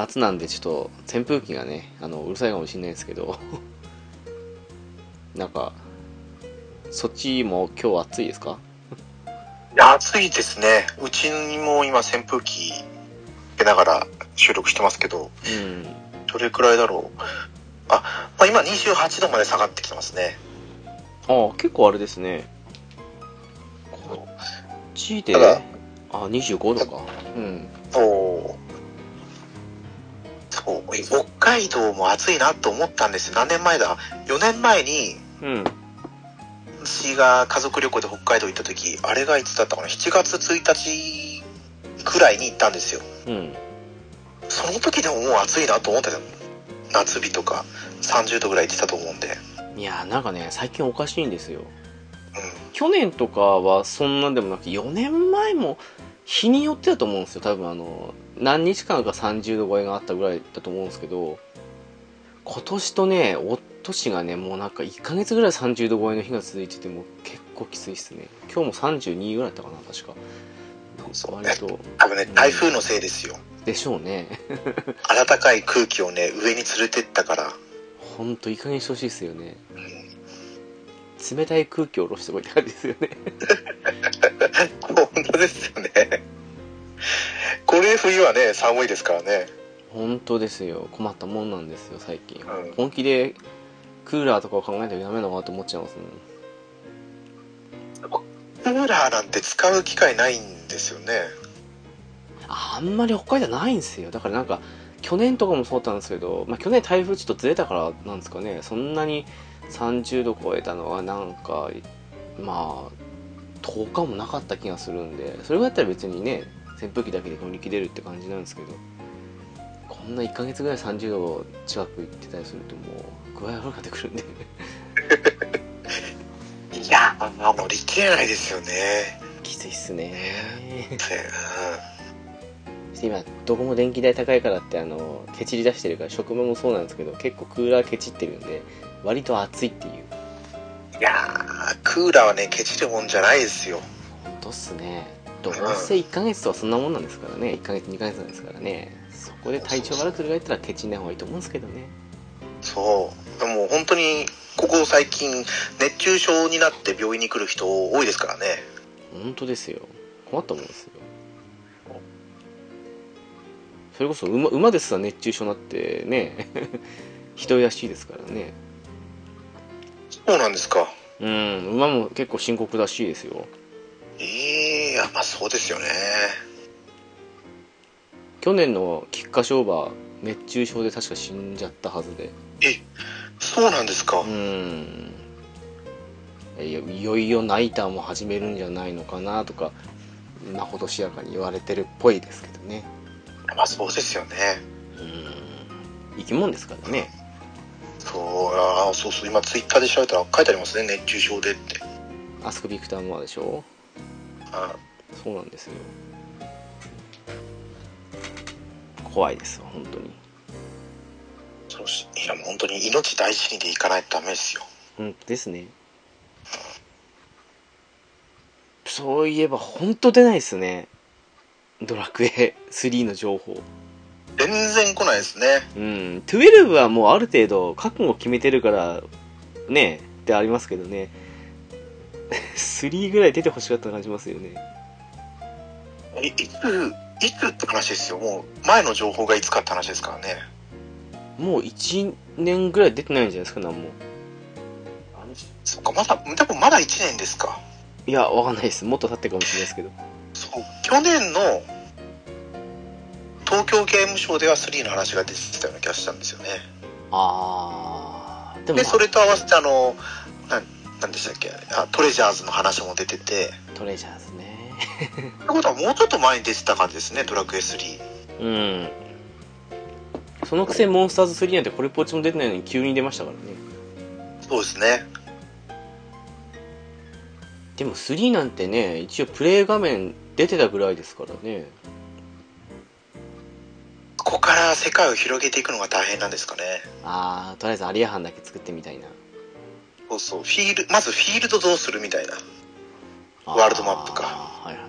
夏なんでちょっと扇風機がね、あのうるさいかもしれないですけど、なんか、そっちも今日暑いですか？いや、暑いですね。うちにも今扇風機つけながら収録してますけど、うん。どれくらいだろう？あ、まあ、今28度まで下がってきてますね。ああ、結構あれですね。こっちで、あ、25度か。うん。そ北海道も暑いなと思ったんですよ。何年前だ ?4 年前に、うん。私が家族旅行で北海道行った時、あれがいつだったかな ?7 月1日くらいに行ったんですよ。うん。その時でももう暑いなと思ってたの。夏日とか30度ぐらい行ってたと思うんで。いやーなんかね、最近おかしいんですよ。うん。去年とかはそんなんでもなくて、4年前も日によってだと思うんですよ。多分あの、何日間か30度超えがあったぐらいだと思うんですけど、今年とね、お年がね、もうなんか1ヶ月ぐらい30度超えの日が続いてて、もう結構きついっすね。今日も32ぐらいだったかな、確か。そうね割と。多分ね、台風のせいですよ。でしょうね。暖かい空気をね、上に連れてったから。ほんといい加減にしてほしいっすよね。うん冷たい空気を下ろしてこいって感じですよね。本当ですよね。これ冬はね、寒いですからね。本当ですよ。困ったもんなんですよ、最近。うん本気でクーラーとかを考えないとダメなのかなと思っちゃいますもん。クーラーなんて使う機会ないんですよね。あんまり北海道ないんですよ。だからなんか、去年とかもそうだったんですけど、まあ去年台風ちょっとずれたからなんですかね、そんなに30度超えたのはなんか、まあ、10日もなかった気がするんで、それがやったら別にね、扇風機だけで乗り切れるって感じなんですけど、こんな1ヶ月ぐらい30度近く行ってたりするともう、具合悪くなってくるんで。いやー、乗り切れないですよね。きついっすね。今どこも電気代高いからってあのケチり出してるから職場もそうなんですけど結構クーラーケチってるんで割と暑いっていういやー、クーラーはね、ケチるもんじゃないですよ。ほんとっすねどうせ1ヶ月とはそんなもんなんですからね。1ヶ月2ヶ月なんですからね。そこで体調悪くするぐらいだったらケチんない方がいいと思うんですけどね。そう。でも本当に、ここ最近、熱中症になって病院に来る人多いですからね。本当ですよ。困ったもんですよ。それこそ馬馬ですら熱中症になってね。ひどいらしいですからね。そうなんですか。うん。馬も結構深刻らしいですよ。ええいや、まあそうですよね。去年の菊花賞馬熱中症で確か死んじゃったはずでそうなんですか？う。んいよいよナイターも始めるんじゃないのかなとかまことしやかに言われてるっぽいですけどねまあそうですよね。うん生き物ですからねそう、ああ、そうそう、今ツイッターで調べたら書いてありますね、熱中症でって。アスクビクターモアでしょ？あそうなんですよ怖いですよ本当にそうし、いや、もう本当に命大事にでいかないとダメですよ。うんですねそういえば本当出ないですねドラクエ3の情報い全然来ないですね。うん、12はもうある程度覚悟を決めてるから、ね、ってありますけどね。3ぐらい出てほしかった感じますよね。いいつ、いつって話ですよ。もう、前の情報がいつかって話ですからね。もう1年ぐらい出てないんじゃないですか、なんも。そっか、まだ、でもまだ1年ですか。いや、わかんないです。もっと経ってるかもしれないですけど。そう、去年の東京ゲームショウでは3の話が出てたような気がしたんですよね。あー。でも、で、それと合わせてあの、なん、なんでしたっけあ、トレジャーズの話も出てて、トレジャーズね。ってことはもうちょっと前に出てた感じですね、ドラクエ3。うん。そのくせモンスターズ3なんてこれっぽっちも出てないのに急に出ましたからね。そうですね。でも3なんてね、一応プレイ画面出てたぐらいですからね。ここから世界を広げていくのが大変なんですかね。あー、とりあえずアリア班だけ作ってみたいな。そうそう。フィール、まずフィールドどうするみたいな。あワールドマップかはいは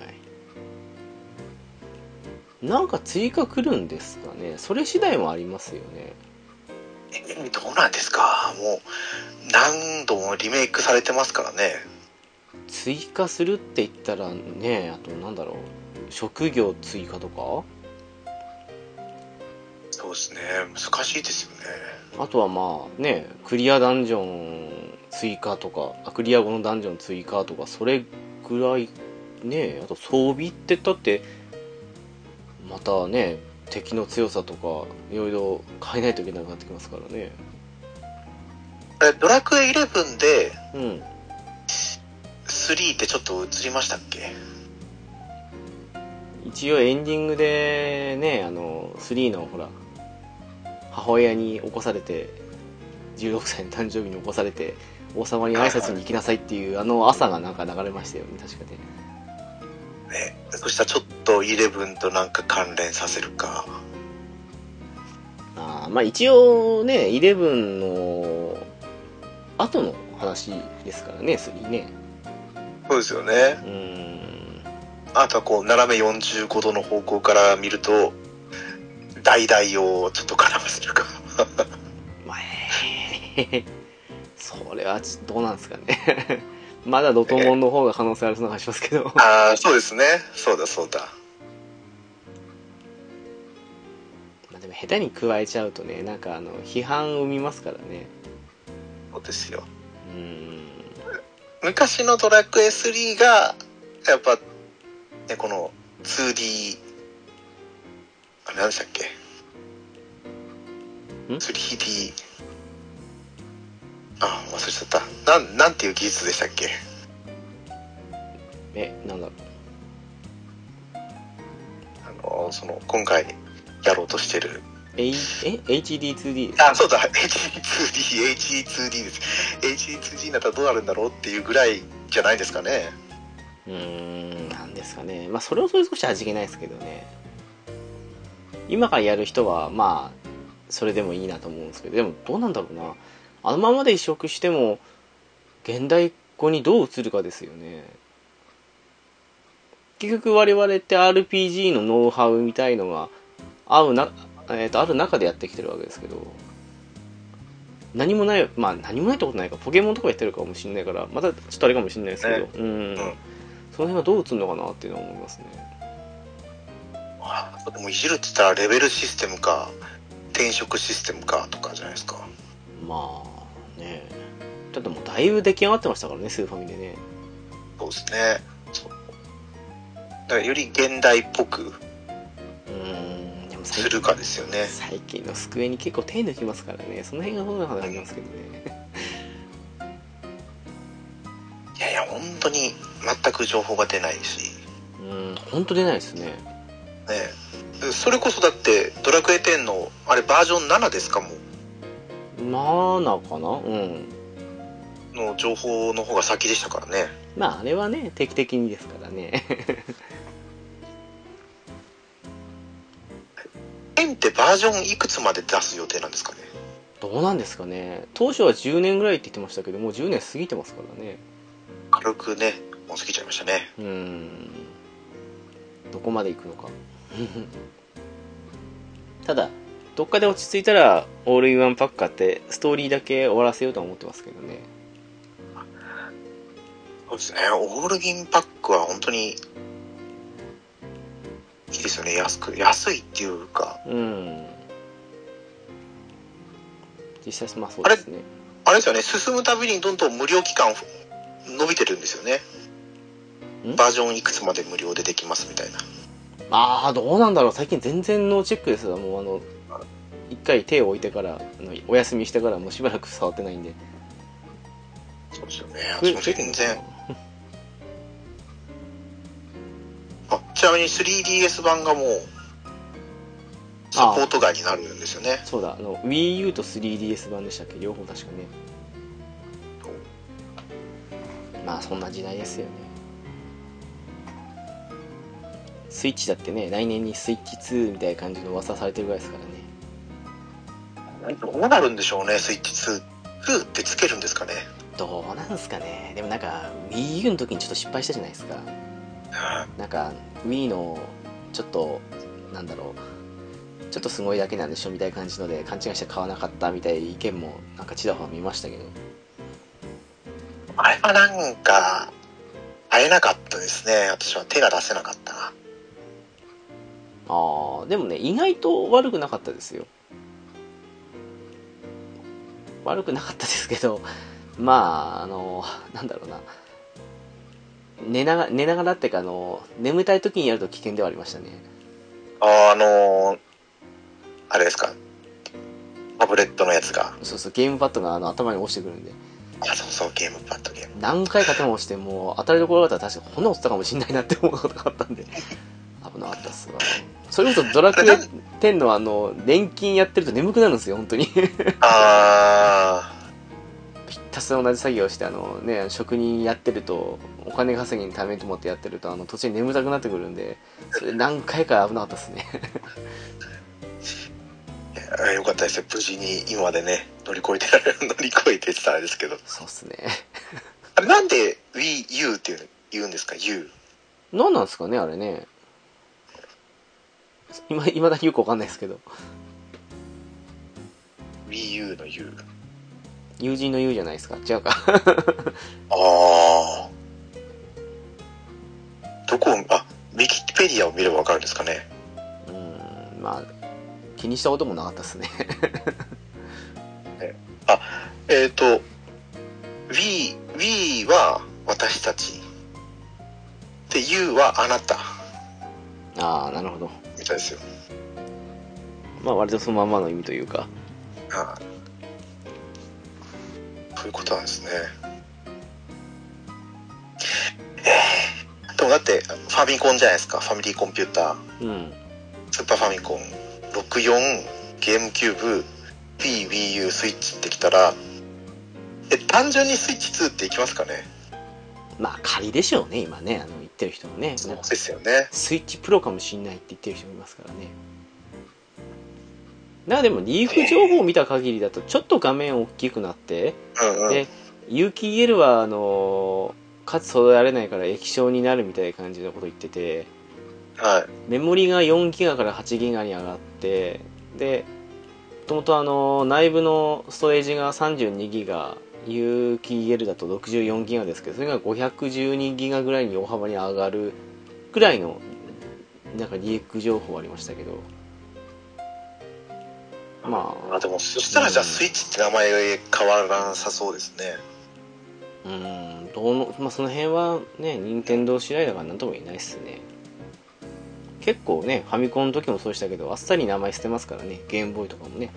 い。なんか追加来るんですかね。それ次第もありますよね。えどうなんですか？もう、何度もリメイクされてますからね。追加するって言ったらね、あとなんだろう。職業追加とか？そうですね。難しいですよね。あとはまあね、クリアダンジョン追加とか、あクリア後のダンジョン追加とか、それぐらいね、あと装備って言ったって、またね、敵の強さとか、いろいろ変えないといけなくなってきますからね。えドラクエ11でうん。3ってちょっと映りましたっけ？一応エンディングでね、あの、3のほら、母親に起こされて、16歳の誕生日に起こされて、王様に挨拶に行きなさいっていう、あの朝がなんか流れましたよね、確かね。ね。そしたらちょっと11となんか関連させるか。あーまあ一応ね、11の後の話ですからね、3ね。そうですよね。うーん。あとはこう、斜め45度の方向から見ると、大々をちょっと絡ませるか。まあ、えーそれはどうなんですかね。まだドトモンの方が可能性あるそうな感じしますけど。ああ、そうですね。そうだそうだ。まあでも下手に加えちゃうとね、なんかあの、批判生みますからね。そうですよ。うーん。昔のドラクエ3が、やっぱ、ね、この 2D、あれ何でしたっけ？ん ?3D、あ、忘れちゃった。なん、なんていう技術でしたっけ？え、なんだろう。あの、その、今回やろうとしてる。え、え ?HD2D ですあ、そうだ、HD2D、HD2D です。HD2D になったらどうなるんだろうっていうぐらいじゃないですかね。うーん、なんですかね。まあ、それをそれ少し味気ないですけどね。今からやる人は、まあ、それでもいいなと思うんですけど、でもどうなんだろうな。あのままで移植しても、現代語にどう映るかですよね。結局我々って RPG のノウハウみたいのが合うな、えー、とある中でやってきてるわけですけど、何もない、まあ何もないってことないか、ポケモンとかやってるかもしれないから、またちょっとあれかもしれないですけど、ねうん、んその辺がどう映るのかなっていうのは思いますね。あでもいじるって言ったらレベルシステムか、転職システムかとかじゃないですか。まあねだってもうだいぶ出来上がってましたからね、スーファミでね。そうですね。そうだからより現代っぽくうーん、でもするかですよね。最近のスクエに結構手抜きますからね、その辺がどうなのかなと思いますけどね。いやいや、本当に全く情報が出ないし。うん、ほんと出ないですね。ねそれこそだって、ドラクエ10の、あれバージョン7ですかも7かな？うん。の情報の方が先でしたからね。まああれはね、定期的にですからね。10ってバージョンいくつまで出す予定なんですかね？どうなんですかね。当初は10年ぐらいって言ってましたけど、もう10年過ぎてますからね。軽くね、もう過ぎちゃいましたね。うーん。どこまで行くのか。ただどっかで落ち着いたらオールインワンパック買ってストーリーだけ終わらせようとは思ってますけどねそうですね。オールインパックは本当に、いいですよね。安く、安いっていうか、うん実際まあそうですねあれですよね。進むたびにどんどん無料期間伸びてるんですよね。ん？バージョンいくつまで無料でできますみたいな。ああどうなんだろう最近全然ノーチェックですわもうあの一回手を置いてからあのお休みしてからもうしばらく触ってないんで。そうですよね。私も全然。あ、ちなみに 3DS 版がもう、サポート外になるんですよね。そうだ。あの WiiU と 3DS 版でしたっけ？両方確かね。まあそんな時代ですよね。スイッチだってね来年にスイッチ2みたいな感じの噂されてるぐらいですからねどうなるんでしょうね、スイッチ2。2ってつけるんですかね。どうなんすかねでもなんか WiiU の時にちょっと失敗したじゃないですかなんか Wii のちょっとなんだろうちょっとすごいだけなんでしょみたいな感じので勘違いして買わなかったみたいな意見もなんかちらほら見ましたけどあれはなんか、会えなかったですね。私は手が出せなかったな。ああでもね意外と悪くなかったですよ悪くなかったですけどまああのなんだろうな寝なが寝ながらっていうかあの眠たい時にやると危険ではありましたねああのー、あれですか。タブレットのやつが。そうそうゲームパッドがあの頭に落ちてくるんであ、そうそう、ゲームパッドゲーム。何回か手も押してもう当たりどころだったら確か骨折ったかもしれないなって思うことがあったんで危なかったっすわそれこそドラクエ10のあの錬金やってると眠くなるんですよ本当にあひたすら同じ作業をしてあのね職人やってるとお金稼ぎにためと思ってやってるとあの途中に眠たくなってくるんでそれ何回か危なかったですねーあよかったですよ。無事に今までね、乗り越えてられる、乗り越えてたらあれですけど。そうっすねあれなんで Wii U っていう言うんですか ?U。何なんですかねあれね今いまだによくわかんないですけど Wii U の U。友人の言うじゃないですか違うかああ。どこを、あ、ウィキペディアを見ればわかるんですかね。うんまあ気にしたこともなかったですね えっ、ー、と、We、We は私たち。で、You はあなた。ああなるほどみたいですよ。まあ割とそのまんまの意味というかああそういうことなんですね。えー、でもだって、ファミコンじゃないですか。ファミリーコンピューター。うんスーパーファミコン、64、ゲームキューブ、Wii、Wii U、スイッチってきたら、え、単純にスイッチ2っていきますかね？まあ仮でしょうね今ねあの言ってる人もねそうですよね。スイッチプロかもしんないって言ってる人もいますからねだからでもリーフ情報を見た限りだとちょっと画面大きくなってうんうん。で有機 EL はあのかつ揃えられないから液晶になるみたいな感じのこと言っててはい。メモリが4ギガから8ギガに上がってでもともと内部のストレージが32ギガ有機 EL だと64ギガですけどそれが512ギガぐらいに大幅に上がるぐらいのなんかリーク情報ありましたけど。まあ。あ、でも、そしたらじゃあスイッチって名前変わらなさそうですね。うんどうの、まあ、その辺はね任天堂次第だから何とも言えないっすね。結構ねファミコンの時もそうでしたけどあっさり名前捨てますからねゲームボーイとかもね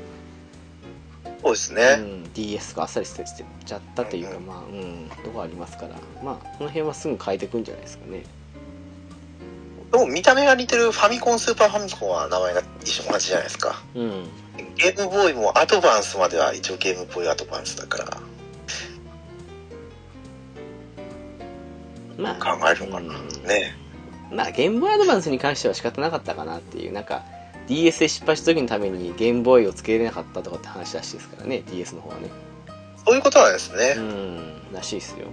そうですね。うん、DS があっさり捨てちゃったっていうか、うんまあうんとこありますからまあこの辺はすぐ変えていくんじゃないですかねでも見た目が似てるファミコン、スーパーファミコンは名前が一緒同じじゃないですか。うんゲームボーイもアドバンスまでは一応ゲームボーイアドバンスだからまあ考えるのかな。うんね。まあゲームボーイアドバンスに関しては仕方なかったかなっていうなんか DS で失敗した時のためにゲームボーイをつけれなかったとかって話らしいですからね DS の方はね。そういうことなんですね。うんらしいですよ。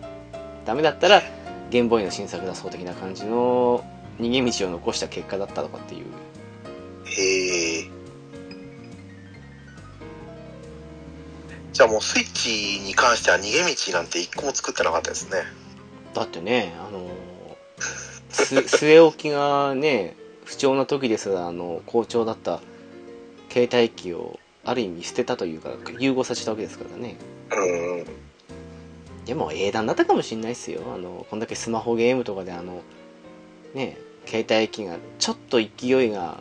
ダメだったらゲームボーイの新作だそう的な感じの逃げ道を残した結果だったとかっていう。へえ。じゃあもうスイッチに関しては逃げ道なんて一個も作ってなかったですね。だってねあのー、す 据え置きがね不調な時ですがあの好調だった携帯機をある意味捨てたというか融合させたわけですからねうん。でも英断だったかもしんないっすよあのこんだけスマホゲームとかであのね携帯機がちょっと勢いが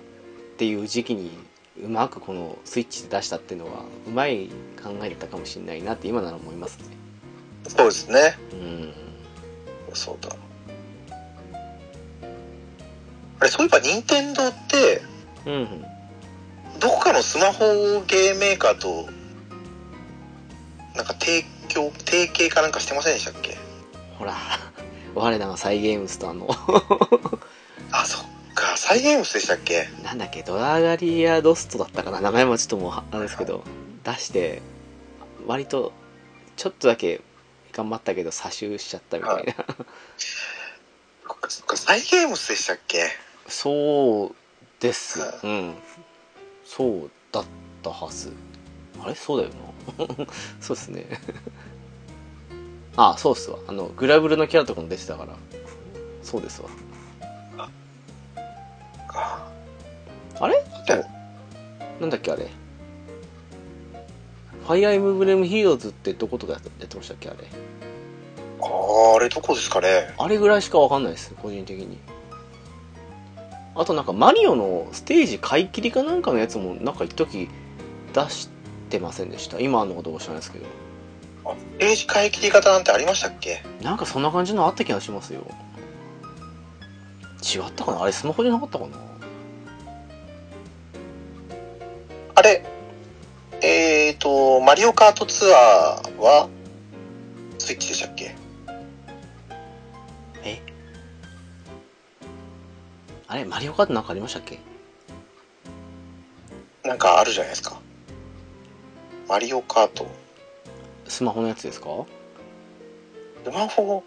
っていう時期にうまくこのスイッチで出したっていうのはうまい考えだったかもしんないなって今なら思いますねそうですね。うんそうだ。あれ、そういえば任天堂って、うんうんどこかのスマホゲーメーカーと、なんか提供、提携かなんかしてませんでしたっけ？ほら我らがサイ・ゲームスとあの。あ、そっか。サイゲームスでしたっけ？なんだっけ？ドラガリア・ドストだったかな？名前もちょっともうあれですけど出して割とちょっとだけ頑張ったけど差ししちゃったみたいな、そっか、そっか。サイゲームスでしたっけ？そうです。はうん。そうだったはず。あれ？そうだよな。そうですね。あそうっすわ。あのグラブルのキャラとかも出てたから。そうですわ。ああれ？でなんだっけあれ？ファイアーエムブレムヒーローズってどことかやってましたっけあれ？あーあれどこですかね。あれぐらいしかわかんないです。個人的にあとなんかマリオのステージ買い切りかなんかのやつもなんか一時出してませんでした？今あんのかどうか知らないですけど。ページ買い切り方なんてありましたっけ？なんかそんな感じのあった気がしますよ。違ったかな？あれスマホじゃなかったかな？あれ、えーと、マリオカートツアーは、スイッチでしたっけ？あれマリオカートなんかありましたっけ？なんかあるじゃないですか。マリオカート。スマホのやつですか？スマホ？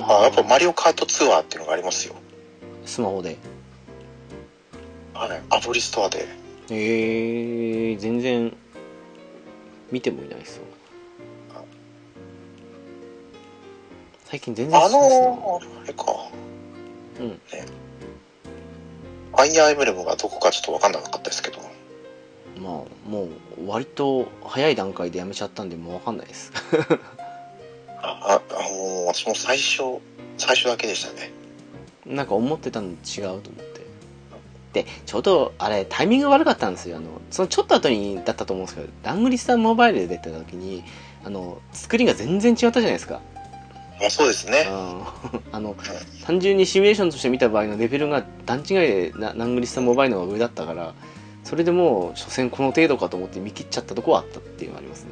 あ、やっぱマリオカートツアーっていうのがありますよ。スマホで？はい。アプリストアで。えー、全然見てもいないですよ最近全然あの、あれか。うんね。ファイアーエムブレムがどこかちょっとわかんなかったですけど。まあもう割と早い段階でやめちゃったんでもうわかんないですあ、あ、あもう私も最初、最初だけでしたね。なんか思ってたのと違うと思ってでちょうどあれタイミング悪かったんですよあのそのちょっと後にだったと思うんですけどラングリスターモバイルで出てた時にあの作りが全然違ったじゃないですかあそうですね。あ あの単純にシミュレーションとして見た場合のレベルが段違いでなラングリスターモバイルの方が上だったからそれでもう所詮この程度かと思って見切っちゃったとこはあったっていうのがありますね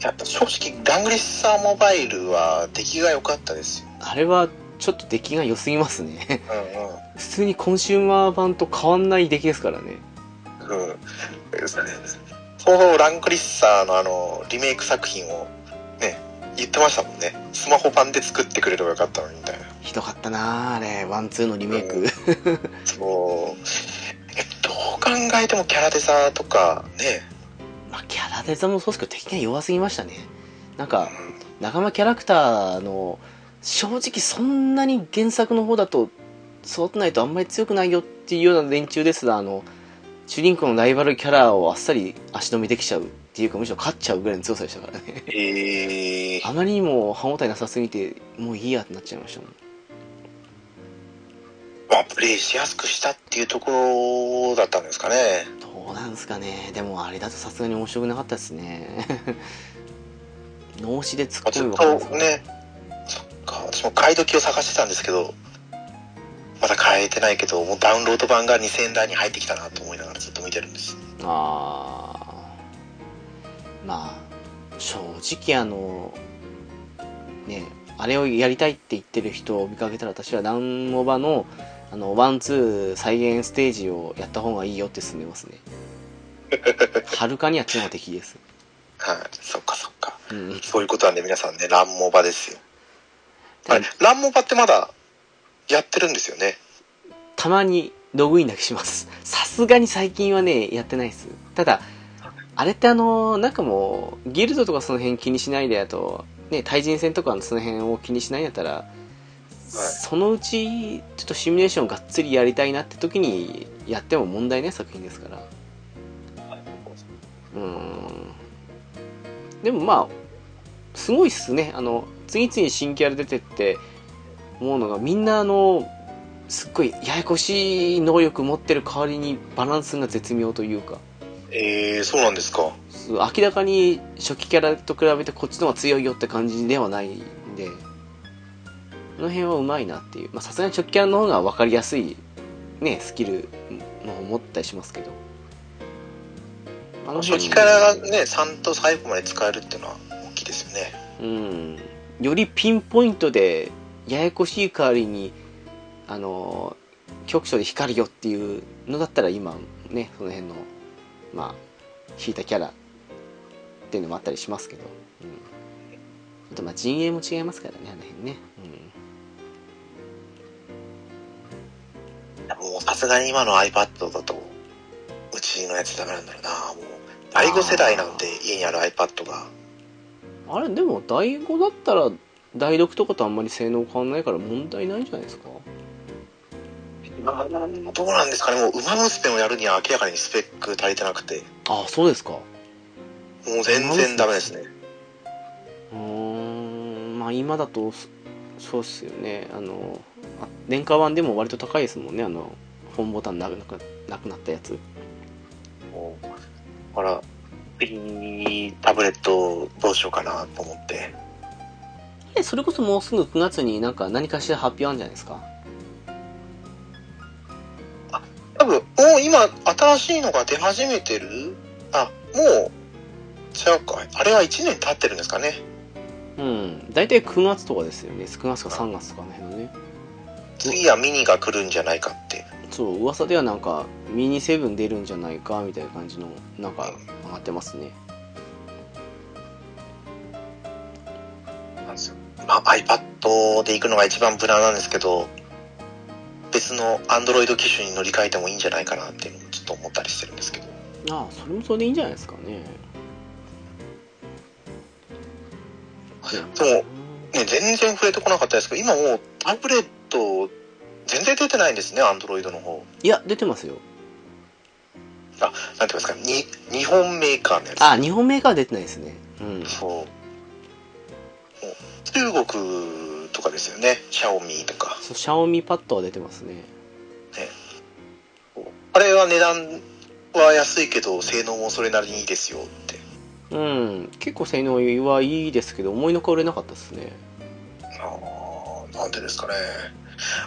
やっぱ正直、ラングリッサーモバイルは出来が良かったですよ。あれはちょっと出来が良すぎますねうん普通にコンシューマー版と変わんない出来ですからねうん。うん。そのラングリッサーのあの、リメイク作品をね、言ってましたもんね。スマホ版で作ってくれればよかったのにみたいな。ひどかったなああれ。ワンツーのリメイク。そう。えどう考えてもキャラデザとかね、まあキャラデザもそうですけど敵が弱すぎましたね。なんか仲間キャラクターの正直そんなに原作の方だと育ってないとあんまり強くないよっていうような連中ですがあの主人公のライバルキャラをあっさり足止めできちゃうっていうかむしろ勝っちゃうぐらいの強さでしたからね。えー、あまりにも歯応えなさすぎてもういいやってなっちゃいましたもん。まあ、プレイしやすくしたっていうところだったんですかね。どうなんですかね。でもあれだとさすがに面白くなかったですね。脳死で突っ込めば分かるんとですかね、そっか、私も買い時を探してたんですけど、まだ買えてないけど、もうダウンロード版が2000円台に入ってきたなと思いながらずっと見てるんです。ああまあ正直あのねあれをやりたいって言ってる人を見かけたら私はダウンモバのあのワンツー再現ステージをやった方がいいよって勧めますね はるかにあっちの敵です、はい、そっかそっか。うん、そういうことなんで皆さんね、ランモバですよ。あれで、ランモバってまだやってるんですよね？たまにログインだけします。さすがに最近はね、やってないです。ただ、あれってあの、なんかもう、ギルドとかその辺気にしないで、あと、ね、対人戦とかのその辺を気にしないんだったら、そのうち、ちょっとシミュレーションがっつりやりたいなって時に、やっても問題ない作品ですから。うーん。でもまあ、すごいっすね。あの、次々新キャラ出てって、思うのが、みんなあの、すっごいややこしい能力持ってる代わりにバランスが絶妙というか、えー、そうなんですか。す明らかに初期キャラと比べてこっちの方が強いよって感じではないんで、この辺はうまいなっていう。まあさすがに初期キャラの方が分かりやすい、ね、スキルの方持ったりしますけど。あの初期からね、3と最後まで使えるっていうのは大きいですよね。うん、よりピンポイントでややこしい代わりにあの局所で光るよっていうのだったら今ねその辺のまあ引いたキャラっていうのもあったりしますけど、うん、あとまあ陣営も違いますからねあの辺ね、もうさすがに今の iPad だと、うちのやつダメなんだろうな。もう、第5世代なんで家にある iPad が。うん、あれでも第5だったら第6とかとあんまり性能変わんないから問題ないんじゃないですか？どうなんですかね。もう、馬娘をやるには明らかにスペック足りてなくて、ああそうですか。もう全然ダメですね。うーん。まあ今だとそそうっすよね。あのあ廉価版でも割と高いですもんね。あの本ボタンなくなくなくなったやつ。だから、次、タブレットどうしようかなと思って。えそれこそもうすぐ9月になんか何かしら発表あるんじゃないですか？分、もう今、新しいのが出始めてる？あ、もう、違うか。あれは1年経ってるんですかね。うん大体9月とかですよね9月か3月とかの辺のね次はミニが来るんじゃないかって。そう噂ではなんかミニセブン出るんじゃないかみたいな感じのなんか上がってますねなんですよ。まあ、iPad で行くのが一番無難なんですけど、別の Android 機種に乗り換えてもいいんじゃないかなっていうのをちょっと思ったりしてるんですけど。ああそれもそれでいいんじゃないですかねでも、ね、全然触れてこなかったですけど、今もうタブレット、全然出てないんですね、Android の方。いや出てますよなんていうんですか、に日本メーカーのやつ。あ日本メーカーは出てないですねうんそう中国とかですよね、シャオミとか。そうシャオミパッドは出てますねあれは値段は安いけど、性能もそれなりにいいですよって。うん結構性能はいいですけど思いのほか売れなかったですねあーなんでですかね。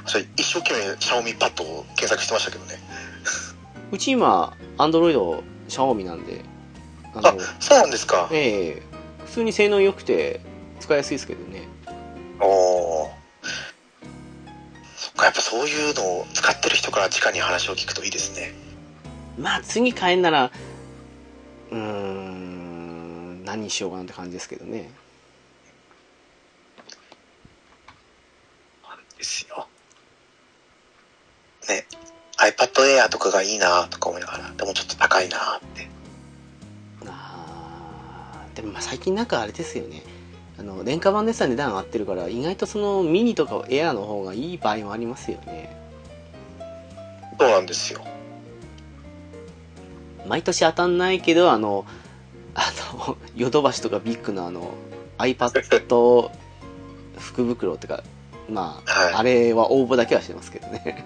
それ一生懸命シャオミパッドを検索してましたけどね。うち今アンドロイドシャオミなんであ、そうなんですか。ええ普通に性能良くて使いやすいですけどねおーそっか、やっぱそういうのを使ってる人から直に話を聞くといいですね。まあ次買えんならうーん何にしようかなって感じですけどねですよ。ね、iPad Air とかがいいなとか思いながら、でもちょっと高いなって。あーでもまあ最近なんかあれですよねあの廉価版でさえ値段上がってるから意外とそのミニとかエアーの方がいい場合もありますよねそうなんですよ。毎年当たんないけどあのあのヨドバシとかビッグのあの iPad 福袋ってかまあ、はいあれは応募だけはしてますけどね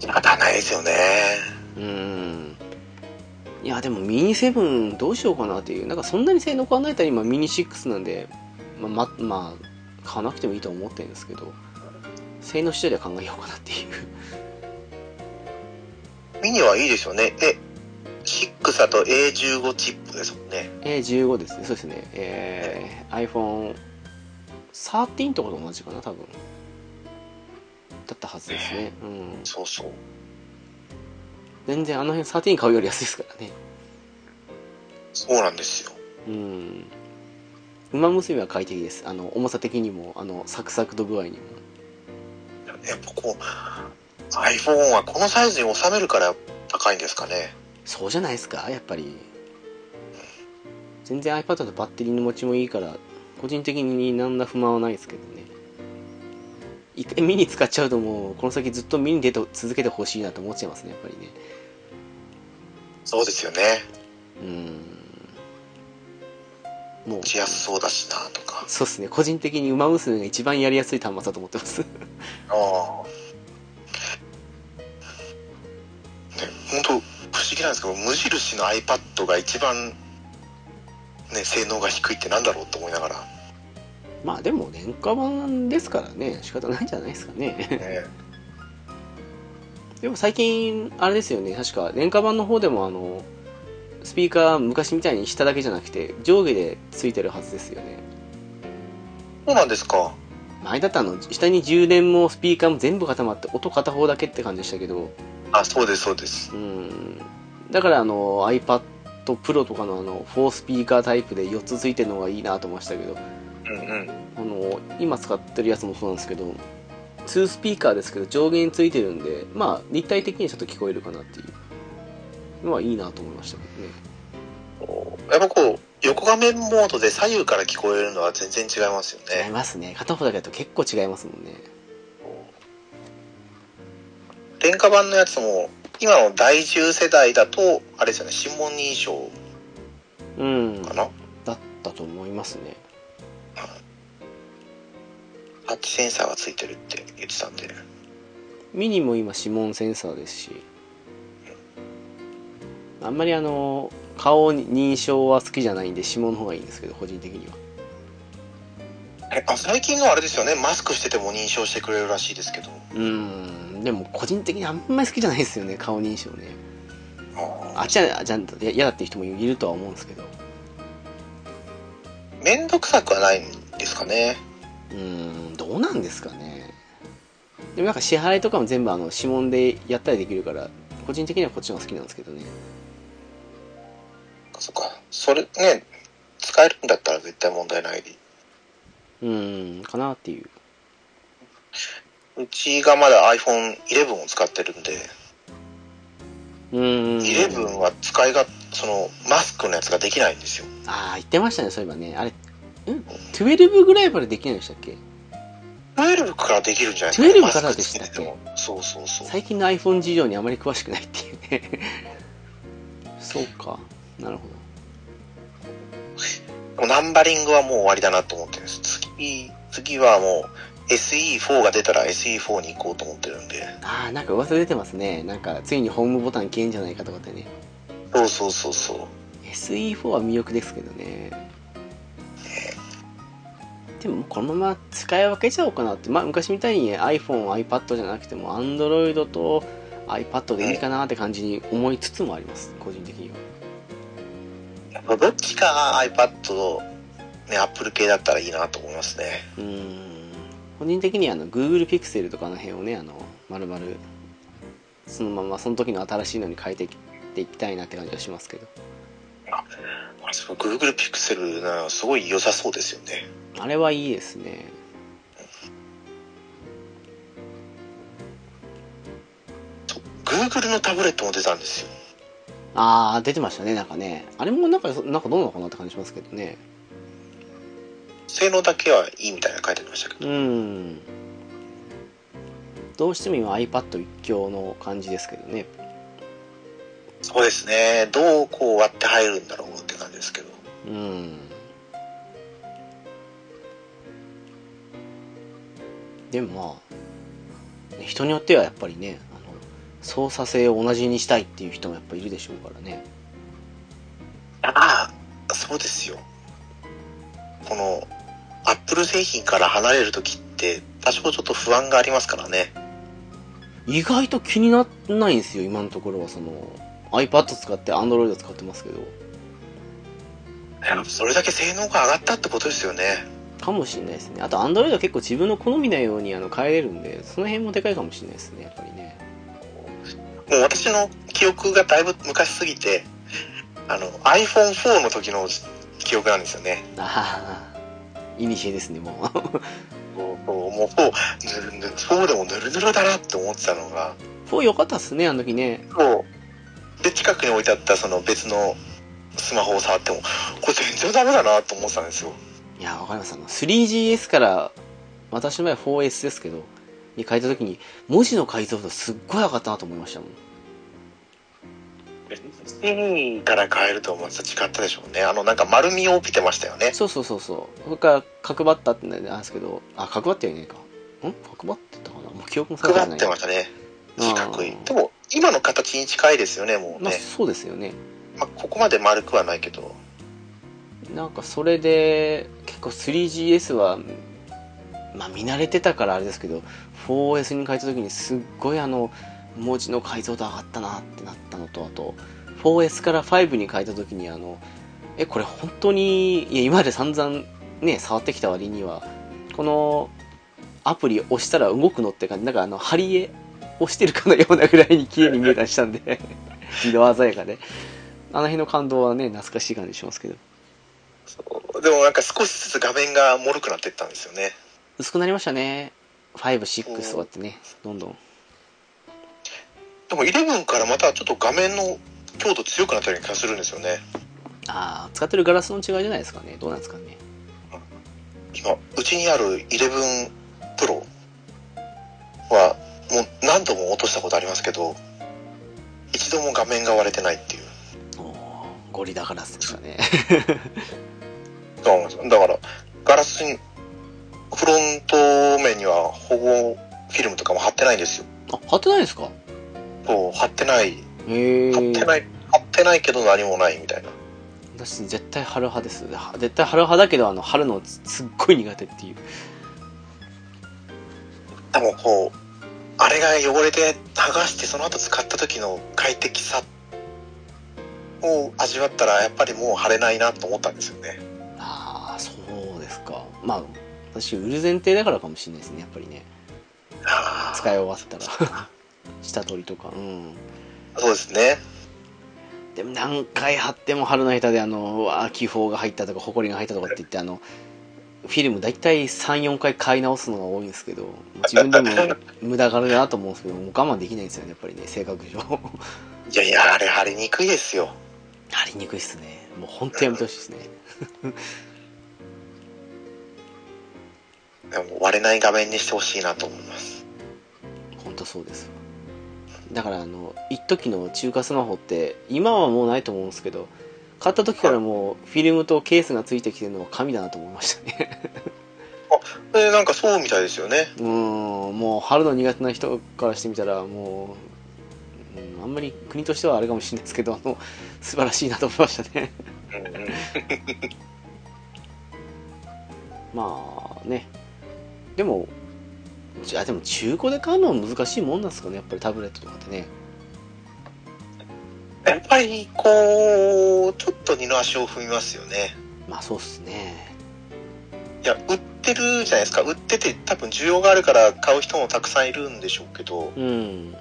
当たらないですよね。うんいやでもミニ7どうしようかなっていう。なんかそんなに性能考えたら今ミニ6なんでまあままあ買わなくてもいいと思ってるんですけど性能次第で考えようかなっていう。ミニはいいですよね。え、6だと A15 チップですもんね。えー、15ですね。そうですね。えー、iPhone13 とかと同じかな多分。だったはずですね。うん。そうそう。全然あの辺13買うより安いですからね。そうなんですよ。うん。馬娘は快適です。あの重さ的にもあのサクサクと具合にも。やっぱこう、iPhone はこのサイズに収めるから高いんですかね。そうじゃないですかやっぱり。全然 iPad とバッテリーの持ちもいいから個人的に何ら不満はないですけどね。一回ミニ使っちゃうともうこの先ずっとミニ出て続けてほしいなと思っちゃいますねやっぱりねそうですよね。うんもう持ちやすそうだしなとか。そうですね個人的に馬娘が一番やりやすい端末だと思ってますああ。ね、本当不思議なんですけど、無印の iPad が一番、ね、性能が低いってなんだろうと思いながら。まあでも廉価版ですからね仕方ないんじゃないですかねね、でも最近あれですよね確か廉価版の方でもあのスピーカー昔みたいに下だけじゃなくて上下でついてるはずですよねそうなんですか。前だったあの下に充電もスピーカーも全部固まって音片方だけって感じでしたけどあ、そうです、そうです。うんだからあの iPad Pro とかのあの4スピーカータイプで4つついてるのがいいなと思いましたけどうんうん。あの今使ってるやつもそうなんですけど2スピーカーですけど上下についてるんでまあ立体的にちょっと聞こえるかなっていう。のはいいなと思いましたけどね。やっぱこう、横画面モードで左右から聞こえるのは全然違いますよ違いね。ますね。片方だけだと結構違いますもんね。廉価版のやつも、今の第10世代だと、あれですよね、指紋認証うん。かな、だったと思いますねタッチセンサーがついてるって言ってたんで。ミニも今指紋センサーですし。あんまりあの顔認証は好きじゃないんで指紋の方がいいんですけど個人的には。えあ最近のあれですよね、マスクしてても認証してくれるらしいですけど。うん。でも個人的にあんまり好きじゃないですよね顔認証ね。ああっちは嫌だっていう人もいるとは思うんですけど。めんどくさくはないんですかね。うーんどうなんですかねでもなんか支払いとかも全部あの指紋でやったりできるから個人的にはこっちの方が好きなんですけどねそっか。それね、使えるんだったら絶対問題ない。うーんかなっていううちがまだ iPhone 11を使ってるんで、うーん11は使いが、その、マスクのやつができないんですよ。ああ言ってましたねそういえばねあれん12ぐらいまでできないでしたっけ12からできるん。じゃないですか、12からでしたっけそうそうそう。最近の iPhone 事情にあまり詳しくないっていうねそうかなるほどナンバリングはもう終わりだなと思ってるん。です。次、次はもう SE4 が出たら SE4 に行こうと思ってるん。で。ああなん。か噂出てますねなん。かついにホームボタン消えん。じゃないかとかってねそうそうそうそう。SE4 は魅力ですけどねでもこのまま使い分けちゃおうかなって、まあ、昔みたいに iPhone、iPad じゃなくても Android と iPad でいいかなって感じに思いつつもあります。個人的には。やっぱどっちか iPad、ね、Apple 系だったらいいなと思いますね。うーん。個人的にはあの Google Pixel とかの辺をねあの丸々そのままその時の新しいのに変えていっていきたいなって感じがしますけど。あそう Google Pixel なすごい良さそうですよね。あれはいいですねそう Google のタブレットも出たんですよ。ああ出てましたねなんかねあれもなんかなんかどうなのかなって感じしますけどね性能だけはいいみたいなの書いてありましたけど。うーんどうしても今 iPad 一強の感じですけどねそうですね。どうこう割って入るんだろうって感じですけど。うーんでもまあね人によってはやっぱりねあの操作性を同じにしたいっていう人もやっぱいるでしょうからねああ、そうですよ。この、Apple 製品から離れるときって、多少ちょっと不安がありますからね。意外と気にならないんですよ今のところはその iPad 使って Android 使ってますけどそれだけ性能が上がったってことですよね。かもしれないですねあと Android は結構自分の好みなようにあの変えれるんでその辺もでかいかもしれないですねやっぱりねもう私の記憶がだいぶ昔すぎて、あの、iPhone4 の時の記憶なんですよね。ああいにしえですねもうもうもうも4、ぬるぬる、4でもぬるぬるだなって思ってたのが、4良かったっすねあの時ねそう。で、近くに置いてあったその別のスマホを触っても、これ全然ダメだなと思ってたんですよ。いやわかりますあの 3GS から私の場合は 4S ですけどに変えた時に文字の解像度すっごい上がったなと思いましたもんうんから変えるとまた違ったでしょうね。あの、なんか丸みを帯びてましたよね。そうそうそうそうそれから角張ったってなんですけどあ角張ってはいないかん？角張ってたかな？もう記憶も定かじゃ配ないってましたね。四角いでも、今の形に近いですよね、もうまあね。そうですよねまあ、ここまで丸くはないけど。なんかそれで結構 3GS はまあ見慣れてたからあれですけど 4S に変えた時にすっごいあの文字の解像度上がったなってなったのとあと 4S から5に変えた時にあのえこれ本当にいや今まで散々ね触ってきた割にはこのアプリ押したら動くのって感じなんかあの貼り絵押してるかのようなぐらいに綺麗に見えたりしたんで 色鮮やかで。あの辺の感動はね懐かしい感じしますけど。そう。でもなんか少しずつ画面が脆くなっていったんですよね。薄くなりましたね。56とかってね。どんどん。でも11からまたちょっと画面の強度強くなったような気がするんですよね。ああ使ってるガラスの違いじゃないですかね。どうなんですかね。今、うちにある11 Pro はもう何度も落としたことありますけど、一度も画面が割れてないっていう。ゴリラガラスですかね なんですよだから、ガラスに、フロント面には保護フィルムとかも貼ってないんですよ。あ貼ってないですか？そう、貼ってない。貼ってない、貼ってないけど何もないみたいな。私絶対貼る派ですは絶対貼る派だけどあの貼るのすすっごい苦手っていうでもこう、あれが汚れて剥がしてその後使った時の快適さを味わったらやっぱりもう貼れないなと思ったんですよね。まあ私売る前提だからかもしれないですねやっぱりね。使い終わったら。下取りとか。うん。そうですね。でも何回貼っても貼るの下手であの気泡が入ったとかホコリが入ったとかって言ってあのフィルム大体34回買い直すのが多いんですけど自分でも 無駄があるなと思うんですけどもう我慢できないんですよねやっぱりね性格上。いやいや、あれ貼りにくいですよ。貼りにくいっすね。もう本当やめてほしいですねでも割れない画面にしてほしいなと思います。本当そうです。だからあの一時の中華スマホって今はもうないと思うんですけど買った時からもうフィルムとケースがついてきてるのは神だなと思いましたね。で、なんかそうみたいですよね。うーんもう貼るの苦手な人からしてみたらもう、うん、あんまり国としてはあれかもしれないですけどあの素晴らしいなと思いましたね。まあねでもじゃあでも中古で買うのは難しいもんなんですかねやっぱりタブレットとかってねやっぱり、こう、ちょっと二の足を踏みますよね。まあそうっすねいや、売ってるじゃないですか。売ってて多分需要があるから買う人もたくさんいるんでしょうけど、うん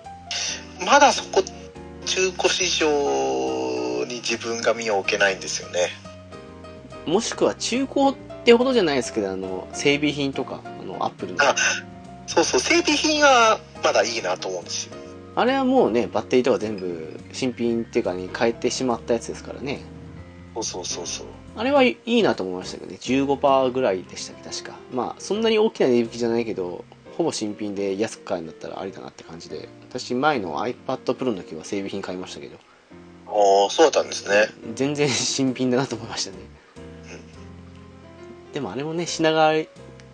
まだそこ、中古市場に自分が身を置けないんですよね。もしくは中古ってほどじゃないですけどあの整備品とかあのアップルの。あそうそう、整備品はまだいいなと思うんですよ。あれはもうねバッテリーとか全部新品っていうかに変えてしまったやつですからね。そうそうそうそう。あれはいいなと思いましたけどね。15%ぐらいでしたっけ確か。まあそんなに大きな値引きじゃないけどほぼ新品で安く買えるんだったらありだなって感じで。私前の iPad Pro の時は整備品買いましたけど。ああ、そうだったんですね。全然新品だなと思いましたねでもあれもね品川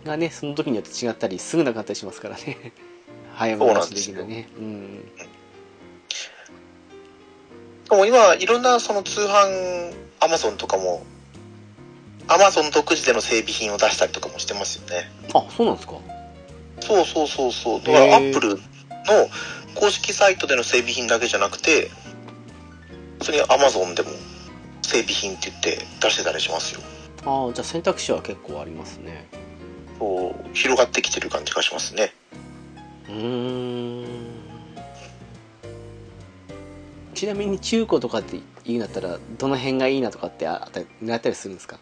がねその時によって違ったりすぐなかったりしますからね 早め出し的なねうんでも今、いろんなその通販、アマゾンとかも、アマゾン独自での整備品を出したりとかもしてますよね。あそうなんですか？そうそうそうそう。だから、アップルの公式サイトでの整備品だけじゃなくて、普通にアマゾンでも整備品って言って出してたりしますよ。ああじゃあ選択肢は結構ありますね。そう、広がってきてる感じがしますね。うーん。ちなみに中古とかって言うんだったらどの辺がいいなとかってあったり狙ったりするんですか？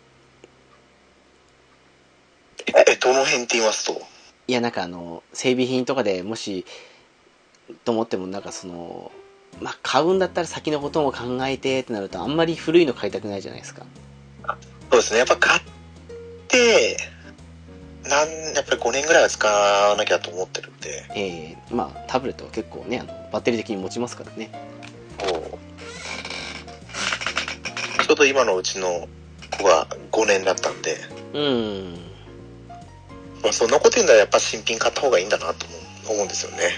え、どの辺って言いますと、いやなんかあの整備品とかでもしと思ってもなんかそのまあ買うんだったら先のことも考えてってなるとあんまり古いの買いたくないじゃないですかそうですね。やっぱ買って、なん、やっぱり5年ぐらいは使わなきゃと思ってるんで、えー、まあタブレットは結構ねあのバッテリー的に持ちますからね。ちょうど今のうちの子が5年だったんで、うん。まあ、そんなこと言うんだらやっぱ新品買った方がいいんだなと思うんですよね。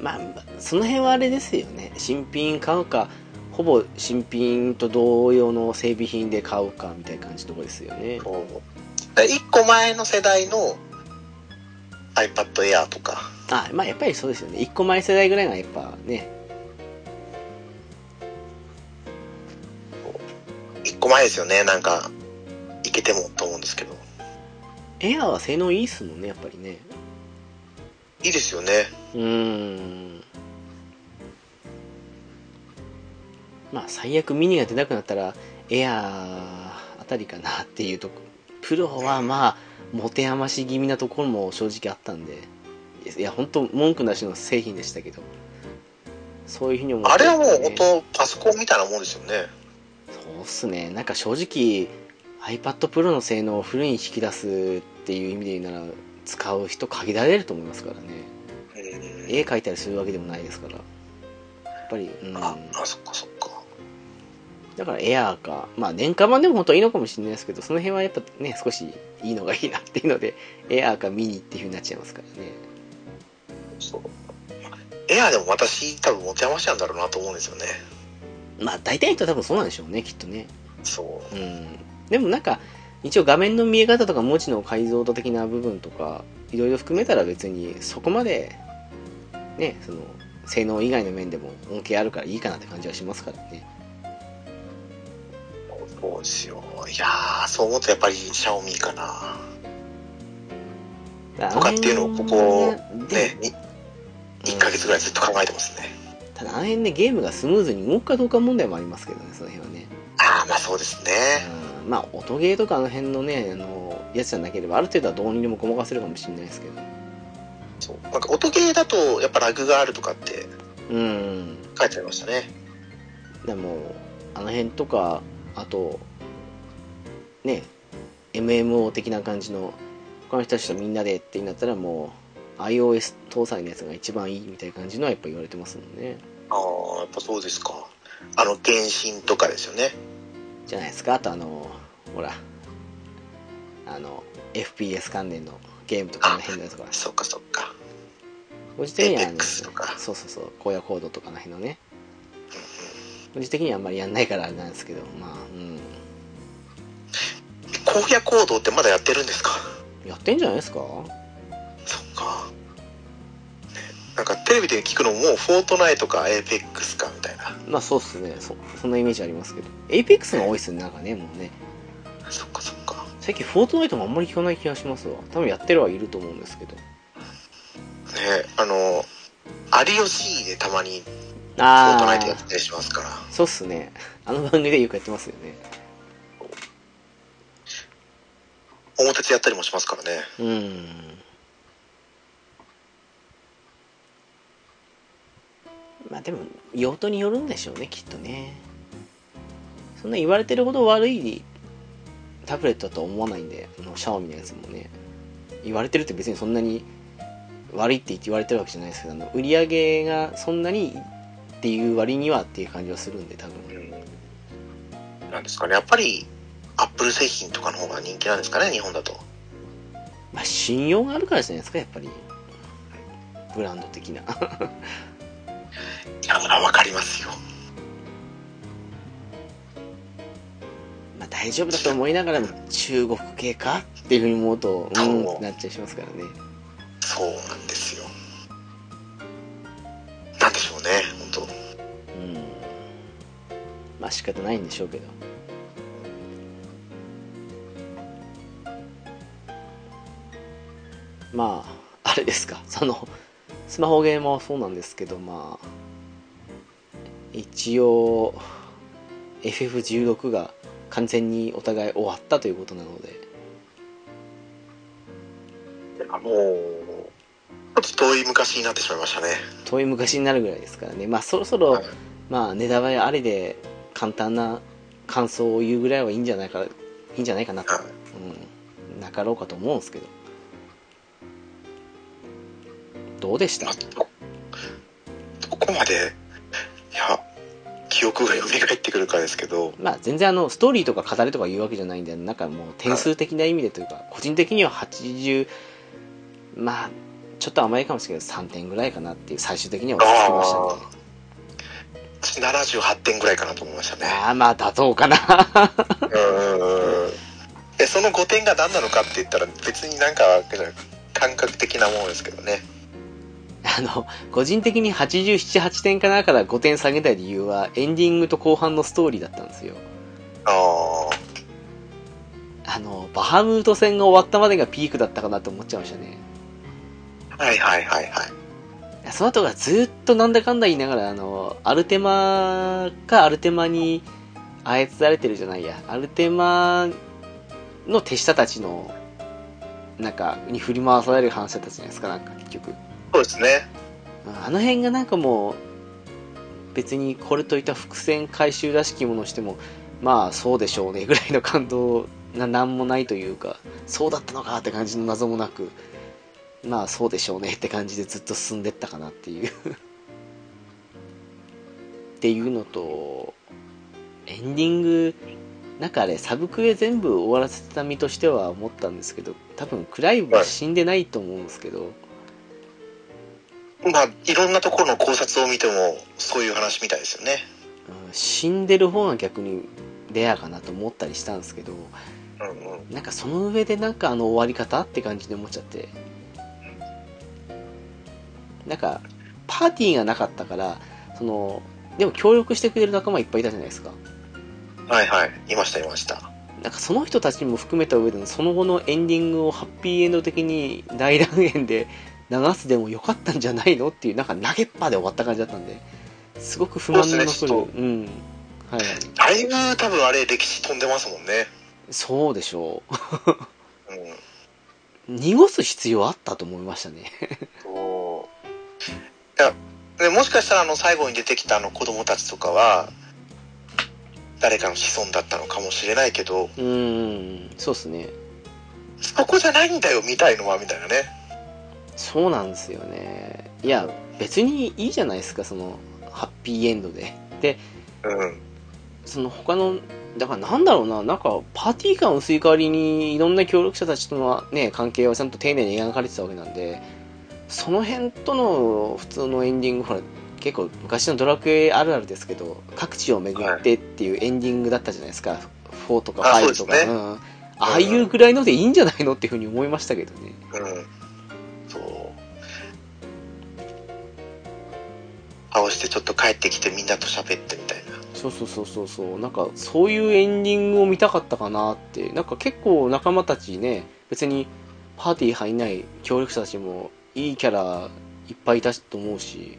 まあその辺はあれですよね。新品買うかほぼ新品と同様の整備品で買うかみたいな感じのとこですよね。こう。1個前の世代の iPad Air とか、あまあやっぱりそうですよね。1個前世代ぐらいがやっぱね。1個前ですよね、なんか、いけてもと思うんですけど。エアーは性能いいっすもんねやっぱりね。いいですよね。うーんまあ最悪ミニが出なくなったらエアーあたりかなっていうとこ。プロはまあ持て余し気味なところも正直あったんで。いや本当文句なしの製品でしたけど。そういうふうに思ってあれはもうね本当パソコンみたいなもんですよね。そうっすね。なんか正直 iPad Pro の性能をフルに引き出すっていう意味で言うなら使う人限られると思いますからね。うん。絵描いたりするわけでもないですから。やっぱりうん。あ、あ、そっかそっか。だからエアーかまあ年間版でも本当はいいのかもしれないですけどその辺はやっぱね少しいいのがいいなっていうのでエアーかミニっていうふうになっちゃいますからねそう。エアーでも私多分持ち余しちゃうんだろうなと思うんですよね。まあ大体の人は多分そうなんでしょうねきっとねそう。うんでもなんか一応画面の見え方とか文字の解像度的な部分とかいろいろ含めたら別にそこまでねその性能以外の面でも恩恵あるからいいかなって感じはしますからねそうですよ。いやー、そう思うとやっぱりシャオミかな。とかっていうのをここでね、に1ヶ月ぐらいずっと考えてますね。ただあの辺ねゲームがスムーズに動くかどうか問題もありますけどねその辺はねああ、まあそうですね。うんまあ音ゲーとかあの辺のねあのやつじゃなければある程度はどうにでもごまかせるかもしれないですけどそう。なんか音ゲーだとやっぱラグがあるとかってうん書いてありましたね。でもあの辺とかあとね MMO 的な感じの他の人たちとみんなでってなったらもう iOS 搭載のやつが一番いいみたいな感じのはやっぱ言われてますもんねああ、やっぱそうですか。あの、原神とかですよね。じゃないですかあとあのほらあの FPS 関連のゲームとかあの辺のやつとかそっかそっか。そうそうそう荒野コードとかの辺のね個人的にはあんまりやんないからあれなんですけどまあうん。荒野行動ってまだやってるんですか？やってんじゃないですか？そっか。ねなんかテレビで聞くのもフォートナイトかエーペックスかみたいな。まあそうっすね。そそんなイメージありますけど。APEX が多いっすねなんかねもうね。そっかそっか。最近フォートナイトもあんまり聞かない気がしますわ。多分やってるはいると思うんですけど。ねあの、有吉でたまにフォー。トナイトやあってたりしますから。あそうっすね。あの番組でよくやってますよね。表鉄やったりもしますからね。うん。まあでも用途によるんでしょうねきっとね。そんな言われてるほど悪いタブレットだとは思わないんであのシャオミのやつもね。言われてるって別にそんなに悪いって言われてるわけじゃないですけどあの売り上げがそんなにっていう割にはっていう感じはするんで多分うん。なんですかね。やっぱり、アップル製品とかの方が人気なんですかね、日本だと。まあ信用があるからじゃないですかやっぱりブランド的な いや、わかりますよ。まあ大丈夫だと思いながらも中国系かっていうふうに思うとうんってなっちゃいしますからねそうなんですよ。なんでしょうね、まあ仕方ないんでしょうけど。まああれですか。そのスマホゲームはそうなんですけどまあ一応 FF16 が完全にお互い終わったということなので。もう、ちょっと遠い昔になってしまいましたね。遠い昔になるぐらいですからね。まあそろそろ、はい。まあネタバレありで簡単な感想を言うぐらいはいいんじゃないかいいんじゃないかなと、はい。うん、なかろうかと思うんですけど。どうでした？まあ、どどこまで、いや、記憶が蘇ってくるかですけど、まあ全然あのストーリーとか語りとか言うわけじゃないんでなんかもう点数的な意味でというか個人的には80まあちょっと甘いかもしれないけど3点ぐらいかなっていう最終的には落ち着きましたね78点ぐらいかなと思いましたね。ああまあ妥当かなうんその5点が何なのかって言ったら別になんか、感覚的なものですけどね。あの個人的に878点かなから5点下げた理由はエンディングと後半のストーリーだったんですよああのバハムート戦が終わったまでがピークだったかなと思っちゃいましたねあ。はいはいはいはい。その後がずっとなんだかんだ言いながらあのアルテマかアルテマに操られてるじゃないやアルテマの手下たちのなんかに振り回される話だったじゃないですかなんか結局そうですね。うんあの辺がなんかもう別にこれといった伏線回収らしきものをしてもまあそうでしょうねぐらいの感動ななんもないというかそうだったのかって感じの謎もなくまあそうでしょうねって感じでずっと進んでったかなっていう っていうのとエンディングなんかあれサブクエ全部終わらせた身としては思ったんですけど多分クライブは死んでないと思うんですけど、まあ、いろんなところの考察を見ても、そういう話みたいですよね。うん死んでる方が逆にレアかなと思ったりしたんですけどうんうん。なんかその上でなんかあの終わり方って感じで思っちゃってなんかパーティーがなかったからそのでも協力してくれる仲間いっぱいいたじゃないですかはいはい。いましたいました。なんかその人たちも含めた上でのその後のエンディングをハッピーエンド的に大団円で流すでもよかったんじゃないの？っていうなんか投げっぱで終わった感じだったんですごく不満の残ねるうんはいだいぶ多分あれ歴史飛んでますもんね。そうでしょうん。う 濁す必要あったと思いましたねそう。いや、でもしかしたらあの最後に出てきたあの子供たちとかは、誰かの子孫だったのかもしれないけど、うーんそうっすねそこじゃないんだよ、見たいのは、みたいなね。そうなんですよねいや別にいいじゃないですかそのハッピーエンドででうん。その他のだからなんだろうななんかパーティー感薄い代わりにいろんな協力者たちとのね関係はちゃんと丁寧に描かれてたわけなんでその辺との普通のエンディングほら結構昔のドラクエあるあるですけど各地を巡ってっていうエンディングだったじゃないですか、4とかあ5とか。そうですね。ん、ああいうぐらいのでいいんじゃないのっていうふうに思いましたけどね。うん。そう。倒してちょっと帰ってきてみんなと喋ってみたいな。そうそうそうそうそう。なんかそういうエンディングを見たかったかなって。なんか結構仲間たちね別にパーティー入んない協力者たちもいいキャラいっぱいいたと思うし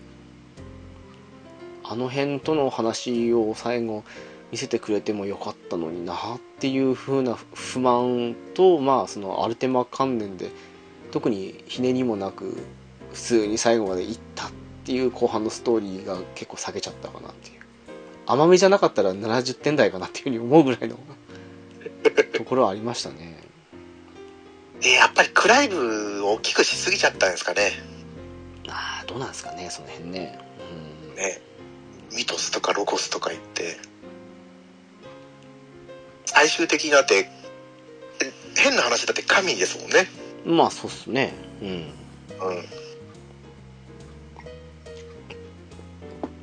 あの辺との話を最後見せてくれてもよかったのになっていう風な不満とまあそのアルテマ関連で特にひねりもなく普通に最後までいったっていう後半のストーリーが結構下げちゃったかなっていう。甘めじゃなかったら70点台かなっていうふうに思うぐらいのところはありましたね、ぱりクライブを大きくしすぎちゃったんですかね。ああどうなんですかねその辺ねうんね。ミトスとかロゴスとか言って。最終的にだって、え変な話だって神ですもんね。まあそうっすねうんうん。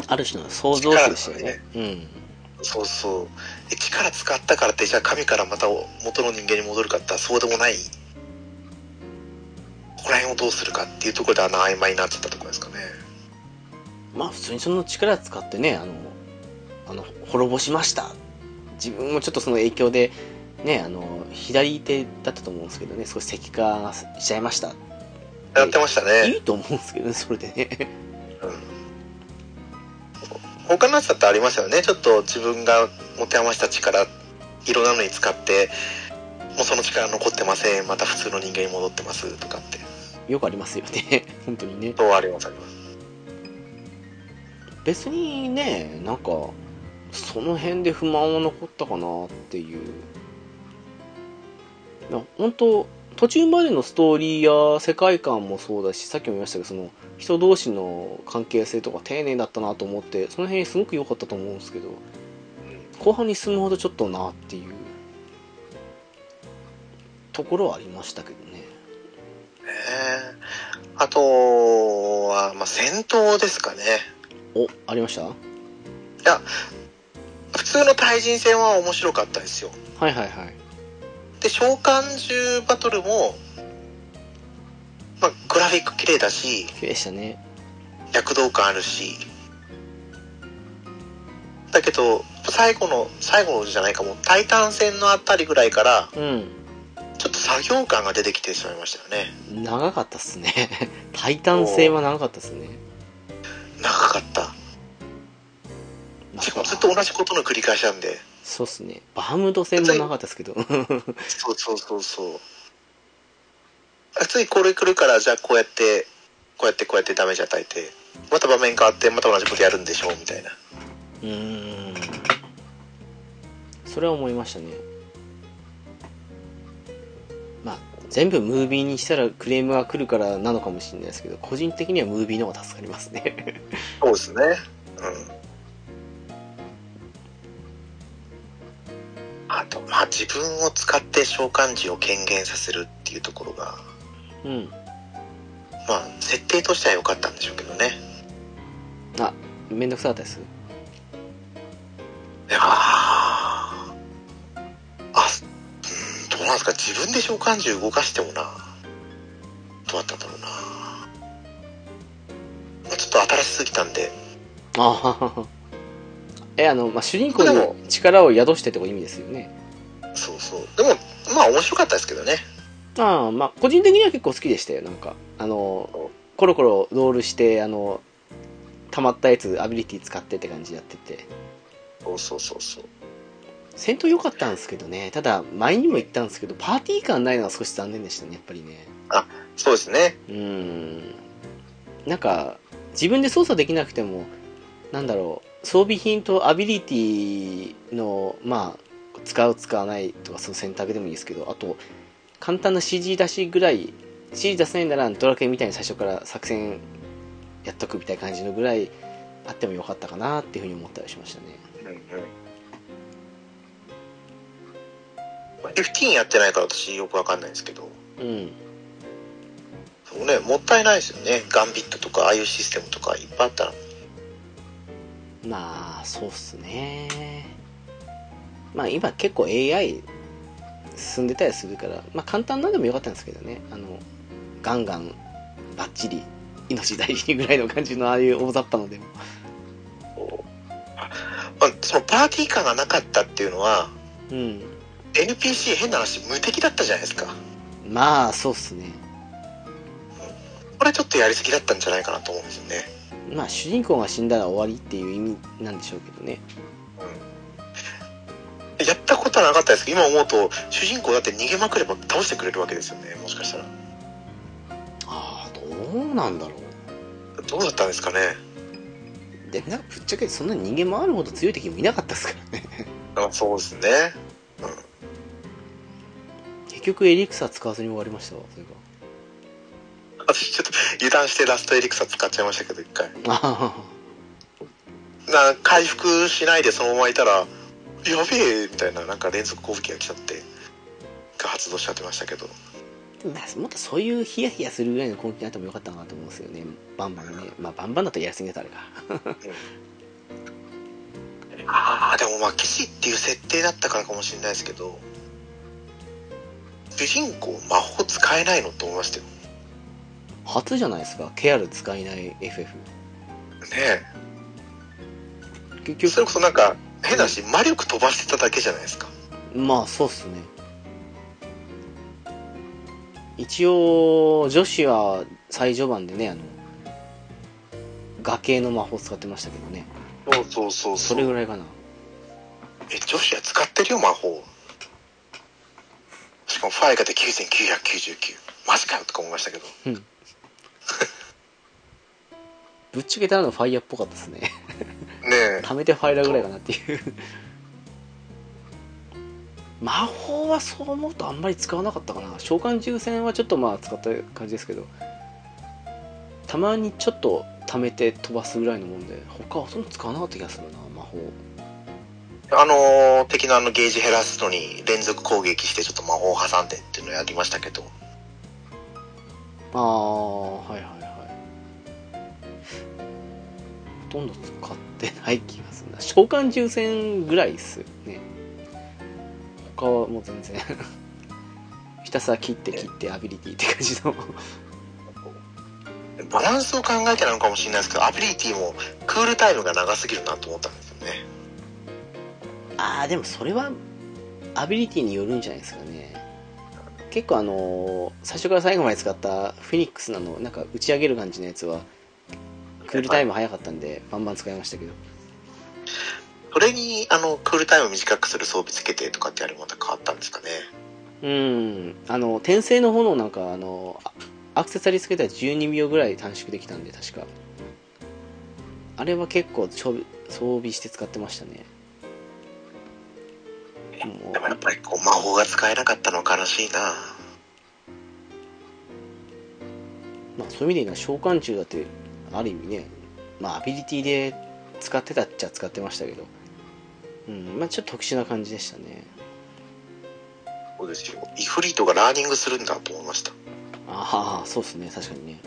ある種の想像図でしたよねうんそうそう。で力使ったからって、じゃあ神からまた元の人間に戻るかってそうでもない。ここら辺をどうするかっていうところであの曖昧になっちゃったところですかね。まあ普通にその力使ってねあのあの滅ぼしました自分もちょっとその影響でねあの左手だったと思うんですけどね少し石化しちゃいましたやってましたね。いいと思うんですけどねそれでねうん。他のやつだってありましたよね。ちょっと自分が持て余した力、いろんなのに使って、もうその力残ってません。また普通の人間に戻ってますとかって。よくありますよね。本当にね。そうありますあります。別にねなんかその辺で不満は残ったかなっていう。本当途中までのストーリーや世界観もそうだしさっきも言いましたけどその人同士の関係性とか丁寧だったなと思ってその辺すごく良かったと思うんですけど後半に進むほどちょっとなっていうところはありましたけどあとは、まあ、戦闘ですかね。おありました？普通の対人戦は面白かったですよ。はいはいはい。で、召喚獣バトルも、まあ、グラフィック綺麗だし、綺麗でしたね。躍動感あるし、だけど、最後の、最後のじゃないかも、タイタン戦のあたりぐらいから、うんちょっと作業感が出てきてしまいましたよね。長かったっすねタイタン性は長かったっすね長かった。しかもずっと同じことの繰り返しなんで。そうっすねバームド戦も長かったですけど そうそうそうそう。あついこれ来るから、じゃあこうやって、こうやってこうやってダメージ与えて、また場面変わって、また同じことやるんでしょう、みたいな。うーんそれは思いましたね全部ムービーにしたらクレームが来るからなのかもしれないですけど個人的にはムービーの方が助かりますねそうですね。うん。あと、まあ自分を使って召喚獣を権限させるっていうところが、うんまあ設定としては良かったんでしょうけどね。あめんどくさかったですいやーあ、うん、どうなんですか自分で召喚獣動かしてもな。どうだったんだろうな。まあちょっと新しすぎたんで、あはははえあの、まあ、主人公に力を宿してって意味ですよねそうそう。でも、まあ面白かったですけどね。ああまあ個人的には結構好きでしたよなんかあのコロコロロールしてあの溜まったやつアビリティ使ってって感じでやっててそうそうそうそう。戦闘良かったんですけどねただ前にも言ったんですけどパーティー感ないのは少し残念でしたねやっぱりねそうですね。うーんなんか自分で操作できなくてもなんだろう装備品とアビリティのまあ使う使わないとかその選択でもいいですけどあと簡単な CG 出しぐらい CG 出せないならドラクエみたいに最初から作戦やっとくみたいな感じのぐらいあってもよかったかなっていうふうに思ったりしましたねうんうん。まあ F15 やってないから私よくわかんないんですけど、うん。そうね、もったいないですよね。ガンビットとか、ああいうシステムとかいっぱいあったら。まあそうっすね。まあ今結構 AI 進んでたりするからまあ簡単なんでもよかったんですけどね。あのガンガンバッチリ命大事にぐらいの感じのああいう大雑把のでもまあ、そのパーティー感がなかったっていうのは、うん NPC 変な話無敵だったじゃないですか。まあそうっすねこれちょっとやりすぎだったんじゃないかなと思うんですよね。まあ主人公が死んだら終わりっていう意味なんでしょうけどねやったことはなかったですけど、今思うと、主人公だって逃げまくれば倒してくれるわけですよね、もしかしたら。ああどうなんだろどうだったんですかね。うでなんかぶっちゃけそんなに逃げ回るほど強い敵もいなかったですからねあそうですね。結局エリクサー使わずに終わりましたわそれ私ちょっと油断してラストエリクサ使っちゃいましたけど、一回。な回復しないでそのままいたら、やべえみたいな、なんか連続攻撃が来ちゃって、が発動しちゃってましたけど。でもっとそういうヒヤヒヤするぐらいの攻撃があってもよかったなと思うんですよね。バンバンね。まあバンバンだとやりすぎだとあれか。ああ、でもまあ、騎士っていう設定だったからかもしれないですけど、主人公魔法使えないのと思いましたよ。初じゃないですかケアル使えない FF ねえ。結局それこそなんか、変なし、魔力飛ばしてただけじゃないですか。まあそうっすね一応女子は最序盤でねあの崖の魔法使ってましたけどねそうそうそうそれぐらいかなえ、女子は使ってるよ、魔法。しかもファイがで9999マジかよとか思いましたけど、うん、ぶっちゃけたのファイヤーっぽかったですね。ねえ。貯めてファイラーぐらいかなっていう。魔法はそう思うとあんまり使わなかったかな。召喚獣戦はちょっとまあ使った感じですけど。たまにちょっと貯めて飛ばすぐらいのもんで他はほとんど使わなかった気がするな魔法。あのー敵のあのゲージ減らすのに連続攻撃してちょっと魔法を挟んでっていうのをやりましたけど。ああはいはいはい。ほとんど使ってない気がするな。召喚獣戦ぐらいっすよね。他はもう全然。ひたすら切って切ってアビリティって感じの。バランスを考えてなのかもしれないですけど、アビリティもクールタイムが長すぎるなと思ったんですよね。ああでもそれはアビリティによるんじゃないですかね。結構あのー最初から最後まで使ったフェニックスなのなんか打ち上げる感じのやつはクールタイム早かったんでバンバン使いましたけど。それに、あの、クールタイムを短くする装備付けてとかってやるまた変わったんですかね。うん。あの転生の炎なんかあのあアクセサリーつけたら12秒ぐらい短縮できたんで確か。あれは結構装備して使ってましたね。もでもやっぱりこう魔法が使えなかったの悲しいな。まあ、そういう意味で言うのは召喚獣だってある意味ね、まあ、アビリティで使ってたっちゃ使ってましたけど、うんまあ、ちょっと特殊な感じでしたねそうですよ。イフリートがラーニングするんだと思いました。ああそうですね確かにね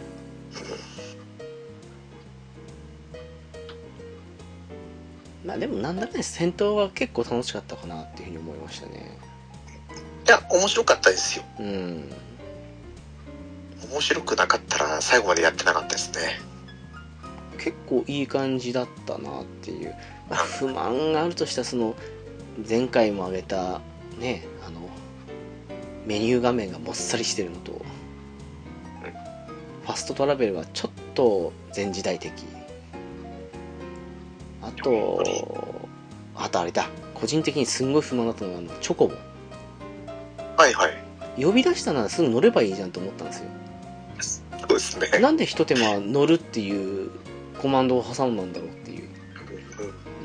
まあでもなんだかね戦闘は結構楽しかったかなっていうふうに思いましたね。いや、面白かったですよ。うん。面白くなかったら最後までやってなかったですね。結構いい感じだったなっていう、まあ不満があるとしたらその前回も挙げたねあのメニュー画面がもっさりしてるのとファストトラベルはちょっと前時代的あとあとあれだ個人的にすんごい不満だったのがあのチョコボはいはい。呼び出したならすぐ乗ればいいじゃんと思ったんですよそうですね。なんで一手間乗るっていうコマンドを挟んだんだろうっていう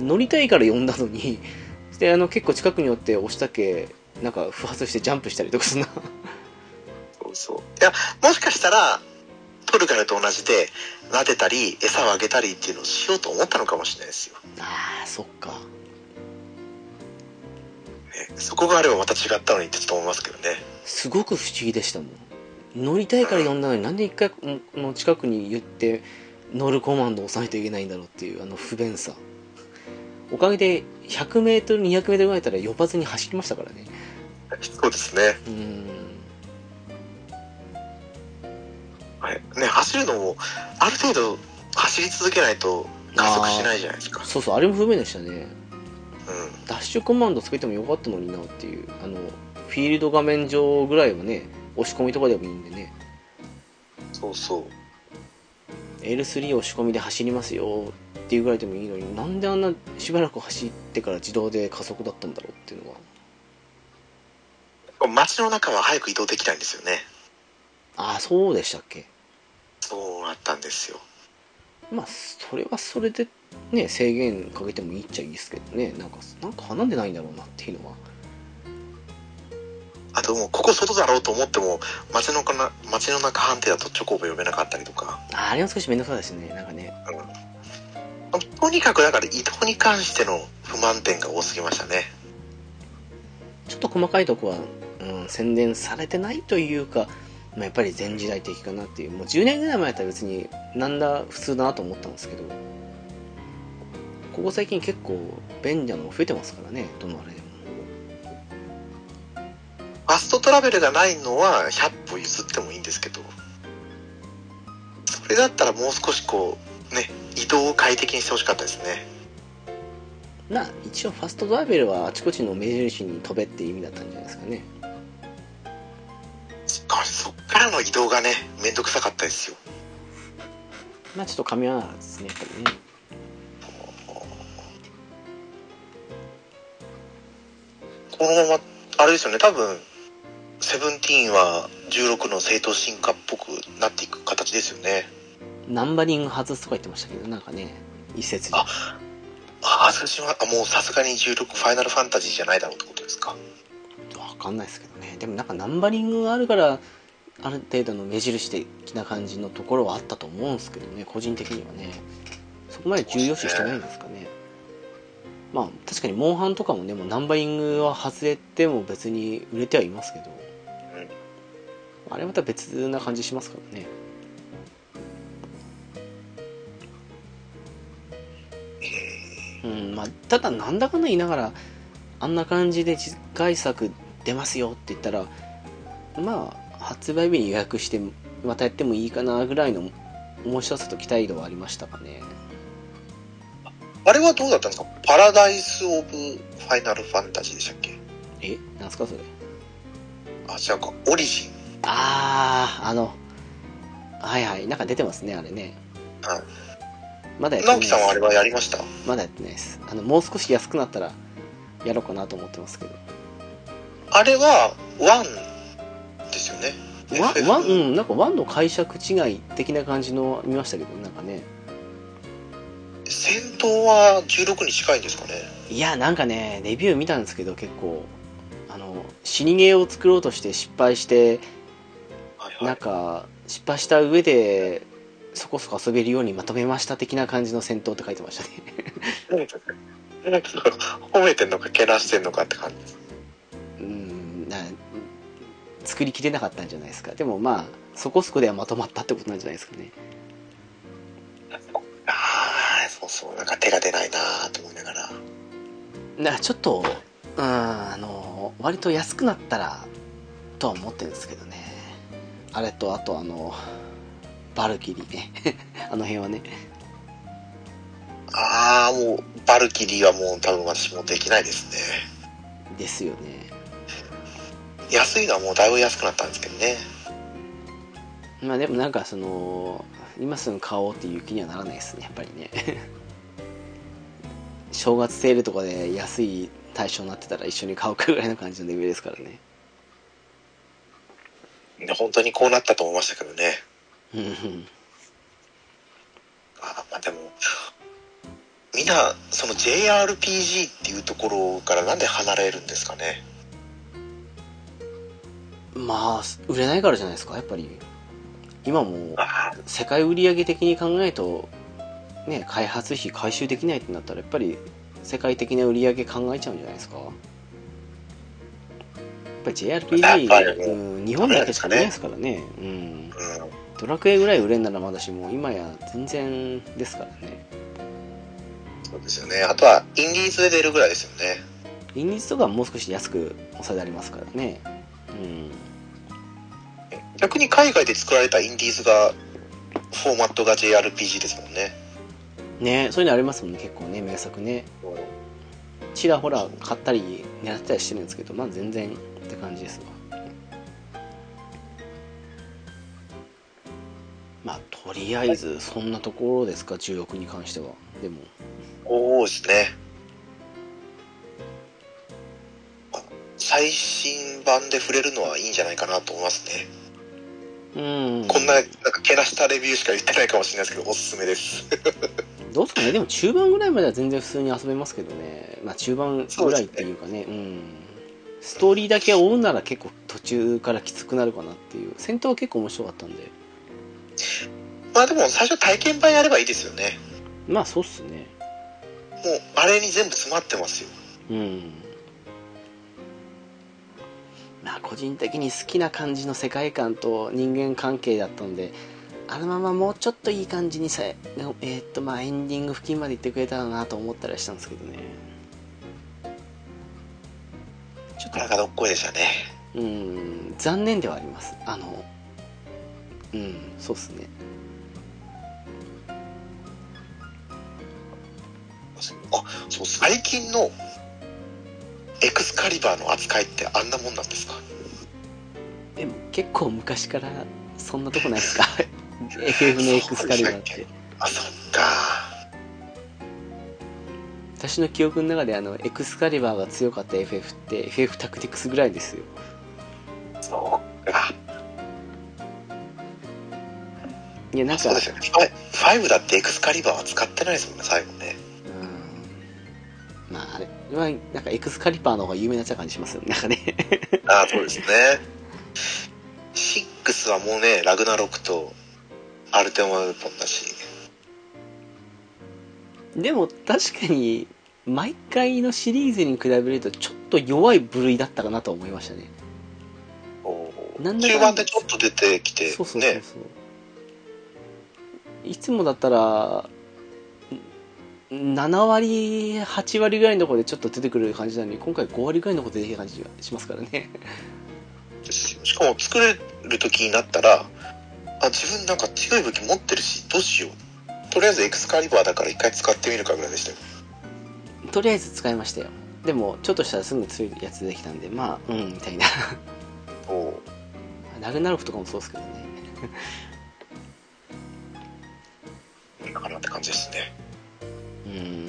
乗りたいから呼んだのに であの結構近くに寄って押したけなんか不発してジャンプしたりとかすんなそうそう。いや、もしかしたら、トルガルと同じで、撫でたり、餌をあげたりっていうのをしようと思ったのかもしれないですよ。あーそっかね、そこがあればまた違ったのにってちょっと思いますけどね。すごく不思議でしたもん乗りたいから呼んだのになんで一回もの近くに言って乗るコマンドを押さないといけないんだろうっていうあの不便さおかげで 100m200m ぐらいだったら呼ばずに走りましたからねそうですね。うーんね、走るのも、ある程度走り続けないと加速しないじゃないですか。そうそうあれも不便でしたねうん。ダッシュコマンドつけてもよかったのになっていうあのフィールド画面上ぐらいはね押し込みとかでもいいんでねそうそう。L3 押し込みで走りますよっていうぐらいでもいいのになんであんなしばらく走ってから自動で加速だったんだろうっていうのは街の中は早く移動できないんですよね。ああそうでしたっけ？そうなったんですよ。まあそれはそれでね制限かけてもいいっちゃいいですけどねなんかなんか離んでないんだろうなっていうのはあともう、ここ外だろうと思っても、街の中な、街の中判定だとチョコボ読めなかったりとか。あーあれは少し面倒くさいですねなんかねとにかくだから移動に関しての不満点が多すぎましたね。ちょっと細かいとこは、うん、宣伝されてないというか、まあ、やっぱり前時代的かなっていう。もう10年ぐらい前だったら別になんだ普通だなと思ったんですけどここ最近結構便利なの増えてますからねどのあれでも。ファストトラベルがないのは100歩譲ってもいいんですけど、それだったらもう少しこう、ね、移動を快適にしてほしかったですね。まあ一応ファストトラベルはあちこちの目印に飛べっていう意味だったんじゃないですかねそっからの移動がね、めんどくさかったですよ。まあちょっと噛み合わなかったですねやっぱりねこのまま、あれですよね、多分、セブンティーンは16の正当進化っぽくなっていく形ですよね。ナンバリング外すとか言ってましたけどなんかね一説にああ、外しま、あ、もうさすがに16ファイナルファンタジーじゃないだろうってことですか。わかんないですけどね。でもなんかナンバリングがあるからある程度の目印的な感じのところはあったと思うんですけどね。個人的にはね。そこまで重要視してないんですかね。まあ確かにモンハンとかもねもナンバリングは外れても別に売れてはいますけど、あれまた別な感じしますからね。うんまあただなんだかんだ言いながらあんな感じで次回作出ますよって言ったらまあ発売日に予約してまたやってもいいかなぐらいの面白さと期待度はありましたかねあれはどうだったんですか？パラダイス・オブ・ファイナル・ファンタジーでしたっけ？えなんすかそれ？あ、違うか。オリジン。あああのはいはいなんか出てますねあれね。はい。まだやってないです。さんはあれはやりました？まだやってないです。あのもう少し安くなったらやろうかなと思ってますけどあれは、1ですよね。ワン FF ワンうんなんかワンの解釈違い的な感じの見ましたけどなんかね戦闘は16に近いんですかねいやなんかねレビュー見たんですけど結構あの死にゲーを作ろうとして失敗してなんはいはい。か失敗した上でそこそこ遊べるようにまとめました的な感じの戦闘って書いてましたね 褒めてんのか、けなしてんのかって感じです。うんな作りきれなかったんじゃないですかでもまあそこそこではまとまったってことなんじゃないですかねああ、そうそう。なんか手が出ないなーと思いながら。だからちょっとうんあの割と安くなったらとは思ってるんですけどねあれとあとあのバルキリーね あの辺はねああ、もう、バルキリーはもう多分私もできないですね。ですよね安いのはもうだいぶ安くなったんですけどね。まあでもなんかその今すぐ買おうっていう気にはならないですねやっぱりね 正月セールとかで安い対象になってたら一緒に買うかぐらいの感じのレベルですからねで本当にこうなったと思いましたけどね。うんうんあーまあでも、みんな、その JRPG っていうところからなんで離れるんですかね。まあ売れないからじゃないですかやっぱり。今も世界売上的に考えるとね開発費回収できないってなったらやっぱり世界的な売り上げ考えちゃうんじゃないですか。やっぱり JRPG、ね。うん、日本だけしかないですからね。うん。うん。ドラクエぐらい売れんならまだしも今や全然ですからね。そうですよね。あとは、インディーズで出るぐらいですよね。インディーズとかはもう少し安く抑えられますからね。うん逆に海外で作られたインディーズが、フォーマットが JRPG ですもんね。ねそういうのありますもんね結構ね名作ねちらほら買ったり狙ってたりしてるんですけどまあ全然って感じですわまあとりあえずそんなところですか16に関してはでもそうですね。あ最新版で触れるのはいいんじゃないかなと思いますね。うん。こんな、なんか、けなしたレビューしか言ってないかもしれないですけど、おすすめです。どうですかね？でも中盤ぐらいまでは全然普通に遊べますけどね。まあ中盤ぐらいっていうかね。うん。ストーリーだけ追うなら結構途中からきつくなるかなっていう。戦闘は結構面白かったんで。まあでも、最初体験版やればいいですよね。まあそうっすね。もう、あれに全部詰まってますよ。うんまあ個人的に好きな感じの世界観と人間関係だったんであのままもうちょっといい感じにさええーっとまあエンディング付近まで行ってくれたらなと思ったりしたんですけどね。ちょっとなかなかどっこいでしたね。うん残念ではあります。あのうんそうっすね。あ、そう、最近の、エクスカリバーの扱いってあんなもんなんですか？でも結構昔からそんなとこないですか？FF のエクスカリバーってあ、そっか。私の記憶の中であのエクスカリバーが強かった FF って FF タクティクスぐらいですよそうか。いやなんかそうですよね。 FFファイブだってエクスカリバーは使ってないですもんね、最後ね。うんまああれはなんかエクスカリパーの方が有名になっちゃう感じしますよねなんかねああ、そうですね。6はもうね、ラグナロクとアルテマウポンだし。でも確かに毎回のシリーズに比べるとちょっと弱い部類だったかなと思いましたねなんだ中盤でちょっと出てきて、そうそうそうね。そういつもだったらん7割8割ぐらいのところでちょっと出てくる感じなのに今回5割ぐらいのところで出てきた感じがしますからねしかも作れる時になったら、あ、自分なんか強い武器持ってるし、どうしよう。とりあえずエクスカリバーだから一回使ってみるかぐらいでしたよ。とりあえず使いましたよでもちょっとしたらすぐ強いやつ出てきたんでまあうんみたいなおラグナロクとかもそうですけどねうだからって感じですね。うーん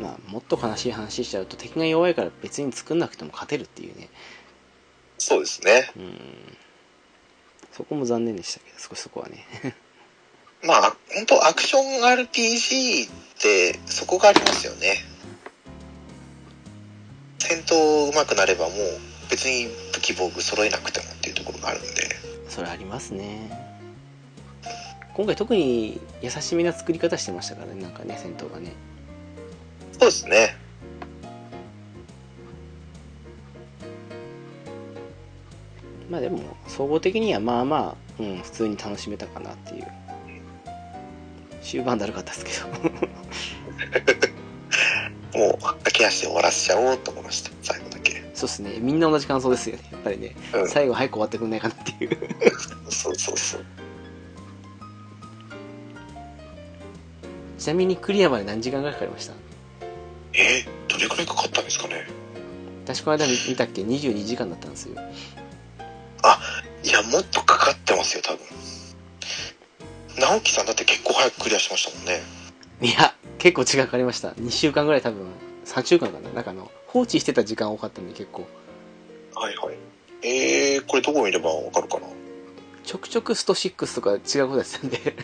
まあもっと悲しい話しちゃうと敵が弱いから別に作んなくても勝てるっていうねそうですね。うーんそこも残念でしたけど少しそこはね まあ、本当アクション RPG ってそこがありますよね。戦闘上手くなればもう別に武器防具揃えなくてもっていうところがあるんで。それありますね今回特に優しめな作り方してましたからねなんかね戦闘がねそうですね。まあでも総合的にはまあまあ、うん、普通に楽しめたかなっていう終盤だるかったですけど もう駆け足で終わらせちゃおうと思いました。最後だけ。そうですねみんな同じ感想ですよねやっぱりねうん。最後早く終わってくんないかなっていう そうそうそう。ちなみにクリアまで何時間ぐらいかかりました？えー、どれくらいかかったんですかね？私この間見見たっけ？22時間だったんですよ。いや、もっとかかってますよ、多分。直樹さんだって結構早くクリアしましたもんね。いや結構時間かかりました。2週間ぐらい多分。3週間かな？なんかあの放置してた時間多かったんで結構。はいはい。えー、これどこ見ればわかるかな？ちょくちょくスト6とか違うことやってたんで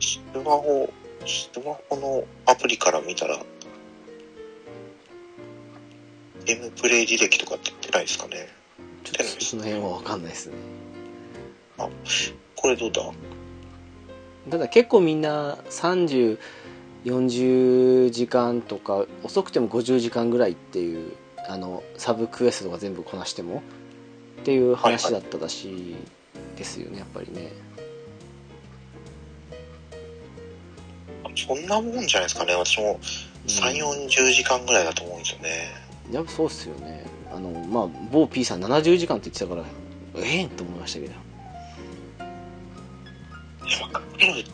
スマホ、スマホのアプリから見たら、ゲームプレイ履歴とかって出ないですかね？ちょっとその辺は分かんないですね。これどうだ？ただ結構みんな3040時間とか遅くても50時間ぐらいっていうあのサブクエストとか全部こなしてもっていう話だったらしいですよねやっぱりねそんなもんじゃないですかね。私も3、40時間ぐらいだと思うんですよね。やっぱそうっすよねあのまあ某 P さん70時間って言ってたからええんと思いましたけどいや、かかる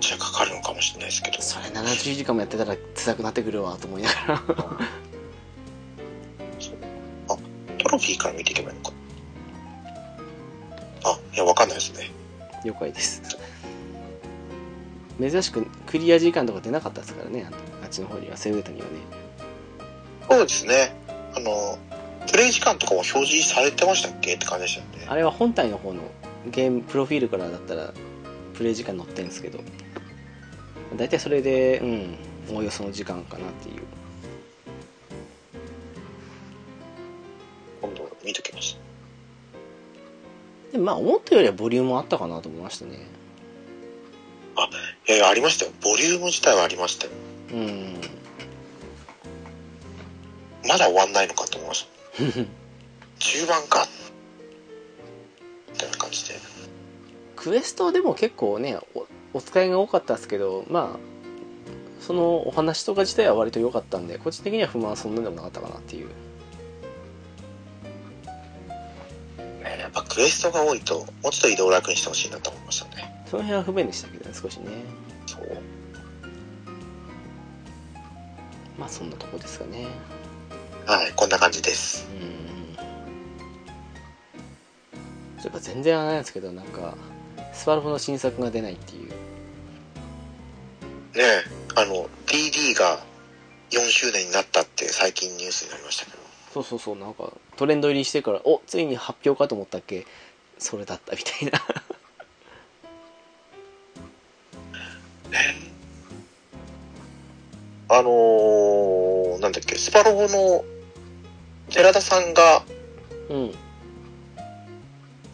じゃかかるのかもしれないですけど。それ70時間もやってたら辛くなってくるわと思いながらトロフィーから見ていけばいいのか。あ、いや、わかんないですね。了解です珍しくクリア時間とか出なかったですからねあっちの方にはセーブデータにはねそうですね。あの、プレイ時間とかも表示されてましたっけって感じでしたよね。あれは本体の方のゲームプロフィールからだったらプレイ時間載ってるんですけど大体それでうんおおよその時間かなっていう今度見ときます。でもまあ思ったよりはボリュームあったかなと思いましたねいやいや、ありましたよ。ボリューム自体はありましたよ。うんまだ終わんないのかと思いました。中盤か。みたいな感じで。クエストでも結構ねおお使いが多かったですけどまあそのお話とか自体は割と良かったんで個人的には不満はそんなでもなかったかなっていうねやっぱクエストが多いと、もうちょっと移動楽にしてほしいなと思いましたね。その辺は不便でしたけどね少しねそう。まあそんなとこですかねはい、こんな感じです。うんそういえば全然あれなんですけどなんかスパロボの新作が出ないっていうねえ、あの、DD が4周年になったって最近ニュースになりましたけど。そうそうそうなんかトレンド入りしてからおついに発表かと思ったっけそれだったみたいなねあのー、なんだっけ、スパロボの寺田さんがうん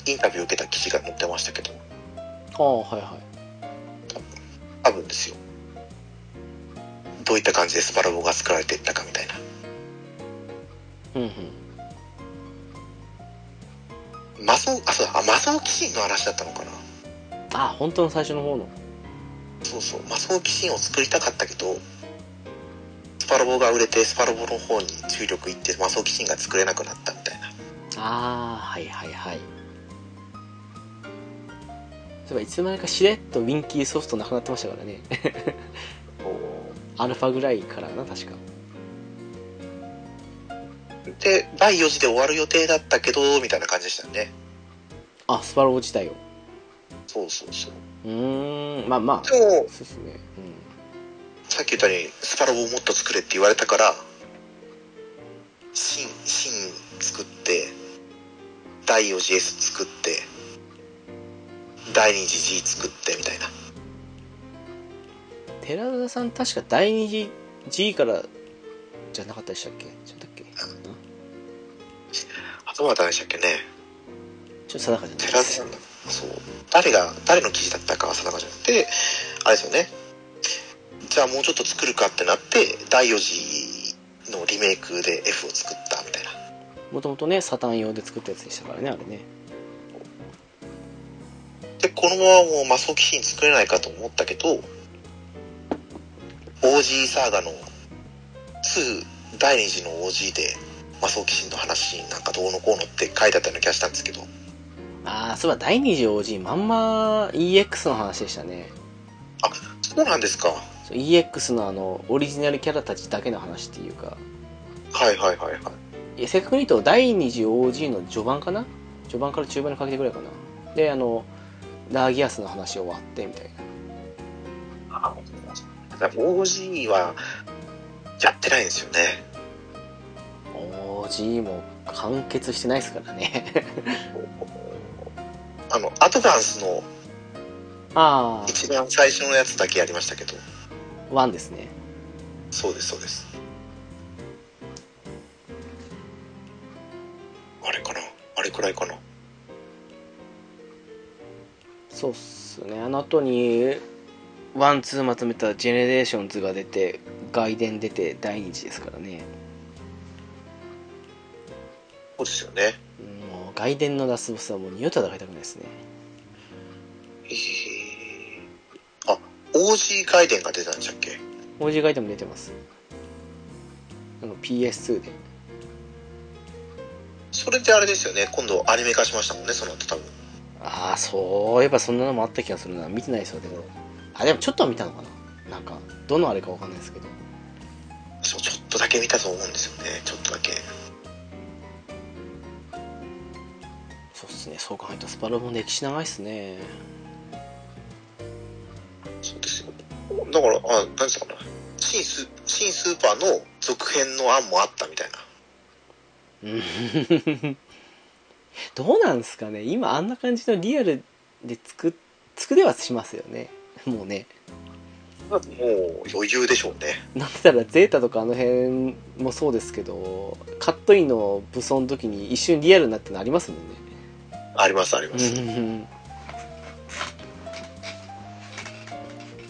インタビューを受けた記事が載ってましたけど、ああはいはい多分ですよ。どういった感じでスパロボが作られていったかみたいな。うんうんマソ、あ、そうだ、あ、マソーキシンの話だったのかな。あ本当の最初の方のそうそう、マソーキシンを作りたかったけど、スパロボが売れて、スパロボの方に注力いって、マソーキシンが作れなくなったみたいな。ああはいはいはいそういえばいつの間にかしれっとウィンキーソフトなくなってましたからね アルファぐらいからな確かで、第4次で終わる予定だったけど、みたいな感じでしたよね。あスパロボ自体をそうそうそう。うーんまあまあでも、そうですねさっき言ったように、スパロボをもっと作れって言われたから、新、新作って、第4次 S 作って、第2次 G 作って、みたいな。うん寺田さん確か第二次 G からじゃなかったでしたっけ？違ったっけ？ちょあとは誰でしたっけね。っと定かじゃない寺田さんだ。そう。誰が、誰の記事だったかは定かじゃなくて、あれですよね。じゃあもうちょっと作るかってなって、第4次のリメイクで F を作ったみたいな。もともとねサタン用で作ったやつでしたからねあれねで、このままもうマソキシン作れないかと思ったけど、OG サーガの2、第2次の OG でマソキシンの話なんかどうのこうのって書いてあったような気がしたんですけど、ああそういえば第二次 OG まんま EX の話でしたね。そうなんですか。EX のあのオリジナルキャラたちだけの話っていうか。はいはいはいはい。いや正確に言うと第二次 OG の序盤かな？序盤から中盤にかけてぐらいかな。であのラーギアスの話終わってみたいな。あ、だから OG はやってないんですよね。OG も完結してないですからね あの、アドバンスのあ一番最初のやつだけやりましたけど、あ1ですね。そうですそうです。あれかな？あれくらいかな？そうっすね。あの後にワンツーまとめたジェネレーションズが出て外伝出て第二次ですからね。そうですよね。外伝のラスボスはもう二度と戦いたくないですね。えー、あ、OG 外伝が出たんでしたっけ？OG 外伝も出てます。あの PS2 で。それであれですよね。今度アニメ化しましたもんね、その後多分。ああそういえばそんなのもあった気がするな。見てないですよでもあでもちょっとは見たのかな。なんかどのあれかわかんないですけど。そう、ちょっとだけ見たと思うんですよね。ちょっとだけ。そうっすねそう考えるとスパロボの歴史長いっすねそうですよ。だから、あ、何ですかね。新ス、新スーパーの続編の案もあったみたいな。うん どうなんですかね今あんな感じのリアルで作っ作れはしますよねもうねもう余裕でしょうね。なんだったらゼータとかあの辺もそうですけどカットインの武装の時に一瞬リアルになってのありますもんねありますあります。いうん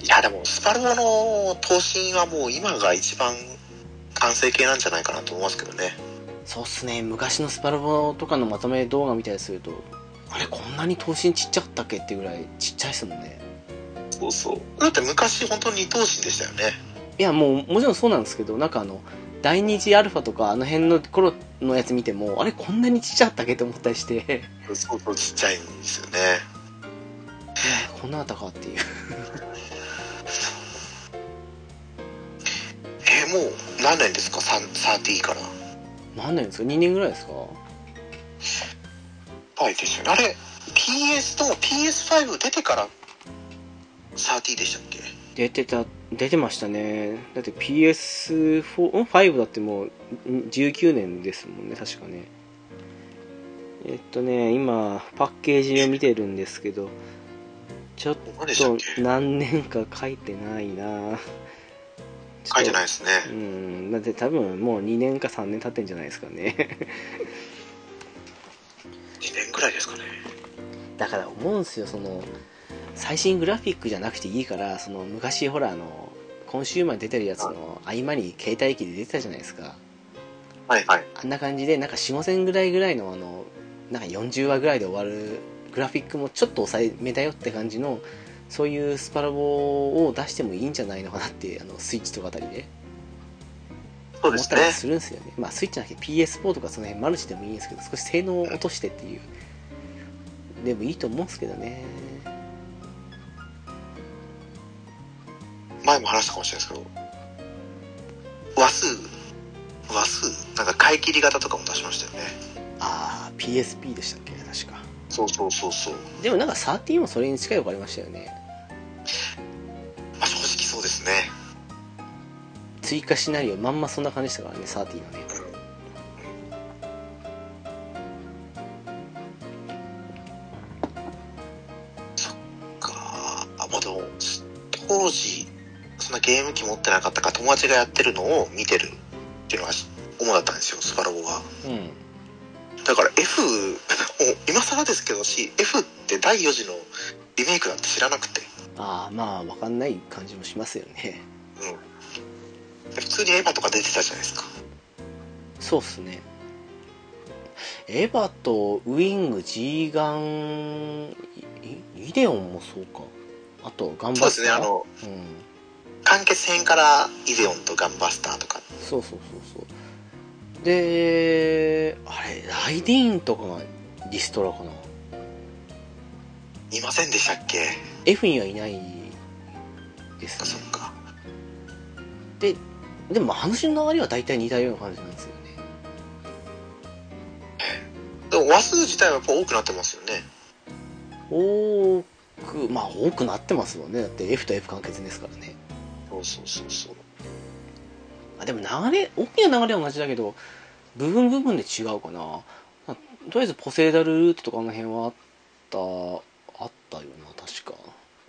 や、でも、スパロボの闘神はもう今が一番完成形なんじゃないかなと思いますけどね。そうっすね昔のスパロボとかのまとめ動画見たりするとあれこんなに頭身ちっちゃかったっけっていうぐらいちっちゃいっすもんねそうそう。だって昔本当に二頭身でしたよね。いやもうもちろんそうなんですけどなんかあの第二次アルファとかあの辺の頃のやつ見てもあれこんなにちっちゃかったっけと思ったりしてそうそう、ちっちゃいんですよね。こんなだったかっていう えーもう何年ですか ?30 から。何年ですか？2年ぐらいですか？はいですよね。あれ、PS と PS5 出てから30でしたっけ？出てた出てましたね。だって PS5 だってもうん19年ですもんね確かね。えっとね今パッケージを見てるんですけどちょっとけ？何年か書いてないな。書いてないいですね。うん。だって多分もう2年か3年経ってんじゃないですかね。2年ぐらいですかね。だから思うんすよその最新グラフィックじゃなくていいからその昔ほらあのコンシューマーに出てるやつの合間に携帯機で出てたじゃないですか。はいはい。あんな感じでなんか4 5千ぐらいぐらいのあのなんか40話ぐらいで終わるグラフィックもちょっと抑えめだよって感じのそういうスパラボを出してもいいんじゃないのかなってあのスイッチとかあたりで。そうですね。思ったり。するんですよね。まあスイッチじゃなくて PS4 とかその辺マルチでもいいんですけど少し性能を落としてっていう。でもいいと思うんですけどね前も話したかもしれないですけど、話数、話数、なんか買い切り型とかも出しましたよね。ああ PSP でしたっけ？確かそうそうそうそう。でもなんか13もそれに近いのがありましたよねまあ正直そうですね。追加シナリオまんまそんな感じでしたからね13のねか、あ、まあでも、当時、ゲーム機持ってなかったから友達がやってるのを見てるっていうのが主だったんですよ、スパロボが。うんだから F を、今更ですけどし、F って第4次のリメイクなんて知らなくて。ああまあ分かんない感じもしますよねうん。普通にエヴァとか出てたじゃないですか。そうっすねエヴァとウィング G ガンイイデオンもそうかあとガンバスター？そうですね、あの、うん完結編からイデオンとガンバスターとか。そうそうそうそう。であれライディーンとかがリストラかな？いませんでしたっけ？F にはいないですそっねか。ででも話の流れは大体似たような感じなんですよね。でも話数自体はやっぱ多くなってますよね。多くまあ多くなってますもんね。だって F と F 完結ですからねそうそうそうそう。あでも流れ大きな流れは同じだけど部分部分で違うかな。まあとりあえずポセイダルルートとかあの辺はあったあったよな確か。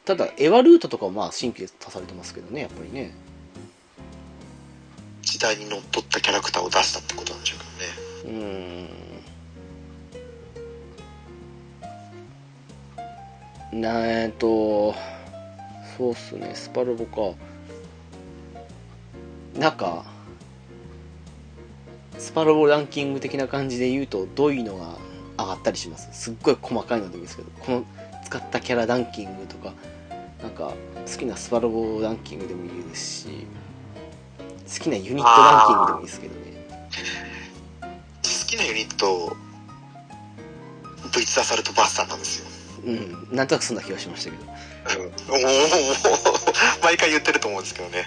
ただエヴァルートとかはまあ新規で足されてますけどねやっぱりね。時代にのっとったキャラクターを出したってことなんでしょうけどね。うーん。なえーっとそうっすねスパルボかなんかスパルボランキング的な感じで言うとどういうのが上がったりします。すっごい細かいのでもいいですけどこの使ったキャラランキングとかなんか好きなスパルボランキングでもいいですし好きなユニットランキングでもいいですけどね。好きなユニット、ブイツアサルトバスターなんですよ。うん。なんとなくそんな気がしましたけど。毎回言ってると思うんですけどね。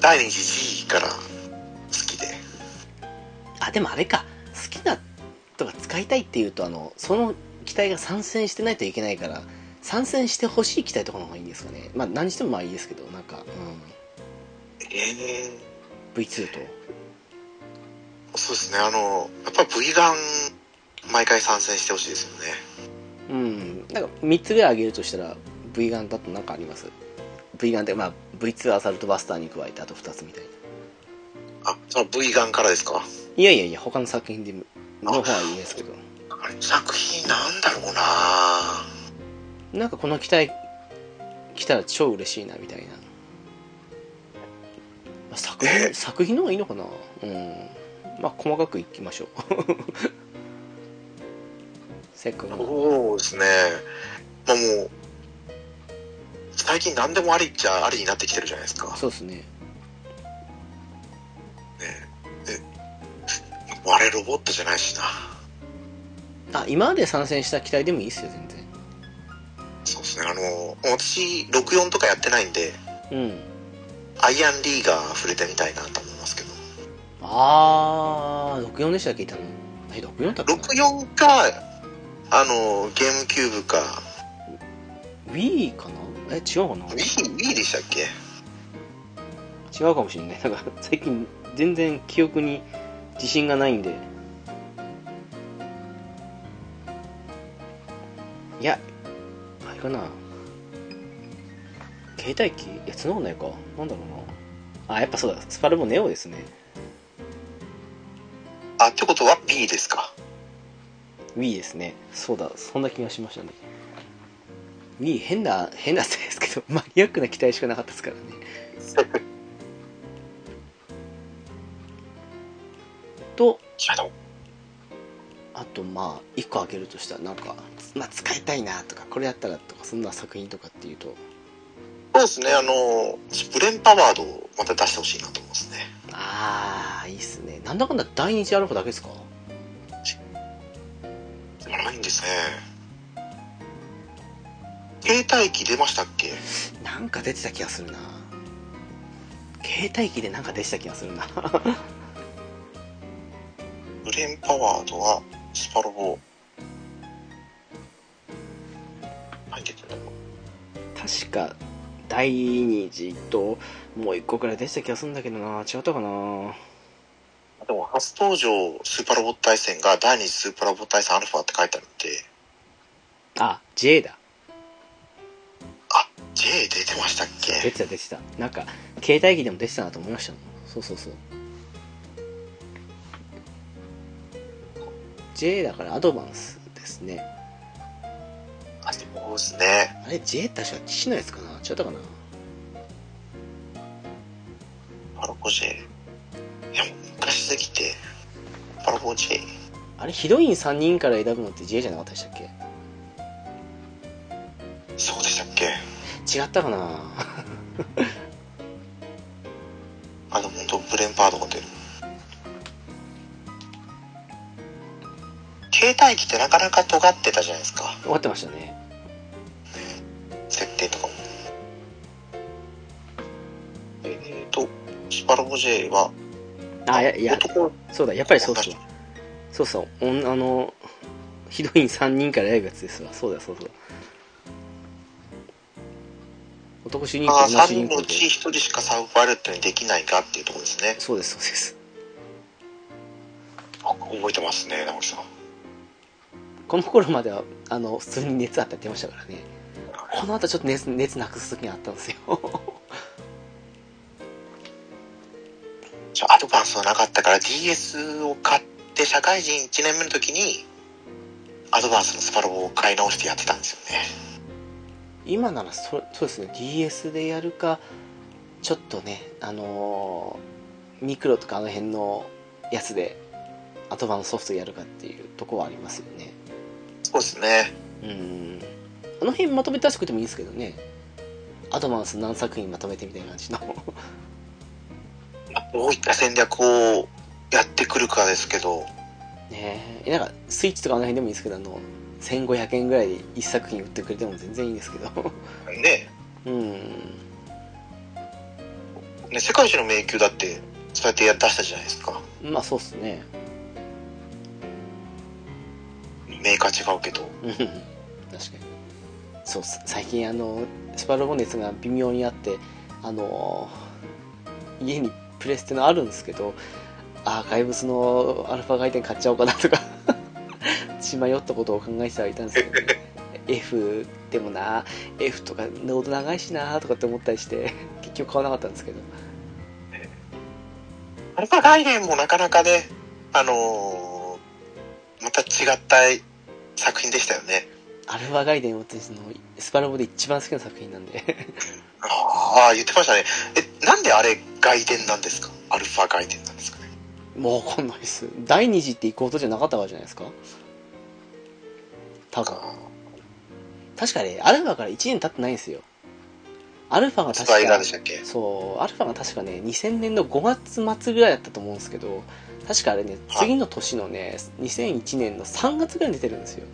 第2次 G から好きで。あでもあれか。好きなとか使いたいっていうとあのその機体が参戦してないといけないから参戦してほしい機体とかの方がいいんですかね。まあ何にしてもまあいいですけどなんか、ええうん、V2 と。そうですね、あの、やっぱ V ガン、毎回参戦してほしいですよね。うん。なんか3つぐらい挙げるとしたら V ガンだと何かあります？V ガンってまあ V2 アサルトバスターに加えてあと2つみたいな。あ、その V ガンからですか？いやいやいや他の作品での方はいいですけど。あれ作品なんだろうな。なんかこの機体来たら超嬉しいなみたいな、まあ作品え？作品の方がいいのかな？うん。まあ細かくいきましょう。せっかくそうですね。まあもう、最近何でもありっちゃありになってきてるじゃないですか。そうですね。あれロボットじゃないしな。あ今まで参戦した機体でもいいですよ全然。そうですね、あの、私、64とかやってないんで、うん。アイアンリーガー触れてみたいなと思いますけど。ああ64でしたっけいたの？え64だっけな？64か、あの、ゲームキューブか、Wii かな？え違うかな？Wii, Wii でしたっけ？違うかもしれない。なんか最近全然記憶に自信がないんで。いやあれかな？携帯機？いやそんなことないか。なんだろうな。あやっぱそうだ。スパルボネオですね。あ、ってことは B ですか？Wii ですね。そうだ。そんな気がしましたね Wii 変な変なですけど マニアックな期待しかなかったですからね。とあとまあ1個挙げるとしたらなんか、まあ、使いたいなとかこれやったらとかそんな作品とかっていうと。そうですね、あの、スプレンパワードをまた出してほしいなと思いますね。ああいいっすね。なんだかんだ第二次アルファだけですか？ないんですね。携帯機出ましたっけ？なんか出てた気がするな。携帯機でなんか出てた気がするな。ブレンパワードはスパロボ。てた確か第二次ともう1個くらい出てた気がするんだけどな。違ったかな？でも初登場スーパーロボット対戦が第二次スーパーロボット対戦アルファって書いてあるんで、あ J だ J 出てましたっ出けてた出てた。なんか携帯機でも出てたなと思いましたもん。そうそうそう。J だからアドバンスですね。あ、そうですね。あれ J 確か父のやつかな？違ったかな？パロボ J。いや、昔すぎて、パロボ J。あれヒロイン3人から選ぶのって J じゃなかったでしたっけ？そうでしたっけ？違ったかな？あの、本当ブレンパードが出る。携帯機ってなかなか尖ってたじゃないですか。終わってましたね。設定とかも。えーと、スパロボ J は、あいやいや男、そうだやっぱりそうそうそうそうおんあのヒロイン3人から選ぶやつですわ。そうだそうだ男主人3公女主人公で人のうち1人しかサブパイロットにできないかっていうところですね。そうですそうですあ覚えてますね、直樹さん。この頃まではあの普通に熱あったって言ってましたからねこの後ちょっと熱熱なくす時があったんですよアドバンスはなかったから DS を買って社会人1年目の時に、アドバンスのスパロボを買い直してやってたんですよね。今ならそそうですね DS でやるかちょっとねあのーミクロとかあの辺のやつでアドバンスソフトやるかっていうとこはありますよね。そうですね。うん。あの辺まとめて出してくれてもいいですけどね。アドバンス何作品まとめてみたいな感じの。どういった戦略をやってくるかですけど、ねえ。なんかスイッチとかあの辺でもいいですけどあの1500円ぐらいで1作品売ってくれても全然いいんですけど。ね、うん。ね世界一の迷宮だって、そうやってや出したじゃないですか。まあそうっすね。メーカー違うけど。うん。確かに。そうっす。最近あのスパロボ熱が微妙にあってあの家にプレステのあるんですけどああ怪物のアルファ回転買っちゃおうかなとか 血迷ったことを考えてはいたんですけど、ね、F でもな F とかノード長いしなとかって思ったりして結局買わなかったんですけどアルファ概念もなかなかね、あのーまた違った作品でしたよね。アルファガイデンをそのスパロボで一番好きな作品なんで ああ、言ってましたね。え、なんであれ外伝なんですか？アルファ外伝なんですか？ね。もうわかんないです。第二次って行くことじゃなかったわけじゃないですか？多分確かねアルファから1年経ってないんですよ。アルファが確かそうアルファが確かね2000年の5月末ぐらいだったと思うんですけど確かあれねはい。次の年のね2001年の3月ぐらいに出てるんですよ。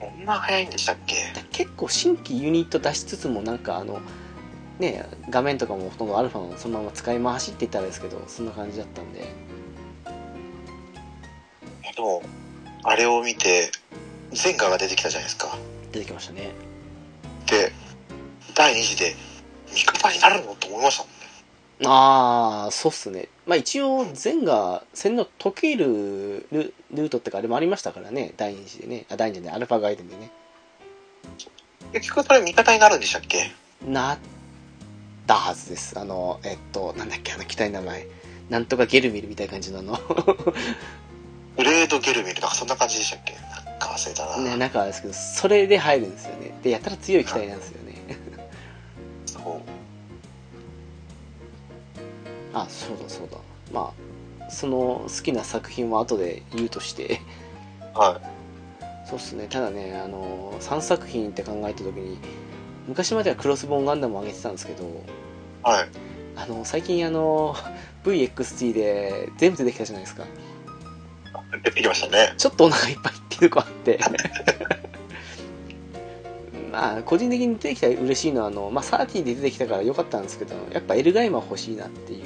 こんな早いんでしたっけ？だ結構新規ユニット出しつつもなんかあのね画面とかもほとんどアルファのそのまま使い回しって言ったらですけどそんな感じだったんで。でも、あれを見て、ゼンガーが出てきたじゃないですか。出てきましたね。で、第2次で味方になるのと思いましたもんね。ああそうっすね。まあ一応全が洗脳解けるルルートってかあれもありましたからね。第2次でね。あ第2次でアルファガイデンでね。結局それ味方になるんでしたっけ？なったはずです。あのえっとなんだっけあの機体の名前。なんとかゲルミルみたいな感じのあの。グレードゲルミルなんかそんな感じでしたっけ？なんか忘れたな。ねなんかあれですけどそれで入るんですよね。でやたら強い機体なんですよね。そう。あそうだそうだ。まあその好きな作品は後で言うとして。はそうっすね。ただねあの3作品って考えた時に昔まではクロスボーンガンダムを上げてたんですけどい。はい。あの最近あの VXT で全部出てきたじゃないですか出てきましたね。ちょっとお腹いっぱいっていうとこあって まあ個人的に出てきたら嬉しいのはあの、まあ、サーティで出てきたから良かったんですけどやっぱエルガイマー欲しいなっていう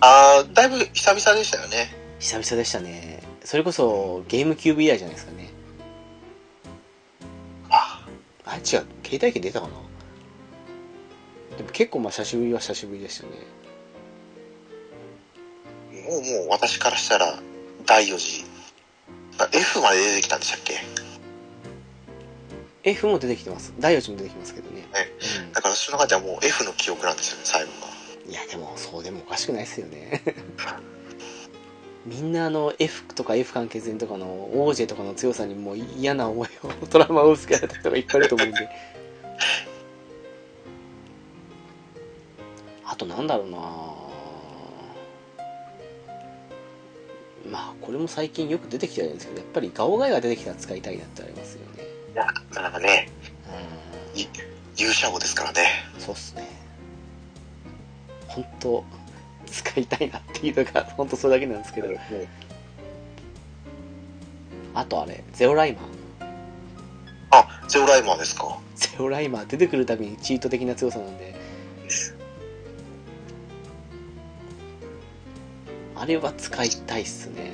あー、だいぶ久々でしたよね。久々でしたねそれこそゲームキューブ以来じゃないですかねああ違う携帯機出たかな？でも結構まあ久しぶりは久しぶりでしたね。もうもう私からしたら第4次。あ F まで出てきたんでしたっけ？F も出てきてます。第4次も出てきますけどね、うん。だから私の中ではもう F の記憶なんですよね、最後が。いやでもそうでもおかしくないですよね。みんなあの F とか F 関係線とかのオージェとかの強さにもう嫌な思いをトラウマをつけられた人がいっぱいいると思うんで あとなんだろうな。まあこれも最近よく出てきてるんですけどやっぱりガオガイが出てきたら使いたいなってありますよね。いや、なかなかね、勇者語ですからね。んそうっすね。本当使いたいなっていうのが 本当それだけなんですけど。あとあれゼオライマー。あ、ゼオライマーですか。ゼオライマー出てくるたびにチート的な強さなんであれは使いたいっすね。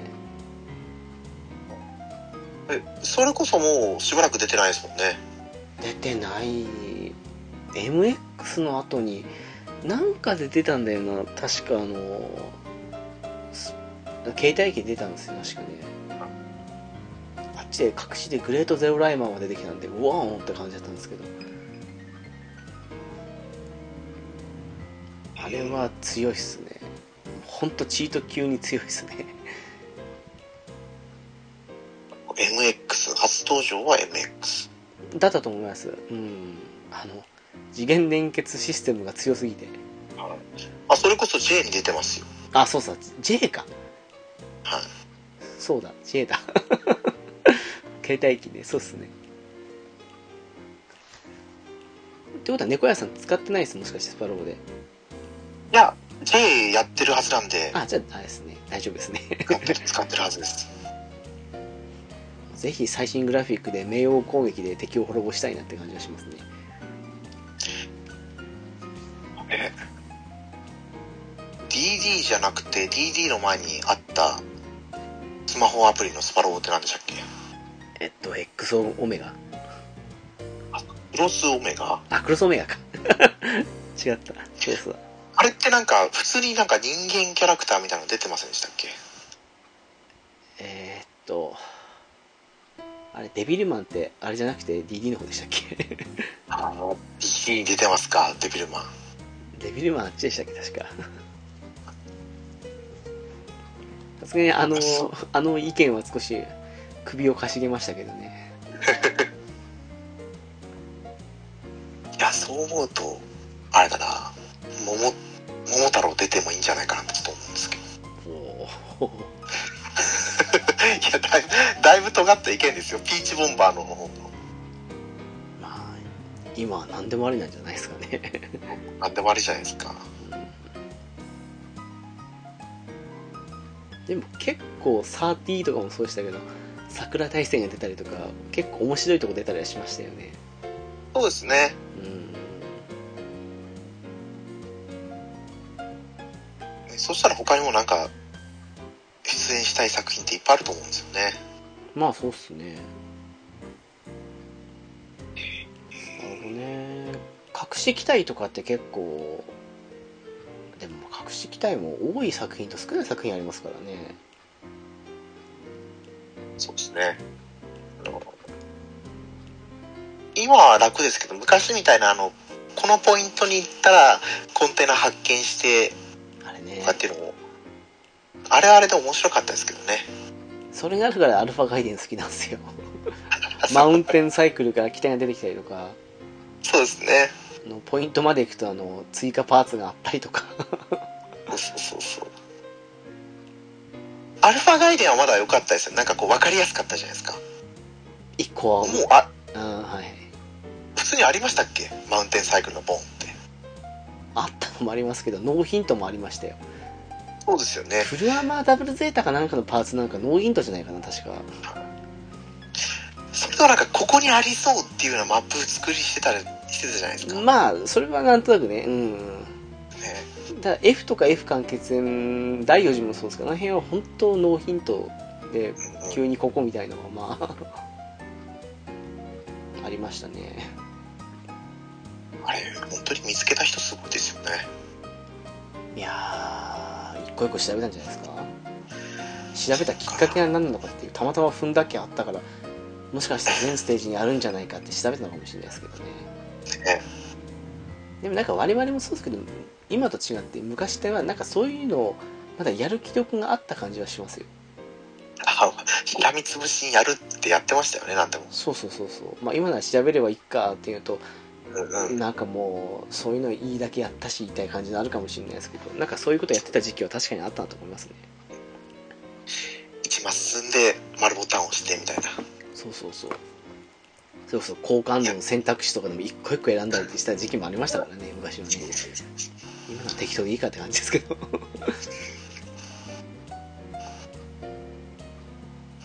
え、それこそもうしばらく出てないですもんね。出てない。MX の後になんかで出たんだよな。確かあのす携帯機で出たんですよ確かね。あっちで隠しでグレートゼオライマーが出てきたんでうわーんって感じだったんですけど。あれは強いっすねほんとチート級に強いっすね。MX、初登場は MX。だったと思います。うん。あの次元連結システムが強すぎて。あ、それこそ J に出てますよ。あそうそう。J か。はい。そうだ。J だ。携帯機ね。そうっすね。ってことは猫屋さん使ってないですもしかしてスパロボで。いや、J やってるはずなんで、あじゃああれですね。大丈夫ですね。使ってる使ってるはずです。ぜひ最新グラフィックで冥王攻撃で敵を滅ぼしたいなって感じがしますね。え？DD じゃなくて DD の前にあったスマホアプリのスパロボって何でしたっけ？えっと XO オメガ。クロスオメガ？あクロスオメガか。違った。そうそうあれってなんか普通になんか人間キャラクターみたいなの出てませんでしたっけ？えーっとあれデビルマンってあれじゃなくて DD の方でしたっけ？あの DD に出てますか？デビルマン。デビルマンあっちでしたっけ？確か。さすがにあのあの意見は少し首をかしげましたけどね。いやそう思うとあれだな。桃桃太郎出てもいいんじゃないかなと思うんですけど。おー。いやだいだいぶ尖った意見ですよ。ピーチボンバーの方のまあ今は何でもありなんじゃないですかね。なんでもありじゃないですか。でも結構30とかもそうでしたけど桜大戦が出たりとか結構面白いとこ出たりはしましたよね。そうですね。うんそしたら他にもなんか出演したい作品っていっぱいあると思うんですよね。まあそうっすね。ね隠し機体とかって結構でも隠し機体も多い作品と少ない作品ありますからね。そうですね。今は楽ですけど、昔みたいな、あの、このポイントに行ったら、コンテナ発見して、ねっていうのも、あれはあれで面白かったですけどね。それがあるからアルファガイデン好きなんですよマウンテンサイクルから機体が出てきたりとかそうですね。あのポイントまで行くとあの追加パーツがあったりとかそうそうそう。アルファガイデンはまだ良かったですよ。なんかこう分かりやすかったじゃないですか。一個はもう、あ、うんはい普通にありましたっけ？マウンテンサイクルのボン。あったのもありますけどノーヒントもありましたよそうですよね。フルアーマーダブルゼータかなんかのパーツなんかノーヒントじゃないかな確かそれとなんかここにありそうっていうようなマップ作りしてたりしてたじゃないですか。ね。まあそれはなんとなくねうんだ F とか F 完結編第4次もそうですけどあの辺は本当ノーヒントでうん急にここみたいのがまあ ありましたねあれ、本当に見つけた人すごいですよね。いやー一個一個調べたんじゃないですか？調べたきっかけが何なのかっていうたまたま踏んだけあったからもしかして全ステージにあるんじゃないかって調べたのかもしれないですけどねねでもなんか我々もそうですけど今と違って昔ではなんかそういうのをまだやる気力があった感じはしますよあ、しらみつぶしにやるってやってましたよね、なんでも。そうそうそうそうまあ今なら調べればいいかっていうと。なんかもうそういうのいいだけやったしみたいな感じになるかもしれないですけどなんかそういうことやってた時期は確かにあったなと思いますね。一マス進んで丸ボタンを押してみたいな。そうそうそう。そうそう好感度の選択肢とかでも一個一個選んだりした時期もありましたからね昔はね。今のは適当でいいかって感じですけど。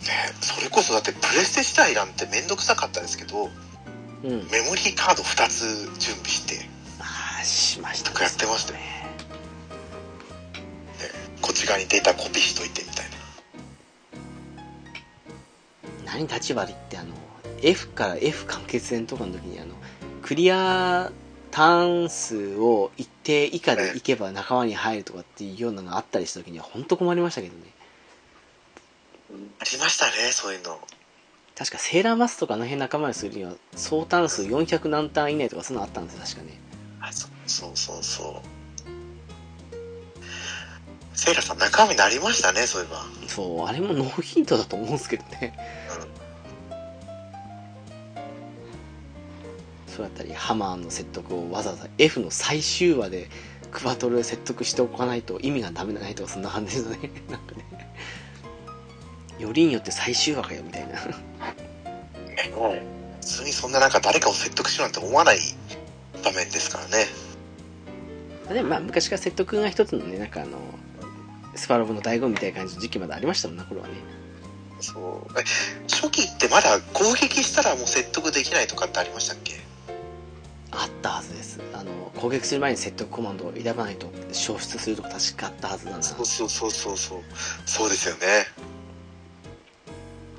ねそれこそだってプレステ自体なんてめんどくさかったですけど、うん。メモリーカード2つ準備して、ああしましたとかやってましたよ。こっち側にデータコピーしといてみたいな。何立ち割りってあの F から F 完結編とかの時にあのクリアターン数を一定以下でいけば仲間に入るとかっていうようなのがあったりした時には本当困りましたけどね。ありましたね、そういうの。確かセーラーマスとかあの辺仲間にするには総ターン数400何ターン以内とかそんなのあったんですよ確かね。あそうそうそうそう。セイラさん仲間になりましたね、そういえば。そうあれもノーヒントだと思うんですけどね。そうだったりハマーの説得をわざわざ F の最終話でクバトルで説得しておかないと意味がダメだないとかそんな感じですね。なんかねよりによって最終話かよみたいな普通にそんななんか誰かを説得しようなんて思わない場面ですからね。でもまあ昔から説得が一つのねなんかあのスパロボの醍醐味みたいな感じの時期までありましたもんな頃はねそう。え、初期ってまだ攻撃したらもう説得できないとかってありましたっけ？あったはずですあの攻撃する前に説得コマンドを選ばないと消失するとか確かあったはずだなそうそうそうそうそう。そうですよね。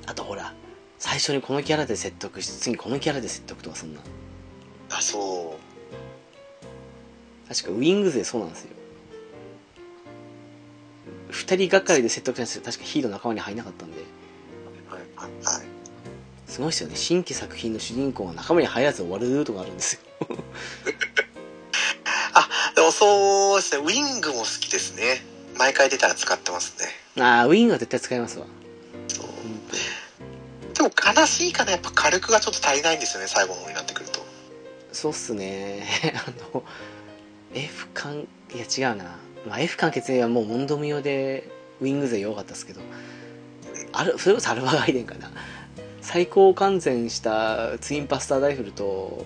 あとほら最初にこのキャラで説得して次このキャラで説得とかそんなあ、そう。確かウィングズでそうなんですよ2人がかりで説得したんですよ確かヒーロー仲間に入んなかったんではい。はい。すごいですよね新規作品の主人公が仲間に入らず終わるとかあるんですよ でもそうですね、ウィングも好きですね。毎回出たら使ってますね。ああウィングは絶対使いますわでも悲しいかな、やっぱ火力がちょっと足りないんですよね、最後の方になってくると。当そうっすね。あの F 完いや違うな、まあ、F 完結はもう問答無用でウィング勢弱かったですけど。あるそれこそアルバガイデンかな。最高完全したツインパスターライフルと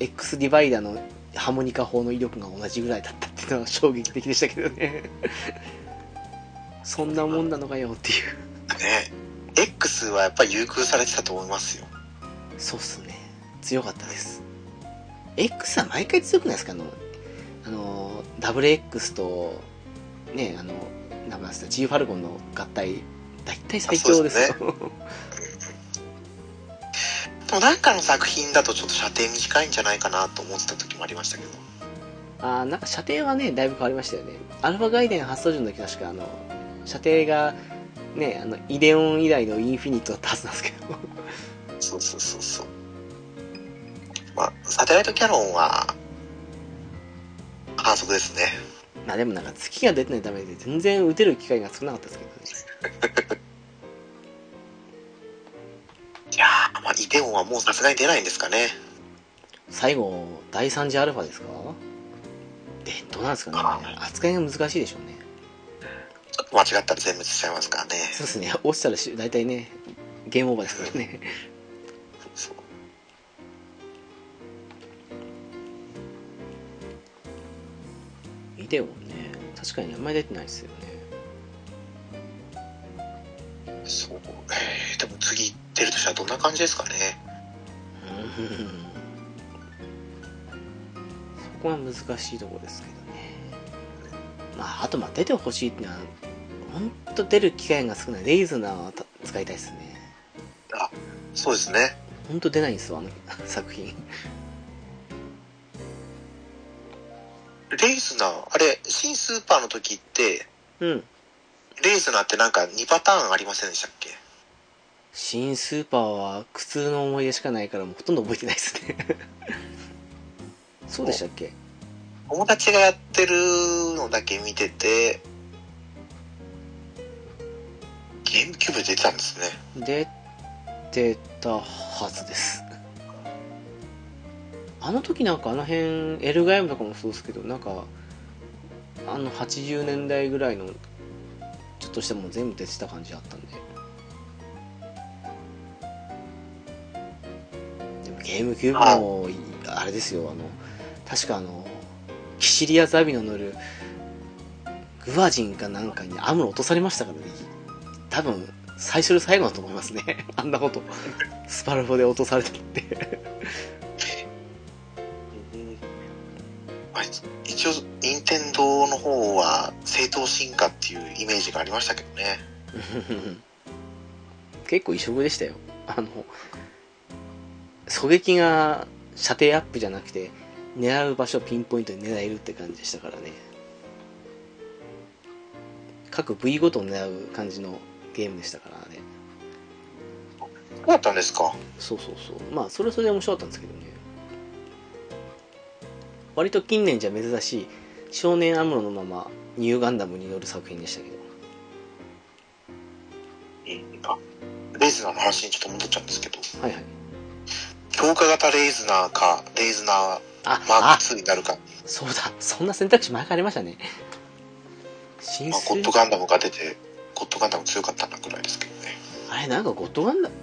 X ディバイダーのハーモニカ砲の威力が同じぐらいだったっていうのは衝撃的でしたけどね。そんなもんなのかよっていう。ね。X はやっぱり優遇されてたと思いますよ。そうっすね。強かったです。X は毎回強くないですか？あのあの WX とねあの名前忘れた。G ファルコンの合体。大体最強ですよ。あそうでもなんかの作品だとちょっと射程短いんじゃないかなと思ってた時もありましたけど。あーなんか射程はねだいぶ変わりましたよね。アルファガイデン発送時の時確かあの射程がねあのイデオン以来のインフィニットだったはずなんですけどそうそうそうそう。まあ、サテライトキャノンは、反則ですね。まあでもなんか月が出てないためで全然撃てる機会が少なかったですけどね いやー、まあ、イデオンはもうさすがに出ないんですかね。最後第3次アルファですか？でどうなんですかね？扱いが難しいでしょうね間違ったら全滅しちゃいますからね。そうですね。落ちたらし大体ねゲームオーバーですからね。そう。イデオンね。確かにあんまり出てないですよね。そう。えー、でも次出るとしたらどんな感じですかね。うん。そこは難しいところですけど。ねまああとまあ出てほしいっていうのは本当出る機会が少ない。レイズナーはた使いたいですね。そうですね。本当出ないんですよあの 作品。レイズナー、あれ、新スーパーの時って、うん。レイズナーってなんか2パターンありませんでしたっけ？新スーパーは苦痛の思い出しかないからもうほとんど覚えてないですね。そうでしたっけ？友達がやってるのだけ見てて、ゲームキューブで出てたんですね。出てたはずです。あの時なんかあの辺エルガイムとかもそうですけどなんかあの80年代ぐらいのちょっとしたもの全部出てた感じあったんで。でもゲームキューブもあれですよあの確かあのキシリアザビの乗るグワジンかなんかにアムロ落とされましたからね。多分最初で最後だと思いますね。あんなこと。スパルフォで落とされたって。ま あ一応、任天堂の方は正当進化っていうイメージがありましたけどね。結構異色でしたよ。あの狙撃が射程アップじゃなくて狙う場所をピンポイントに狙えるって感じでしたからね。各部位ごとを狙う感じのゲームでしたからね。そうだったんですか？そうそうそう。まあそれはそれで面白かったんですけどね。割と近年じゃ珍しい少年アムロのままニューガンダムに乗る作品でしたけど。うんあ、レイズナーの話にちょっと戻っちゃうんですけど、はいはい。強化型レイズナーか、レイズナーあマーあク2になるか、そうだ。そんな選択肢前からありましたね。新まあ、ゴ水ッドガンダムが出て、ゴッドガンダム強かったなくらいですけどね。あれなんかゴッドガンダム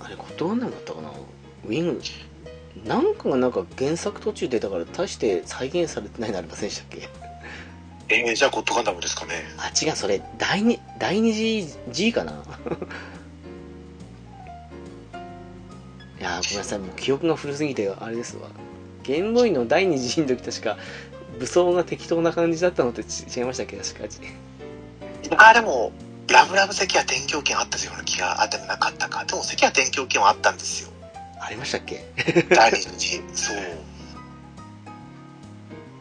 あれゴッドガンダムだったかな？ウィングなんかがなんか原作途中出たから大して再現されてないのありませんでしたっけ？えー、じゃあゴッドガンダムですかね。あ違うそれ第二第二次 G かな？いやーごめんなさい。もう記憶が古すぎてあれですわゲームボーイの第二次の時確か武装が適当な感じだったのってち違いましたっけ？確かあ、でも、ラブラブ関は転教権あったような気が、あ、でもなかったか。でも関は転教権はあったんですよ。ありましたっけ？第二次。そう。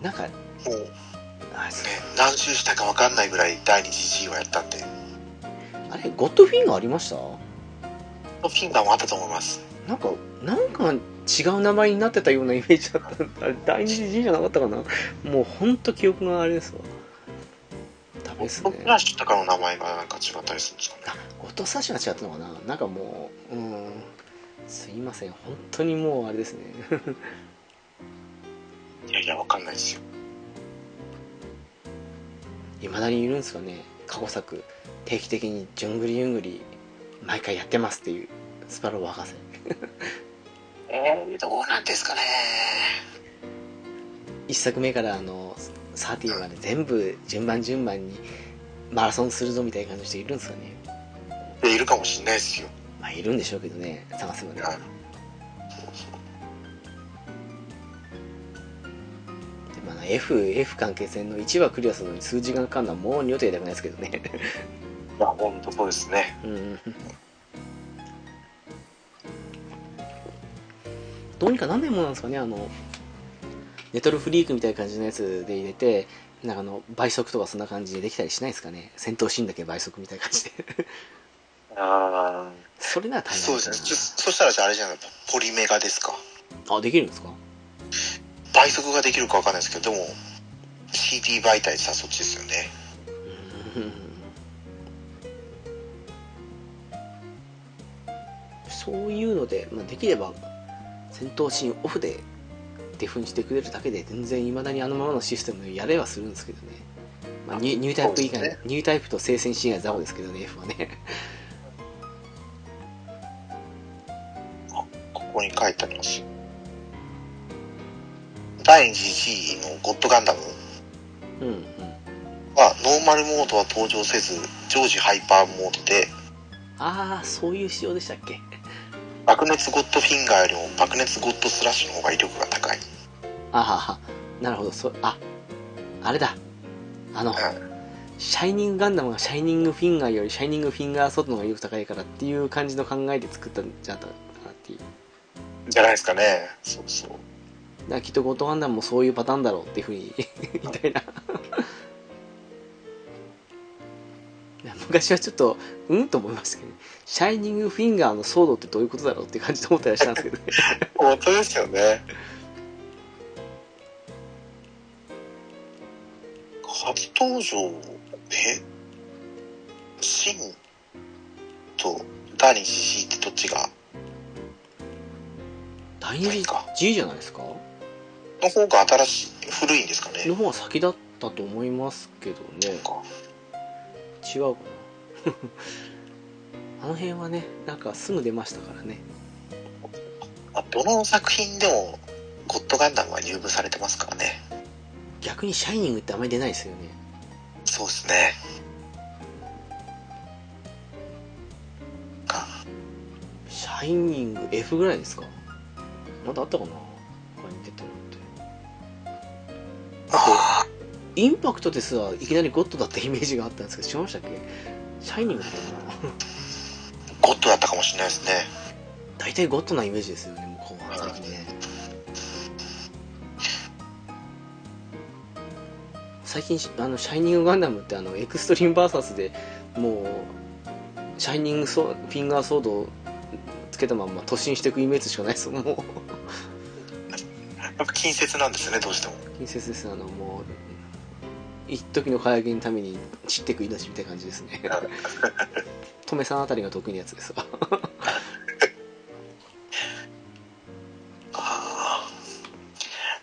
なんかもう、ね、あれ何周したか分かんないぐらい第二次 G をやったんで、あれゴッドフィンガーありました？フィンガーもあったと思います。なんか、なんか違う名前になってたようなイメージだったんだ。あれ、第二次 G じゃなかったかな？もうほんと記憶があれですわ。ダメですねゴッド。フラッシュとかの名前がなんか違ったりするんですか？ね。あ、ゴッドサッシュが違ったのかな？なんかもう、うん。すいません。本当にもうあれですね。いやいや、分かんないですよ。未だにいるんですかね？過去作、定期的にじゅんぐりゆんぐり、毎回やってますっていう、スパロー博士。えー、どうなんですかね。一作目からあの、30まで全部順番順番にマラソンするぞみたいな感じの人いるんですかね。でいるかもしれないですよ。まあいるんでしょうけどね探せばねはいでもあの F, F 関係線の1話クリアするのに数時間かかるのはもう二度とやりたくないですけどねいや、ほんとそうですね。うんうにかなんないものなんですかねあのネトルフリークみたいな感じのやつで入れてなんかあの倍速とかそんな感じでできたりしないですかね戦闘シーンだけ倍速みたいな感じでああ。それなら大変そうですね。そしたらじゃああれじゃないポリメガですか。あできるんですか？倍速ができるかわかんないですけど、でも、CD 媒体さ、そっちですよね。うんそういうので、まあ、できれば戦闘シーンオフでデフにしてくれるだけで全然いまだにあのままのシステムでやれはするんですけどね、まあ、ニュニュータイプ以外、ね。ニュータイプと聖戦シーンがザオですけどね F はね。ここに書いてあります。第2次 G のゴッドガンダム。うんうん。は、ノーマルモードは登場せず、常時ハイパーモードで、ああそういう仕様でしたっけ？爆熱ゴッドフィンガーよりも爆熱ゴッドスラッシュの方が威力が高い。あははなるほどそああれだあの、うんシャイニングガンダムがシャイニングフィンガーよりシャイニングフィンガーソードの方が威力高いからっていう感じの考えで作ったんじゃなかったかなっていうじゃないですかね。そうそう。だきっとゴッドガンダムもそういうパターンだろうっていうふうに みたいな昔はちょっとうん？と思いましたけどね。シャイニングフィンガーのソードってどういうことだろうって感じで思ったりしたんですけどね。本当ですよね。初登場、え？シンと第二次 G ってどっちが？第二次ないか G じゃないですか？の方が新しい、古いんですかね。の方が先だったと思いますけどね。か違うかな。あの辺はねなんかすぐ出ましたからね。あどの作品でもゴッドガンダムは入部されてますからね。逆にシャイニングってあまり出ないですよね。そうですね。か。シャイニング F ぐらいですか？まだあったかな？他に出のって。あインパクトですらいきなりゴッドだったイメージがあったんですけど違いましたっけ？シャイニングだったかなーゴッドだったかもしれないですね。大体ゴッドなイメージですよねもう後半最近ね最近あのシャイニングガンダムってあのエクストリームバーサスでもうシャイニングソフィンガーソードをつけたまんま突進していくイメージしかないですもうやっぱ近接なんですね、どうしても。近接ですあのもう一時の輝きのために散っていく命みたいな感じですね。トメさんあたりが得意なやつですわ。あ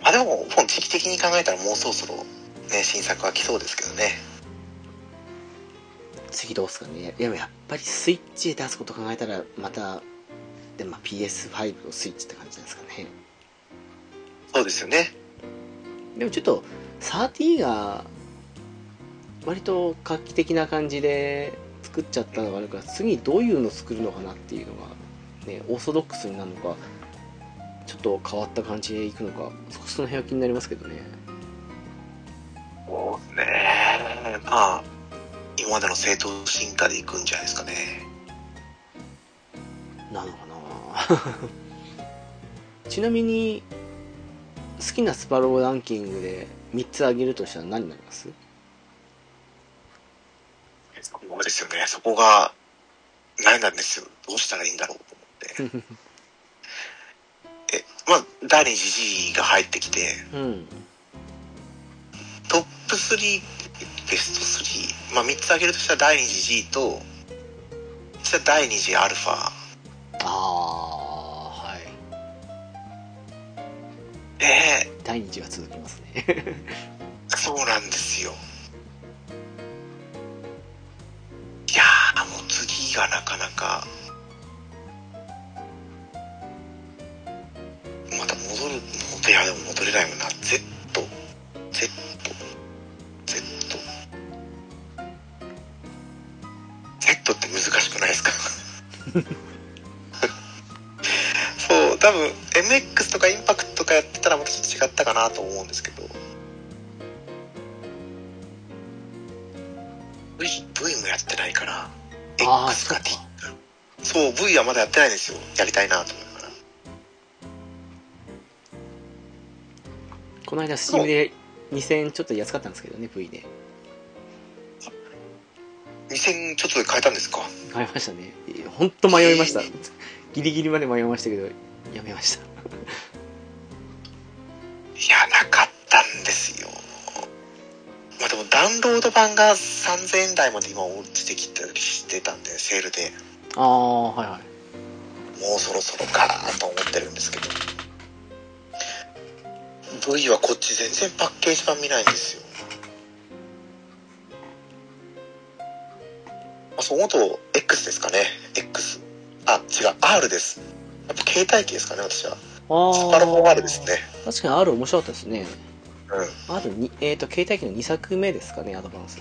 あでも、もう時期的に考えたらもうそろそろね、新作は来そうですけどね。次どうすかね。いややっぱりスイッチで出すこと考えたらまたで、まあ、PS5 のスイッチって感じですかね。そうですよね。でもちょっと30が割と画期的な感じで作っちゃったのがあるから次どういうの作るのかなっていうのがねオーソドックスになるのかちょっと変わった感じでいくのかそその辺は気になりますけどねそうですね。まあ、今までの正当進化でいくんじゃないですかね。なのかな ちなみに好きなスパローランキングで3つ挙げるとしたら何になります？そこですよね。そこが悩んだんですよ。どうしたらいいんだろうと思って。え、まあ、第二次 G が入ってきて、うんトップ3、ベスト3、まあ3つ挙げるとしたら第二次 G と、そしたら第二次アルファ。ああはいえ第2次が続きますねー、そうなんですよ。いや、もう次がなかなか、また戻る、戻いやでも戻れないもんな。Z、Z、Z。Z って難しくないですか？そう、多分 MX とかインパクトとかやってたらまたちょっと違ったかなと思うんですけど。やってないから。X か T か。そう、V はまだやってないんですよ。やりたいなと思いながら。この間スチームで2000円ちょっと安かったんですけどね V で2000ちょっとで買えたんですか？買いましたね本当迷いました、ギリギリまで迷いましたけどやめましたウンロード版が3000円台まで今落ちてきたりしてたんで、セールで。ああはいはいもうそろそろかと思ってるんですけど。V はこっち全然パッケージ版見ないんですよ。あ、そう思うと X ですかね。X。あ、違う、R です。やっぱ携帯機ですかね、私は。あスパロボ R ですね。確かに R 面白かったですねうん。R にえっ、と携帯機の2作目ですかねアドバンス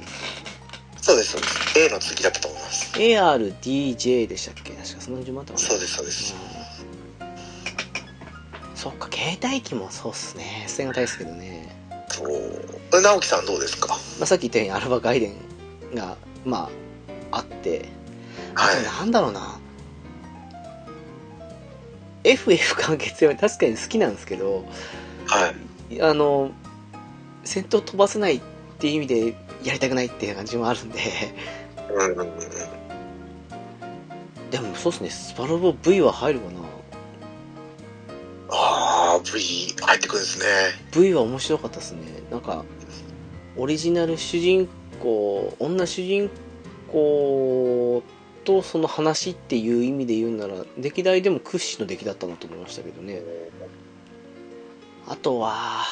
そうです、そうです。A の次だったと思います。ARDJ でしたっけ？確かその順番だったそうです、そうです。うんそっか携帯機もそうっすね捨てがたいですけどね、そう。え直樹さんどうですか？まあ、さっき言ったようにアルバ外伝がまああってあはいとなんだろうな FF 完結は確かに好きなんですけどはい。あの戦闘飛ばせないっていう意味でやりたくないっていう感じもあるんで。でもそうっすね。スパロボ V は入るかな？ああ、V 入ってくるんですね。V は面白かったですね。なんかオリジナル主人公女主人公とその話っていう意味で言うなら歴代でも屈指の出来だったなと思いましたけどね。あとは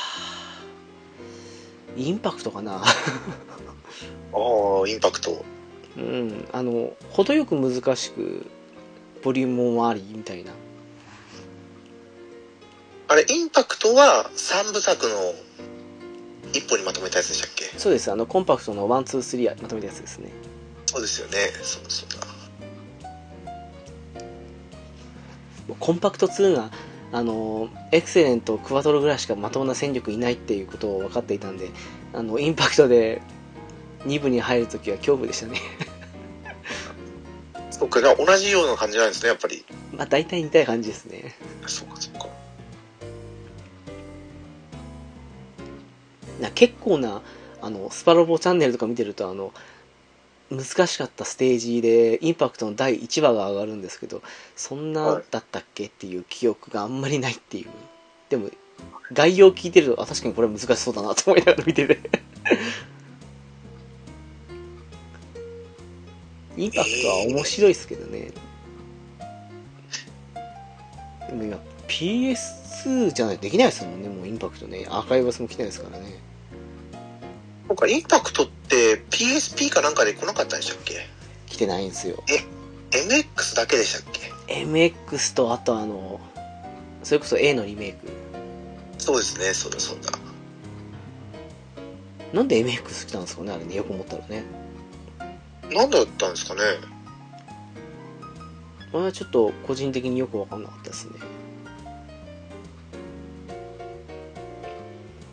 インパクトかなああ、インパクト。うんあの程よく難しくボリュームもありみたいなあれ、インパクトは3部作の一本にまとめたやつでしたっけ？そうですあのコンパクトの123まとめたやつですねそうですよね。そうだそうだ。コンパクト2があのエクセレントクワトロぐらいしかまともな戦力いないっていうことを分かっていたんであのインパクトで2部に入るときは恐怖でしたね そっか、じゃあ同じような感じなんですね、やっぱり。まあ大体似たい感じですねそうか、そうか。な結構なあのスパロボチャンネルとか見てるとあの難しかったステージでインパクトの第1話が上がるんですけどそんなだったっけっていう記憶があんまりないっていう。でも概要聞いてるとあ確かにこれは難しそうだなと思いながら見てて。インパクトは面白いですけどね。でも今 PS2 じゃないとできないですもんねもうインパクトね。アーカイバスも来てないですからねそうか、インパクトって PSP かなんかで来なかったんでしたっけ？来てないんですよ ?MX だけでしたっけ？MX とあとあのそれこそ A のリメイク。そうですね、そうだそうだ。なんで MX 来たんですかね？あれねよく思ったらね。なんだったんですかね？これはちょっと個人的によく分かんなかったですね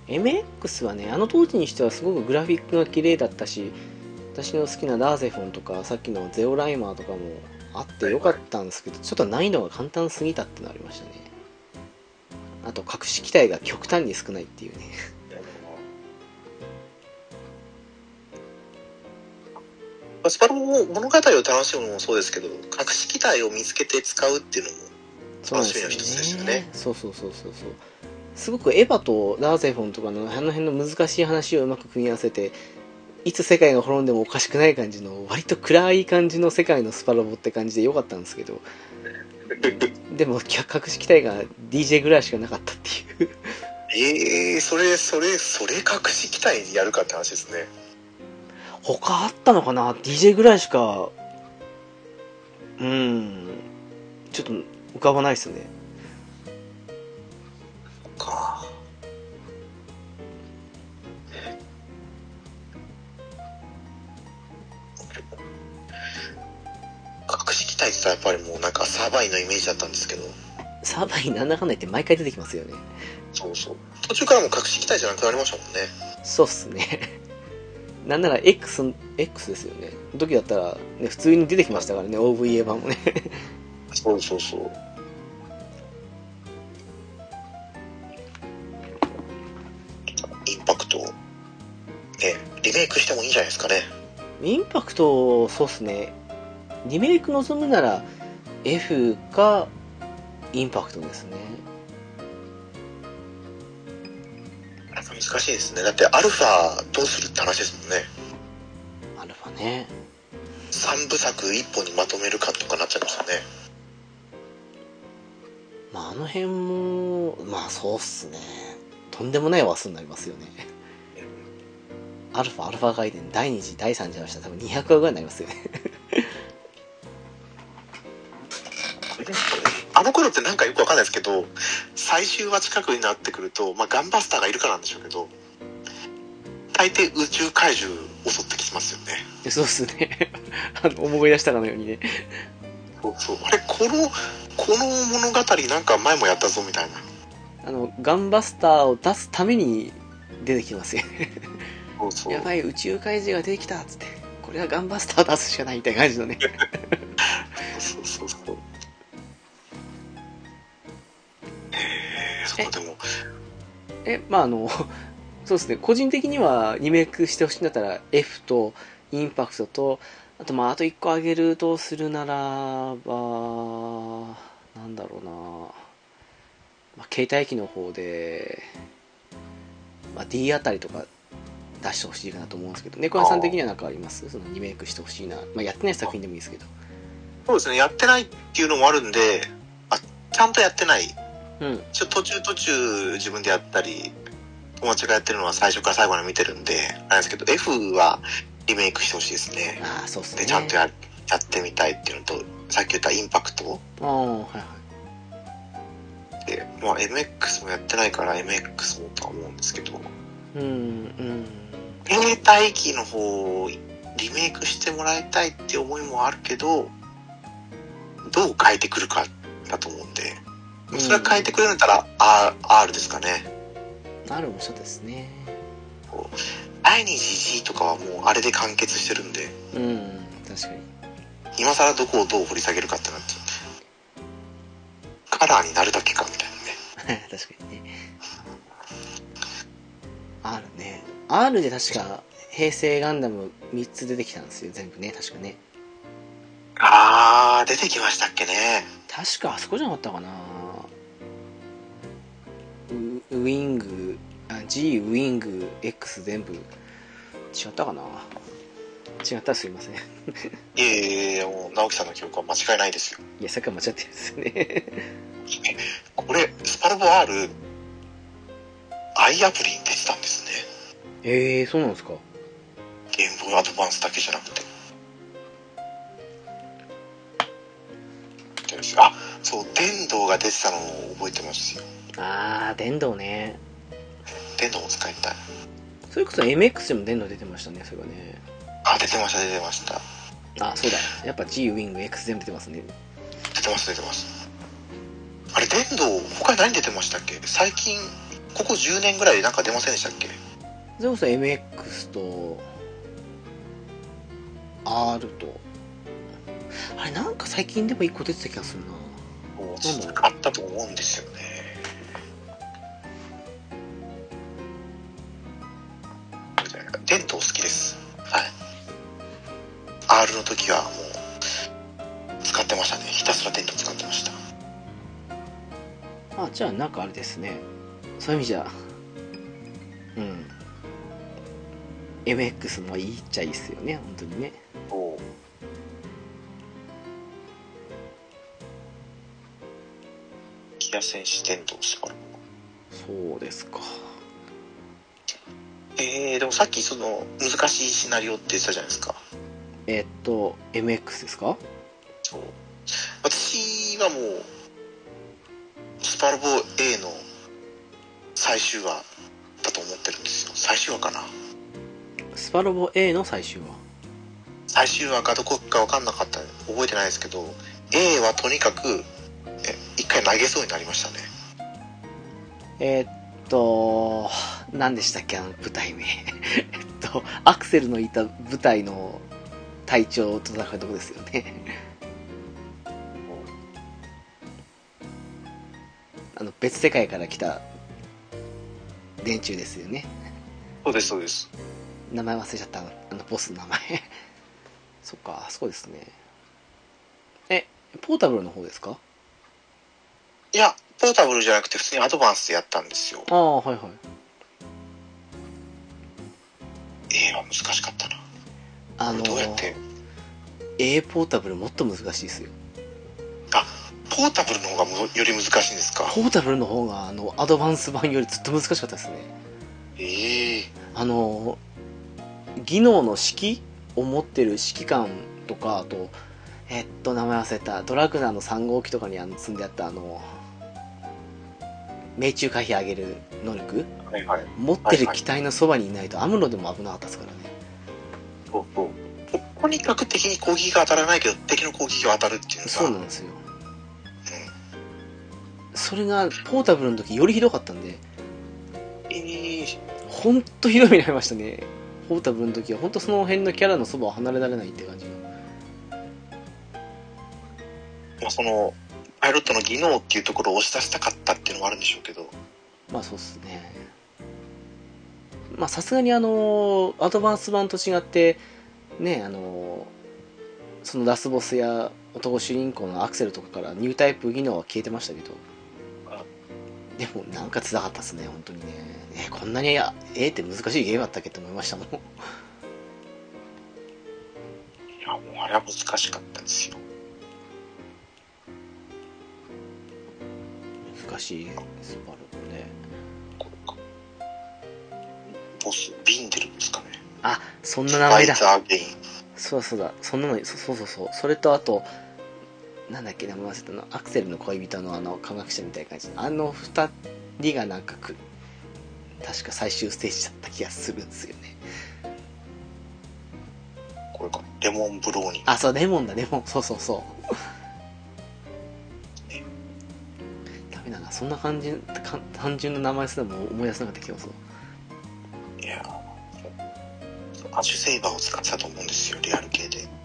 MX はねあの当時にしてはすごくグラフィックが綺麗だったし私の好きなダーゼフォンとかさっきのゼオライマーとかもあってよかったんですけどちょっと難易度が簡単すぎたってのありましたね。あと隠し機体が極端に少ないっていうね。スパロボ物語を楽しむのもそうですけど、隠し機体を見つけて使うっていうのも、楽しみの一つですよね。そうそうそうそうそうすごくエヴァとダーゼフォンとかのあの辺の難しい話をうまく組み合わせていつ世界が滅んでもおかしくない感じの割と暗い感じの世界のスパロボって感じでよかったんですけど でも隠し機体が DJ ぐらいしかなかったっていう。ええー、それ、それ、それ隠し機体にやるかって話ですね。他あったのかな？DJ ぐらいしかうんちょっと浮かばないですねか。隠し機体って言ったらやっぱりもうなんかサーバインのイメージだったんですけど、サーバーになんだかんだ言って毎回出てきますよねそうそう。途中からもう隠し機体じゃなくなりましたもんね。そうっすね。なんなら X、X ですよね。の時だったら、ね、普通に出てきましたからね、OVA 版もね。そうそうそう。リメイクしてもいいんじゃないですかね。インパクトそうっすねリメイク望むなら F かインパクトですね難しいですね。だってアルファどうするって話ですもんね。アルファね3部作1本にまとめるかとかなっちゃいますよね。まああの辺もまあそうっすねとんでもない話数になりますよねアルファアルファ外伝第2次第3次はしたら多分200話ぐらいになりますよね あの頃ってなんかよくわかんないですけど、最終話近くになってくると、まあ、ガンバスターがいるからなんでしょうけど、大抵宇宙怪獣襲ってきますよね。でそうっすね あの思い出したかのようにねそうそう。あれ、この、この物語なんか前もやったぞみたいな。あのガンバスターを出すために出てきますよねそうそう。やばい宇宙怪獣が出てきたっつって。これはガンバスターを出すしかないみたいな感じのね。そうそうそう。へえ、そうでも、えまああのそうですね。個人的にはリメイクしてほしいんだったら F とインパクトとあとまああと1個あげるとするならばなんだろうな、まあ、携帯機の方で、まあ、D あたりとか出してほしいかなと思うんですけど猫屋さん的には何かあります？そのリメイクしてほしいな、まあ、やってない作品でもいいですけど。そうですね、やってないっていうのもあるんで、あ、ちゃんとやってない。うん。ちょ途中途中自分でやったり、友達がやってるのは最初から最後まで見てるんで、あれですけど、F はリメイクしてほしいですね。ああそうっすね。で、ちゃんとややってみたいっていうのと、さっき言ったインパクト。ああはいはい。で、まあ MX もやってないから MX もとは思うんですけど、うんうん携帯機の方をリメイクしてもらいたいって思いもあるけど、どう変えてくるかだと思うんで、それは変えてくれるんだったら R, R ですかね。あるもそうですね。第二次 G とかはもうあれで完結してるんで、うん確かに。今更どこをどう掘り下げるかってなって、カラーになるだけかみたいなね。確かにね R ね。R で確か平成ガンダム3つ出てきたんですよ全部ね。確かね。あー、出てきましたっけね。確かあそこじゃなかったかな。ウウィングあ G ウィング X 全部。違ったかな。違ったらすいません。いいえいえもう直樹さんの記憶は間違いないですよ。やさっきから間違ってるんですよね。これ、スパルボ R、アプリに出てたんですね。ええー、そうなんですかゲームボーイアドバンスだけじゃなくて。あ、そう、電動が出てたのを覚えてますよ。ああ電動ね電動も使いたい。それこそ MX でも電動出てましたねそれはねあ、出てました、出てました。あそうだやっぱ G ウィング X 全部出てますね出てます、出てます。あれ、電動、他に何出てましたっけ？最近、ここ10年ぐらいなんか出ませんでしたっけ？それこそ MX と R とあれなんか最近でも1個出てた気がするなあったと思うんですよね。電動好きです。はい。R の時はもう、使ってましたね。ひたすら電動使ってました。あじゃあなんかあれですねそういう意味じゃうん。MX もいいっちゃいいっすよね本当にね。おギア戦士電動スパルそうですか。えー、でもさっきその難しいシナリオって言ってたじゃないですか。えっと MX ですか？そう。私はもう、スパルボ A の最終話だと思ってるんですよ。最終話かな。スパロボ A の最終話。最終話かどこか分かんなかった。覚えてないですけど A はとにかくえ一回投げそうになりましたね。えーっと何でしたっけあの舞台名。えっとアクセルのいた舞台の隊長と戦うとこですよね。あの別世界から来た連中ですよね。そうですそうです。名前忘れちゃった。あのボスの名前。そっかそうですね。えポータブルの方ですか？いや、ポータブルじゃなくて普通にアドバンスでやったんですよ。ああはいはい。A は難しかったな。あのどうやって、A ポータブルもっと難しいですよポータブルの方がむより難しいんですか？ポータブルの方があのアドバンス版よりずっと難しかったですねええあの技能の式を持ってる指揮官とかあとえっと名前忘れたドラグナーの3号機とかにあの積んであったあの命中回避上げる能力はいはい。持ってる機体のそばにいないとアムロでも危なかったですからねそうそう。とにかく敵に攻撃が当たらないけど、敵の攻撃が当たるっていうのが。そうなんですよそれがポータブルの時よりひどかったんでええほんとひどい目に遭いましたね。ポータブルの時は。ほんとその辺のキャラのそばを離れられないって感じの。まあ、その、パイロットの技能っていうところを押し出したかったっていうのもあるんでしょうけど、まあそうっすね。まあさすがにあのアドバンス版と違ってねあのそのラスボスや男主人公のアクセルとかからニュータイプ技能は消えてましたけど。あでもなんか辛かったっすね本当にねえこんなにあえって難しいゲームだったっけって思いましたもんいや、もうあれは難しかったですよ。難しいスパルねこれか。ボス、ビンデルですかね。あそんな名前だ。そうだそうだそんなのそそうそうそうそれとあとなんだっけ名前忘れたのアクセルの恋人のあの科学者みたいな感じあの二人がなんかく確か最終ステージだった気がするんですよね。これか。レモンブローニン。あそうレモンだレモン。そうそうそう。ダメだな。そんな感じか単純な名前すらも思い出せなかった気がする。いやアシュセイバーを使ってたと思うんですよ、リアル系で。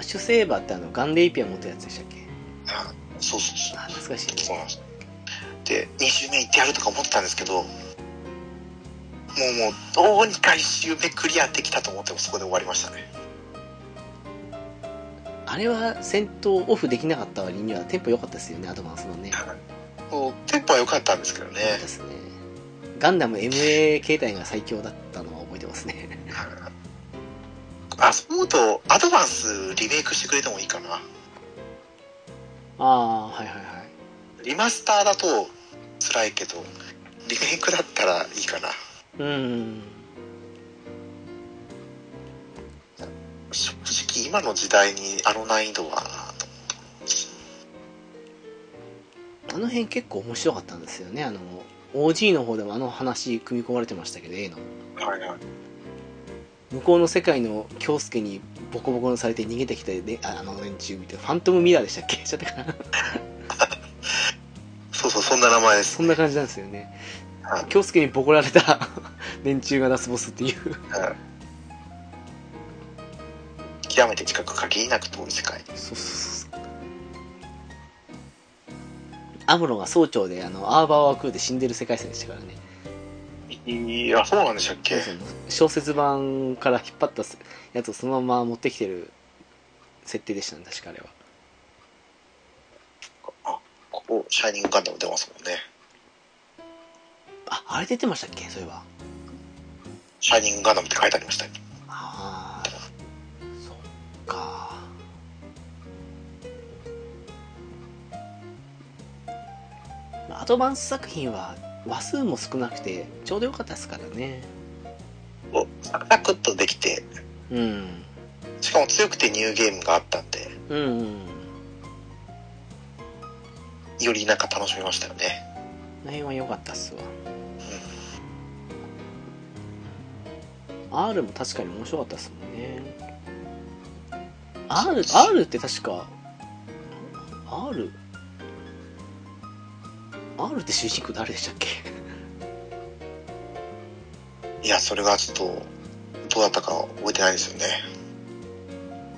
アッシュセーバーってあのガンレイピア持ったやつでしたっけ？あそうそうそう。あ懐かしいねそうなんです。で、2周目行ってやるとか思ってたんですけど、もうもう、どうにか1周目クリアできたと思ってもそこで終わりましたね。あれは戦闘オフできなかった割にはテンポ良かったですよねアドバンスのねもうテンポは良かったんですけどね。そうですねガンダム MA 形態が最強だったのは覚えてますねあ、そう思うと、アドバンスリメイクしてくれてもいいかな。ああはいはいはいリマスターだと辛いけど、リメイクだったらいいかな。うん正直今の時代にあの難易度はあの辺結構面白かったんですよねあの OG の方でもあの話組み込まれてましたけど A のはいはい。向こうの世界の京介にボコボコにされて逃げてきた、ね、ああの連中見てファントムミラーでしたっけ？ちゃったかな。そうそう、そんな名前です。そんな感じなんですよね。はい。京介にボコられた 連中がラスボスっていう。はい。極めて近く限りなく遠い世界。そうそうそう。アムロが総長であのアーバーワークーで死んでる世界線でしたからねいや、そうなんでしたっけ？小説版から引っ張ったやつをそのまま持ってきてる設定でしたね確かあれは。あ、ここ、シャイニングガンダム出ますもんね。ああれ出てましたっけ？そういえば。シャイニングガンダムって書いてありましたよ。ああそっか。まあアドバンス作品は話数も少なくてちょうどよかったですからね。おサクサクっとできて、うん。しかも強くてニューゲームがあったんで、うんうん。よりなんか楽しめましたよね。この辺は良かったっすわ。うん。R も確かに面白かったですもんね。R, R って確か R R って主人公誰でしたっけ？いや、それがちょっと、どうだったか覚えてないですよね。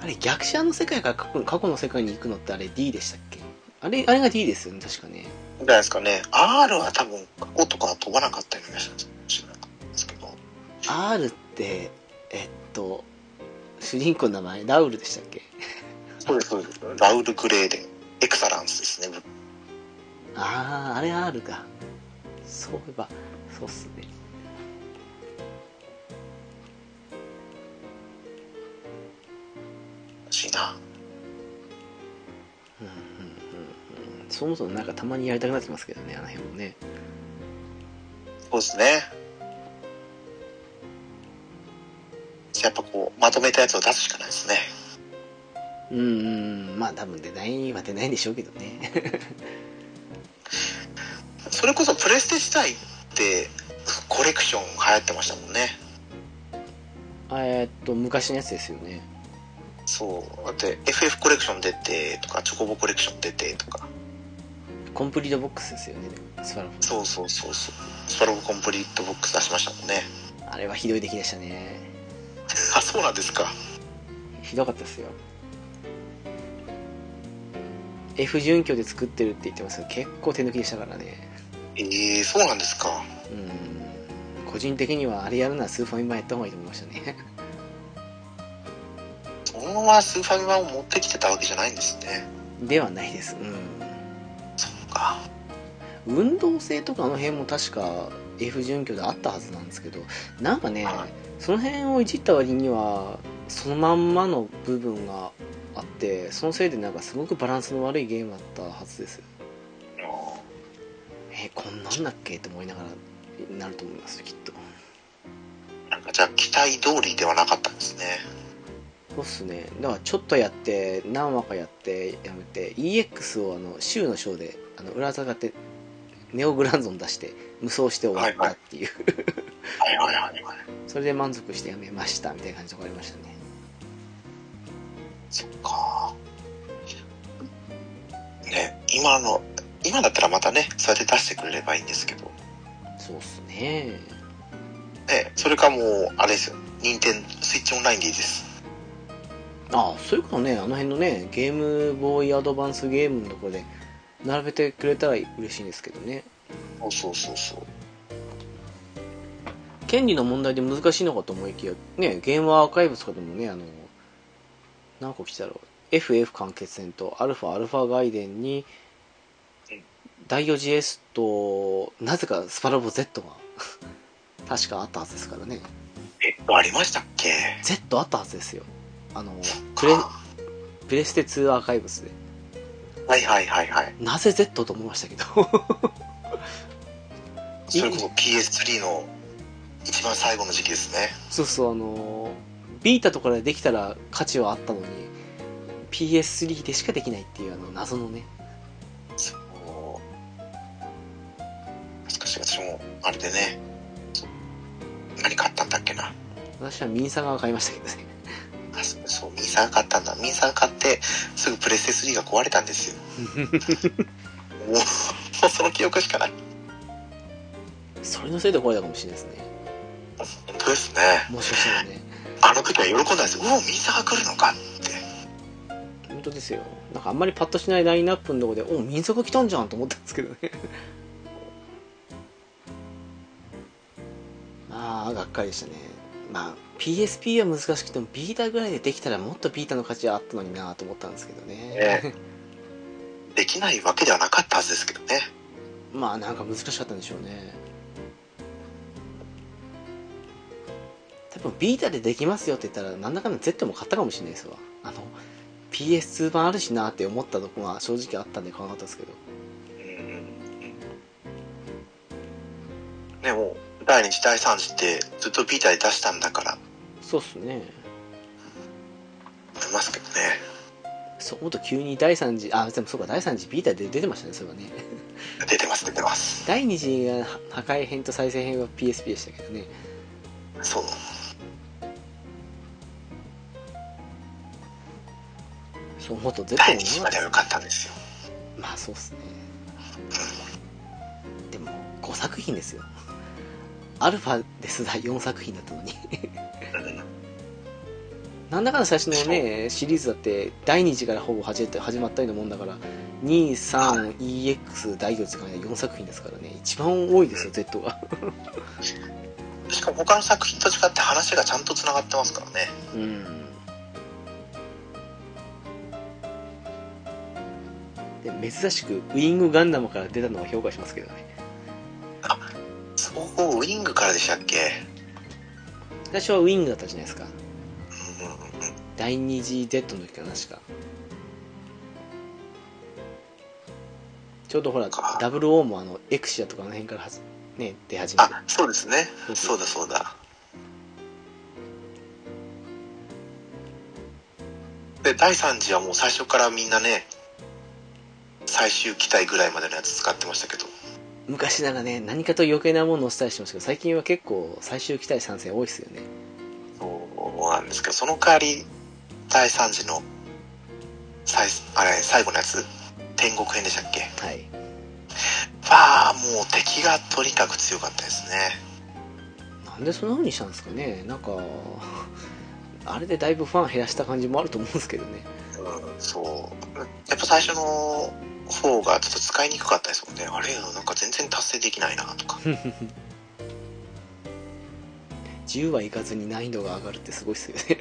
あれ逆者の世界から過去過去の世界に行くのってあれ D でしたっけ？あれあれが D ですよね確かねじゃないですかね。R は多分、過去とかは飛ばなかったような気がしないんですけど。R ってえっと主人公の名前ラウルでしたっけ？そうです、そうです。ラウル・グレーデン。エクサランスですね。あああれ R かそういえばそうっすね欲しいな。うんうんうんうんそもそもなんかたまにやりたくなってきますけどねあの辺もねそうですね。やっぱこう、まとめたやつを出すしかないですね。うんうんまあ多分出ないは出ないんでしょうけどねそれこそプレステ時代って、コレクション流行ってましたもんね。えーっと昔のやつですよねそう。だって、FF コレクション出てとか、チョコボコレクション出てとか。コンプリートボックスですよねスパラボそうそうそうそう。スパロボコンプリートボックス出しましたもんね。あれはひどい出来でしたね あ、そうなんですか。ひどかったですよ F 準拠で作ってるって言ってますけど結構手抜きでしたからねええそうなんですか。うん個人的にはあれやるならスーファミ版やった方がいいと思いましたね そのままスーファミ版を持ってきてたわけじゃないんですね。ではないですうんそうか。運動性とかあの辺も確か F 準拠であったはずなんですけどなんかねはいその辺をいじった割にはそのまんまの部分があってそのせいでなんかすごくバランスの悪いゲームだったはずですえこんなんだっけ？と思いながらなると思いますきっとなんかじゃあ期待通りではなかったんですね。そうっすねだからちょっとやって何話かやってやめて EX をあの週のショーであの裏坂ってネオグランゾン出して無双して終わったっていう、はいはいはいはい。それで満足してやめましたみたいな感じのとこありましたねそっか。ね、今の、今だったらまたね、そうやって出してくれればいいんですけど。そうっすねね、それかもう、あれですよ。任天スイッチオンラインでいいです。ああそういうことねあの辺のねゲームボーイアドバンスゲームのところで並べてくれたら嬉しいんですけどねそうそうそうそう。権利の問題で難しいのかと思いきやねゲームアーカイブスとかでもねあの何個来たろう FF 完結戦とアルファアルファ外伝にうん第4 GS となぜかスパラボ Z が 確かあったはずですからね。え、ありましたっけ？Z あったはずですよ。あのプレプレステ2アーカイブスで。はいはいはいはい。なぜ Z と思いましたけど。それこそ PS3 の一番最後の時期ですね。そうそうあのビータとかでできたら価値はあったのに PS3 でしかできないっていうあの謎のね私も、あれでね、何買ったんだっけな。私はミンサガが買いましたけどねあそうそう、ミンサー買ったんだ。ミンサー買って、すぐプレステ3が壊れたんですよ。もう、その記憶しかない。それのせいで壊れたかもしれないですね本当ですね。もしかしたらねあの時は喜んだんですよ。うお、ミンサーが来るのかって。本当ですよなんかあんまりパッとしないラインナップのとこでお民族来たんじゃんと思ったんですけどねああがっかりでしたね。まあ PSP は難しくてもビータぐらいでできたらもっとビータの価値はあったのになと思ったんですけどね。ね。できないわけではなかったはずですけどね。まあなんか難しかったんでしょうね。多分ビータでできますよって言ったらなんだかんだ Z も買ったかもしれないですわ。あの PS2 版あるしなって思ったとこが正直あったんで買わなかったですけど。うんね、もう、第2次第3次ってずっとビータで出したんだから、そうっすね思いますけどね。そう思うと急に第3次あでもそうか第3次ビータで出てましたねそれはね 出てます、出てます。第2次が破壊編と再生編は PSP でしたけどねそう。そう思うと Z 第も2次までは良かったんですよ。まあそうっすねでも5作品ですよアルファですら4作品だったのに。うん。なんだかんだ最初のねシリーズだって第2次からほぼ始まったようなもんだから 23EX 第4次から4作品ですからね。一番多いですよ Z は。しかも他の作品と違って話がちゃんと繋がってますからね。うん。で珍しくウィングガンダムから出たのは評価しますけどねそう、ウィングからでしたっけ？最初はウィングだったじゃないですかうんうんうん。第二次 Z の時かな確かちょうどほらかダブルオーもあのエクシアとかあの辺からはずね出始めてあ、そうですね。そうそうだそうだ。で、第3次はもう最初からみんなね、最終機体ぐらいまでのやつ使ってましたけど。昔ならね何かと余計なものをしたりしてましたけど最近は結構最終機体参戦多いですよね。そうなんですけど、その代わり、第3次の最、あれ、最後のやつ、天国編でしたっけ？はい。まあ、もう敵がとにかく強かったですね。なんでそんな風にしたんですかね。なんかあれでだいぶファン減らした感じもあると思うんですけどね。うん、そう。やっぱ最初の方がちょっと使いにくかったですもんね。あれなんか全然達成できないなとか。10はいかずに難易度が上がるってすごいっすよね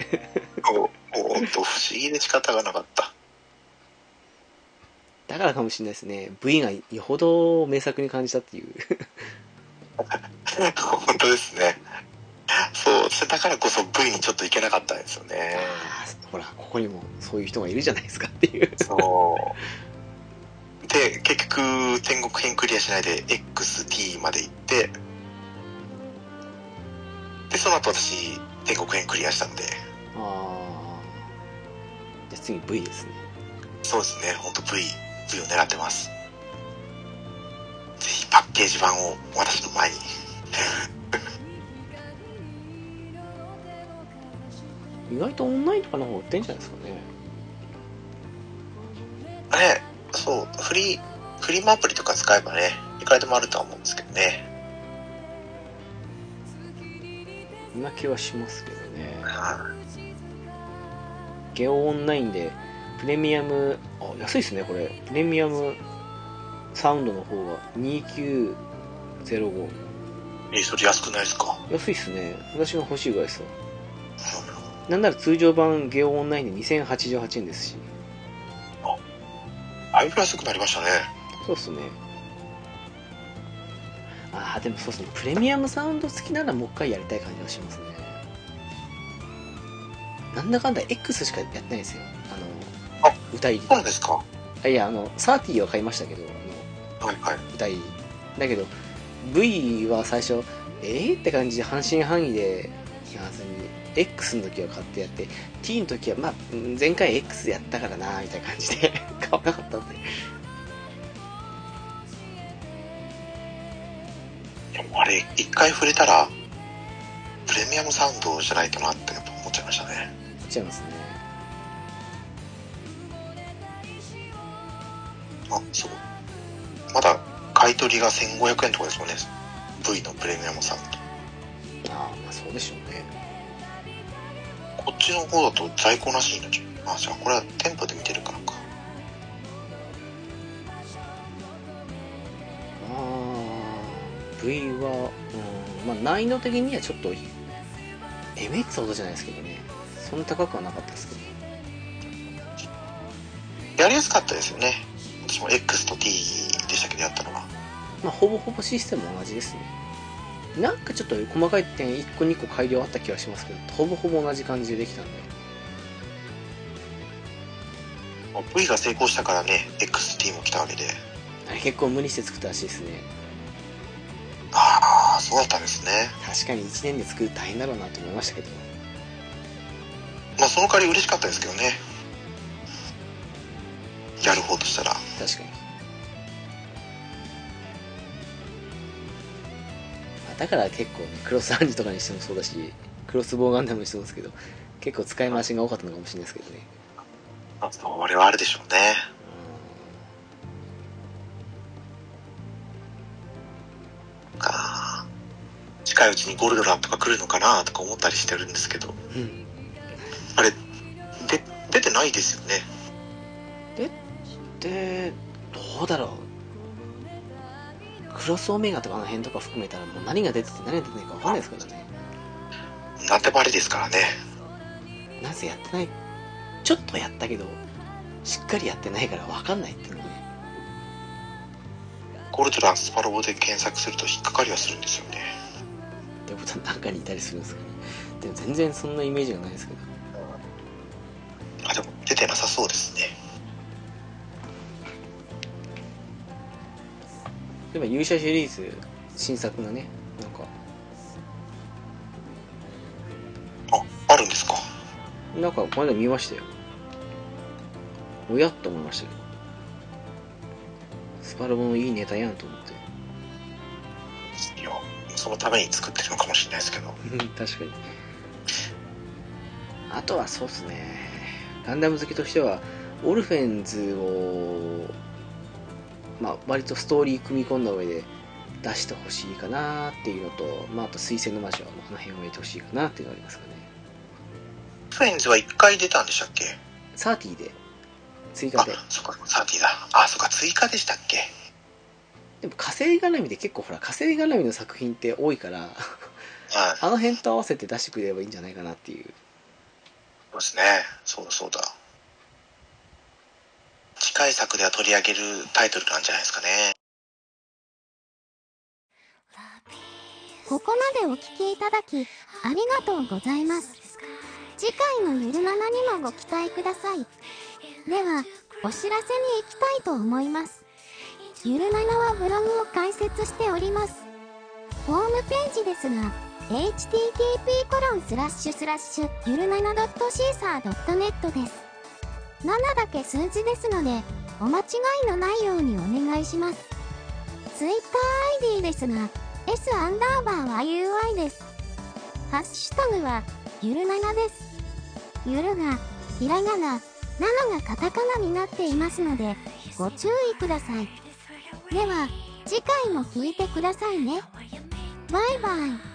もうほんと不思議で仕方がなかった。だからかもしれないですね V がよほど名作に感じたっていう 本当ですね。そう、だからこそ V にちょっといけなかったんですよね。ほらここにもそういう人がいるじゃないですかっていうそう。で、結局、天国編クリアしないで XT まで行って、で、その後私、天国編クリアしたんで、ああじゃあ次 V ですね。そうですね、本当 V、V を狙ってます。ぜひパッケージ版を私の前に。意外とオンラインとかの方売ってんじゃないですかね。あれ、そう、フリー、フリーマアプリとか使えばね、いくらでもあるとは思うんですけどね。今気はしますけどね。はゲオオンラインでプレミアムあ安いですねこれ。プレミアムサウンドの方が2905いえ、それ安くないですか？安いっすね。私が欲しいぐらいですわなんなら通常版ゲオオンラインで2088円ですしだいぶ安くなりましたね。そうっすね。ああでもそうっすね。プレミアムサウンド好きならもう一回やりたい感じがしますね。なんだかんだ X しかやってないんですよ。あのあ歌入りそうなんですか？はあいやあの30は買いましたけどあのいはい。歌い。だけど V は最初えー、って感じで半信半疑でやらずに X の時は買ってやって T の時はまあうん前回 X でやったからなみたいな感じで買わなかったんであれ、一回触れたら、プレミアムサウンドじゃないとなって思っちゃいましたね。言っちゃいますねあ、そう。まだ買い取りが1500円とかですもんね。V のプレミアムサウンああまあそうでしょうねド。こっちの方だと在庫なしになっちゃう。あ、じゃあこれは店舗で見てるからか。ああ V はうんまあ難易度的にはちょっとえめっつほどじゃないですけどねそんな高くはなかったですけどやりやすかったですよね。私も X と T でしたけどやったのは。まあほぼほぼシステム同じですねなんかちょっと細かい点1個2個改良あった気がしますけどほぼほぼ同じ感じでできたんで V が成功したからね、X と T も来たわけで。結構無理して作ったらしいですねああ、そうだったんですね。確かに1年で作る大変だろうなと思いましたけどまあその代わり嬉しかったですけどね。やる方としたら。確かにだから結構ねクロスアンジとかにしてもそうだしクロスボウガンダムにしてもですけど結構使い回しが多かったのかもしれないですけどね。あそれはあるでしょうね。か近いうちにゴルドランとか来るのかなとか思ったりしてるんですけど、うん。うんあれ、で、出てないですよね。でどうだろうクロスオメガとかあの辺とか含めたらもう何が出てて何が出てないか分かんないですからねなんでもありですからね。なぜやってない？ちょっとやったけどしっかりやってないから分かんないっていうのがねゴールドランスパロボで検索すると引っかかりはするんですよね。ってことは中にいたりするんですかねでも全然そんなイメージがないですけどあ、でも出てなさそうですね。例えば勇者シリーズ新作がねなんか。あ、あるんですか？なんかこの間見ましたよ。おやっと思いましたけど。スパロボのいいネタやんと思って。いや、そのために作ってるのかもしれないですけど。うん確かに。あとはそうっすね。ガンダム好きとしてはオルフェンズをまあ割とストーリー組み込んだ上で出してほしいかなっていうのと、まあ、あと水星の魔女はこの辺を入れてほしいかなっていうのがありますかねフレンズは1回出たんでしたっけ？サーティで追加あで、そっか、サーティだ。あ、そっか、追加でしたっけ？でも火星絡みで結構ほら火星絡みの作品って多いからはい。あの辺と合わせて出してくれればいいんじゃないかなっていうそうですね。そうだそうだ。次回作では取り上げるタイトルなんじゃないですかね。ここまでお聞きいただき、ありがとうございます。次回のゆる7にもご期待ください。では、お知らせに行きたいと思います。ゆる7はブログを開設しております。ホームページですが、http コロンスラッシュスラッシュゆる 7.caesar.net です。7だけ数字ですので、お間違いのないようにお願いします。TwitterID ですが、S アンダーバーは UI です。ハッシュタグは、ゆるななです。ゆるが、ひらがな、なのがカタカナになっていますので、ご注意ください。では、次回も聞いてくださいね。バイバイ。